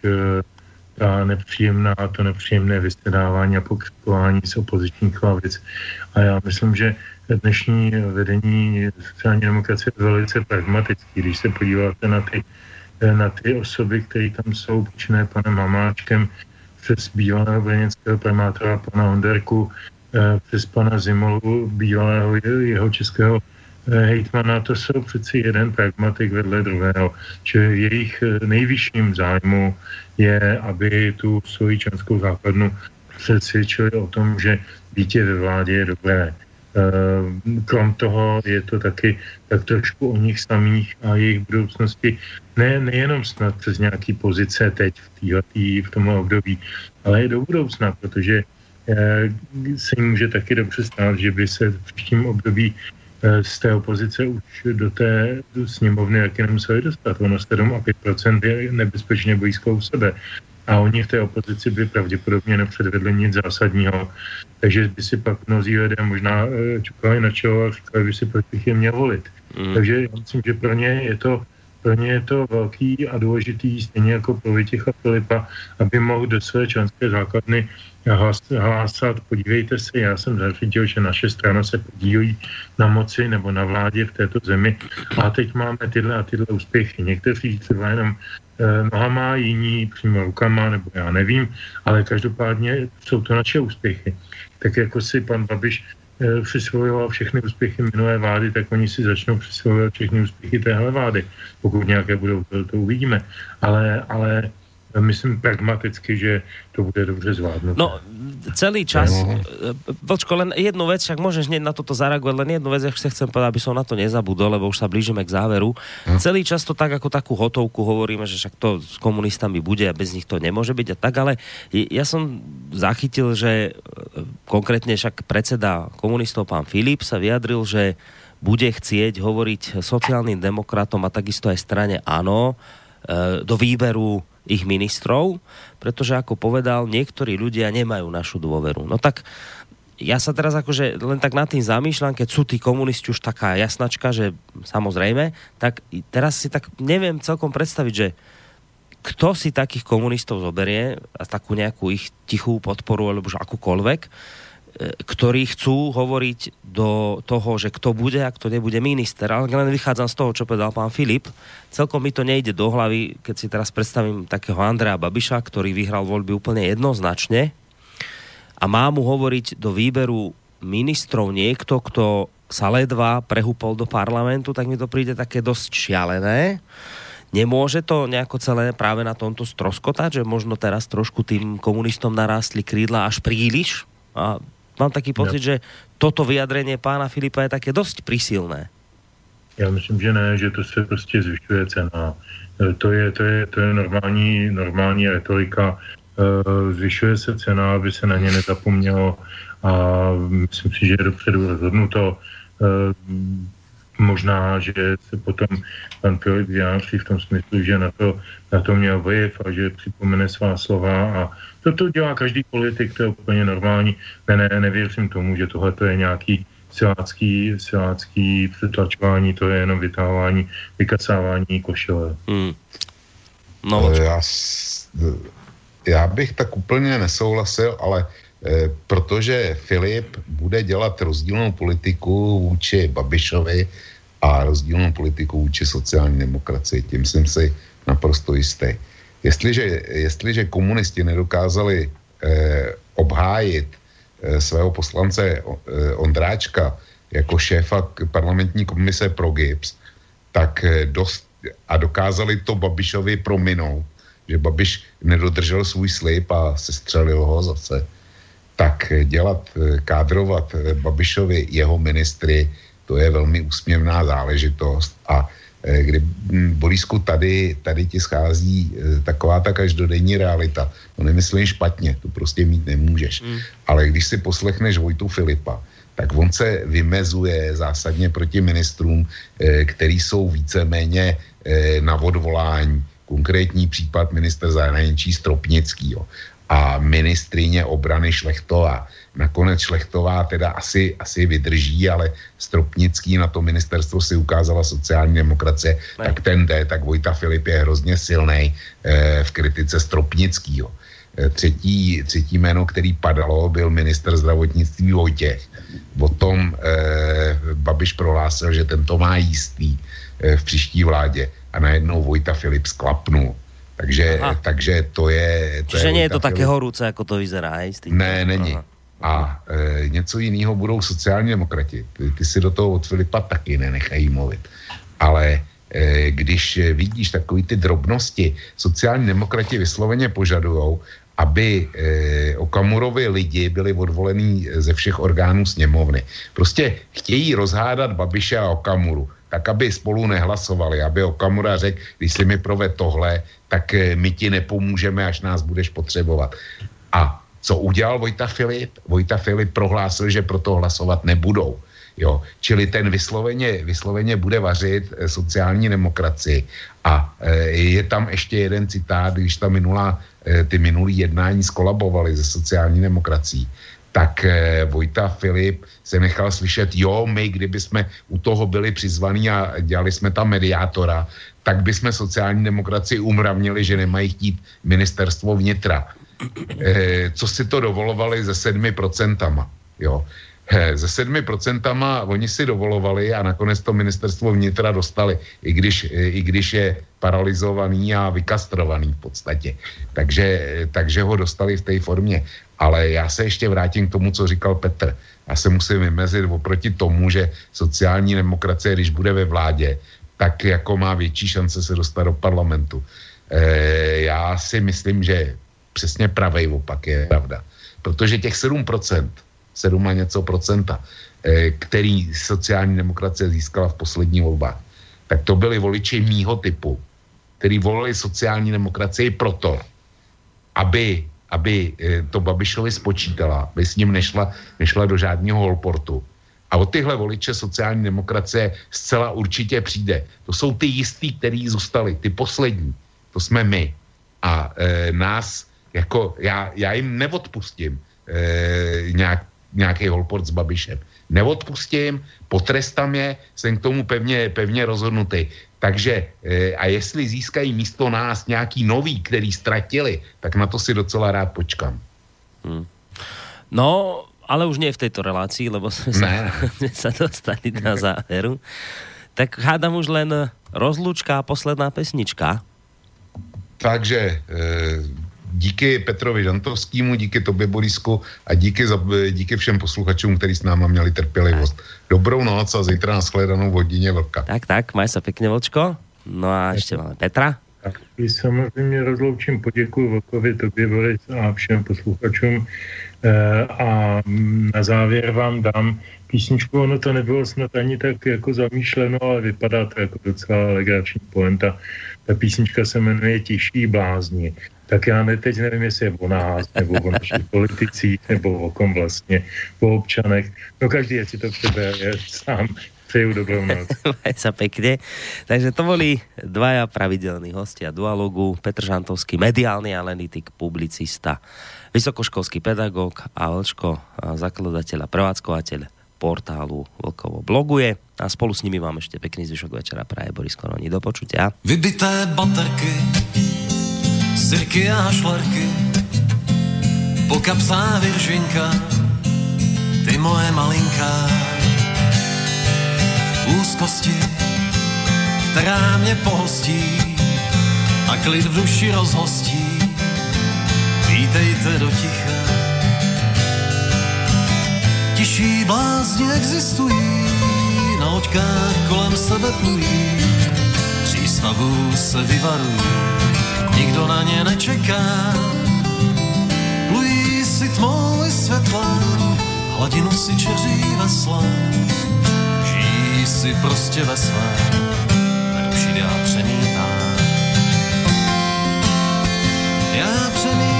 ta nepříjemná, to nepříjemné vysedávání a pokřikování z opozičních lavic. A já myslím, že dnešní vedení sociální demokracie je velice pragmatický. Když se podíváte na ty na ty osoby, které tam jsou, počínaje panem Hamáčkem, přes bývalého brněnského primátora pana Honderku, eh, přes pana Zimolu, bývalého jeho českého hejtmana, to jsou přeci jeden pragmatik vedle druhého. Čili jejich nejvyšším zájmu je, aby tu svoji členskou základnu přesvědčili o tom, že dítě ve vládě je dobré. Krom toho je to taky tak trošku o nich samých a jejich budoucnosti. Ne, nejenom snad přes nějaký pozice teď v, týhletý, v tomhle období, ale i do budoucna, protože se jim může taky dobře stát, že by se v příštím období z té opozice už do té do sněmovny taky nemuseli dostat. Ono 7 a 5% je nebezpečně blízko u sebe a oni v té opozici by pravděpodobně nepředvedli nic zásadního, takže by si pak mnozí lidé možná eh, čukali na čelo a říkali by si, proč bych je měl volit. Mm. Takže já myslím, že pro ně je to pro ně je to velký a důležitý, stejně jako pro Vytěcha Filipa, aby mohl do své členské základny hlásat, podívejte se, já jsem zachytil, že naše strana se podílí na moci nebo na vládě v této zemi a teď máme tyhle a tyhle úspěchy. Někteří třeba jenom Eh, nohama, jiní přímo rukama, nebo já nevím, ale každopádně jsou to naše úspěchy. Tak jako si pan Babiš eh, přisvojoval všechny úspěchy minulé vlády, tak oni si začnou přisvojovat všechny úspěchy téhle vlády. Pokud nějaké budou, to uvidíme. Ale, ale myslím pragmaticky, že to bude dobře zvládnout. No, celý čas, no. Vlčko, len jednu vec, však môžeš hneď na toto zareagovať, len jednu vec, ja sa chcem povedať, aby som na to nezabudol, lebo už sa blížime k záveru. Hm. Celý čas to tak ako takú hotovku hovoríme, že však to s komunistami bude a bez nich to nemôže byť a tak, ale ja som zachytil, že e, konkrétne však predseda komunistov pán Filip sa vyjadril, že bude chcieť hovoriť sociálnym demokratom a takisto aj strane ANO e, do výberu ich ministrov, pretože ako povedal, niektorí ľudia nemajú našu dôveru. No tak ja sa teraz akože len tak nad tým zamýšľam, keď sú tí komunisti už taká jasnačka, že samozrejme, tak teraz si tak neviem celkom predstaviť, že kto si takých komunistov zoberie a takú nejakú ich tichú podporu alebo už akúkoľvek, ktorí chcú hovoriť do toho, že kto bude a kto nebude minister. Ale len vychádzam z toho, čo povedal pán Filip. Celkom mi to nejde do hlavy, keď si teraz predstavím takého Andrea Babiša, ktorý vyhral voľby úplne jednoznačne a má mu hovoriť do výberu ministrov niekto, kto sa ledva prehúpol do parlamentu, tak mi to príde také dosť šialené. Nemôže to nejako celé práve na tomto stroskotať, že možno teraz trošku tým komunistom narástli krídla až príliš a mám taký pocit, ja. že toto vyjadrenie pána Filipa je také dost prísilné. Já myslím, že ne, že to se prostě zvyšuje cena. E, to je, to je, to je normální, normální retorika. E, zvyšuje se cena, aby se na ně nezapomnělo a myslím si, že je dopředu rozhodnuto. E, možná, že se potom pan Filip vyjádří v tom smyslu, že na to, na to měl vliv a že připomene svá slova a to, to dělá každý politik, to je úplně normální. Ne, ne, nevěřím tomu, že tohle to je nějaký silácký, silácký přetlačování, to je jenom vytahování, vykacávání košile. Hmm. No. Já, já bych tak úplně nesouhlasil, ale eh, protože Filip bude dělat rozdílnou politiku vůči Babišovi a rozdílnou politiku vůči sociální demokracii, tím jsem si naprosto jistý. Jestliže, jestliže komunisti nedokázali eh, obhájit eh, svého poslance eh, Ondráčka jako šéfa parlamentní komise pro GIPS, tak eh, dost, a dokázali to Babišovi prominout, že Babiš nedodržel svůj slib a sestřelil ho zase, tak eh, dělat, eh, kádrovat Babišovi jeho ministry, to je velmi úsměvná záležitost. A Eh, kdy hm, Borisku tady, tady ti schází eh, taková ta každodenní realita. To nemyslím špatně, to prostě mít nemůžeš. Mm. Ale když si poslechneš Vojtu Filipa, tak on se vymezuje zásadně proti ministrům, eh, který jsou víceméně na odvolání. Konkrétní případ minister zahraničí Stropnický a ministrině obrany Šlechtová. Nakonec Šlechtová teda asi, asi vydrží, ale Stropnický na to ministerstvo si ukázala sociální demokracie, ne. tak ten jde, tak Vojta Filip je hrozně silný eh, v kritice Stropnickýho. Eh, třetí, třetí jméno, který padalo, byl minister zdravotnictví Vojtěch. O tom eh, Babiš prohlásil, že tento má jistý eh, v příští vládě a najednou Vojta Filip sklapnul takže, takže to je... To Čiže je je to také horúce, jako to vyzerá, hej? Ne, není. Aha. A e, něco jiného budou sociální demokrati. Ty, ty si do toho od Filipa taky nenechají mluvit. Ale e, když vidíš takový ty drobnosti, sociální demokrati vysloveně požadujou, aby eh, Okamurovi lidi byli odvolení ze všech orgánů sněmovny. Prostě chtějí rozhádat Babiše a Okamuru, tak aby spolu nehlasovali, aby Okamura řekl, když si mi proved tohle, tak eh, my ti nepomůžeme, až nás budeš potřebovat. A co udělal Vojta Filip? Vojta Filip prohlásil, že proto hlasovat nebudou. Jo, čili ten vysloveně, vysloveně bude vařit eh, sociální demokracii. A e, je tam ještě jeden citát, když ta minulá, ty minulý jednání skolabovaly ze sociální demokracií, tak e, Vojta Filip se nechal slyšet, jo, my, kdyby jsme u toho byli přizvaní a dělali jsme tam mediátora, tak by jsme sociální demokracii umravnili, že nemají chtít ministerstvo vnitra. E, co si to dovolovali ze sedmi procentama, jo se sedmi procentama oni si dovolovali a nakonec to ministerstvo vnitra dostali, i když, i když je paralizovaný a vykastrovaný v podstatě. Takže, takže ho dostali v té formě. Ale já se ještě vrátím k tomu, co říkal Petr. Já se musím vymezit oproti tomu, že sociální demokracie, když bude ve vládě, tak jako má větší šance se dostat do parlamentu. E, já si myslím, že přesně pravej opak je pravda. Protože těch 7%, 7 a něco procenta, eh, který sociální demokracie získala v poslední volbách, tak to byli voliči mýho typu, který volili sociální demokracii proto, aby, aby eh, to Babišovi spočítala, aby s ním nešla, nešla do žádného holportu. A od tyhle voliče sociální demokracie zcela určitě přijde. To jsou ty jistý, který zůstali, ty poslední. To jsme my. A e, nás, jako já, já jim neodpustím e, nějak nějaký holport s Babišem. Neodpustím, potrestám je, jsem k tomu pevně, pevně rozhodnutý. Takže e, a jestli získají místo nás nějaký nový, který ztratili, tak na to si docela rád počkám. Hmm. No, ale už nie v této relaci, lebo jsme se, dostali na záveru. Tak hádám už len rozlučka a posledná pesnička. Takže e, díky Petrovi Žantovskému, díky tobě Borisku a díky, za, díky všem posluchačům, kteří s náma měli trpělivost. Dobrou noc a zítra na shledanou v hodině vlka. Tak, tak, maj se pěkně, Vlčko. No a ještě máme Petra. Tak samozřejmě rozloučím, poděkuji Vlkovi, tobě Boris a všem posluchačům. E, a na závěr vám dám písničku, ono to nebylo snad ani tak jako zamýšleno, ale vypadá to jako docela legrační poenta. Ta písnička se jmenuje Tiší blázni tak já ne, teď nevím, jestli je o nás, nebo o našich politicích, nebo o kom vlastně, o občanech. No každý, je si to je sám. Přeju dobrou noc. sa pekne. Takže to boli dvaja pravidelní hostia dualogu. Petr Žantovský, mediálny analytik, publicista, vysokoškolský pedagóg a Vlčko, zakladateľ a prevádzkovateľ portálu Vlkovo bloguje a spolu s nimi mám ešte pekný zvyšok večera praje Boris Koroni. Do počutia. Vybité baterky sirky a šlerky, pokapsá Viržinka, ty moje malinká. Úzkosti, která mě pohostí a klid v duši rozhostí, vítejte do ticha. Tiší blázni existují, na loďkách kolem sebe plují, přístavů se vyvarují nikdo na ně nečeká. Plují si tmou i světla, hladinu si čeří vesla, žijí si prostě ve svém, přijde a přemítá. Já přemítám.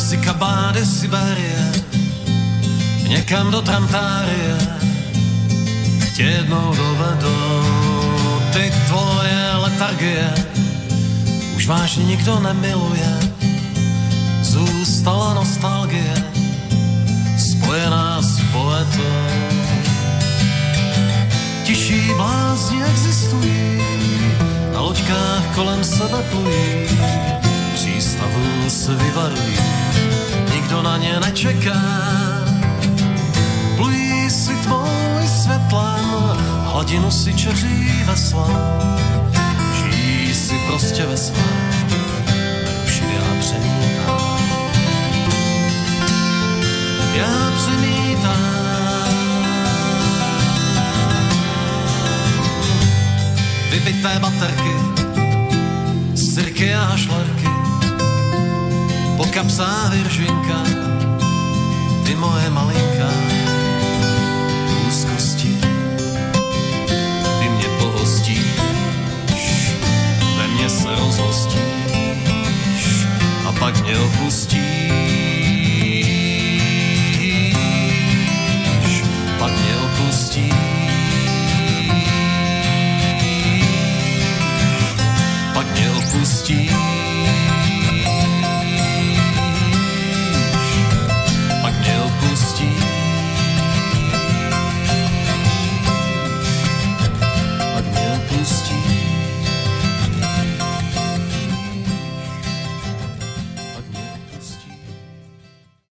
Si kabády Siberie, někam do Trantárie, tě jednou dovedou ty tvoje letargie. Už vážně nikdo nemiluje, zůstala nostalgie, spojená s poetou. Tiší blázni existují, na loďkách kolem sebe plují, stavu se vyvarují, nikdo na ně nečeká. Plují si tvoj světlem, hladinu si čeří vesla, žijí si prostě ve svém, už já přemítám. Já přemítám. Vybité baterky, sirky a šlarky, po kapsách vyržinka, ty moje malinka, úzkosti, ty mě pohostíš, ve mně se rozhostíš a pak mě opustíš, pak mě opustíš. Pak mě opustíš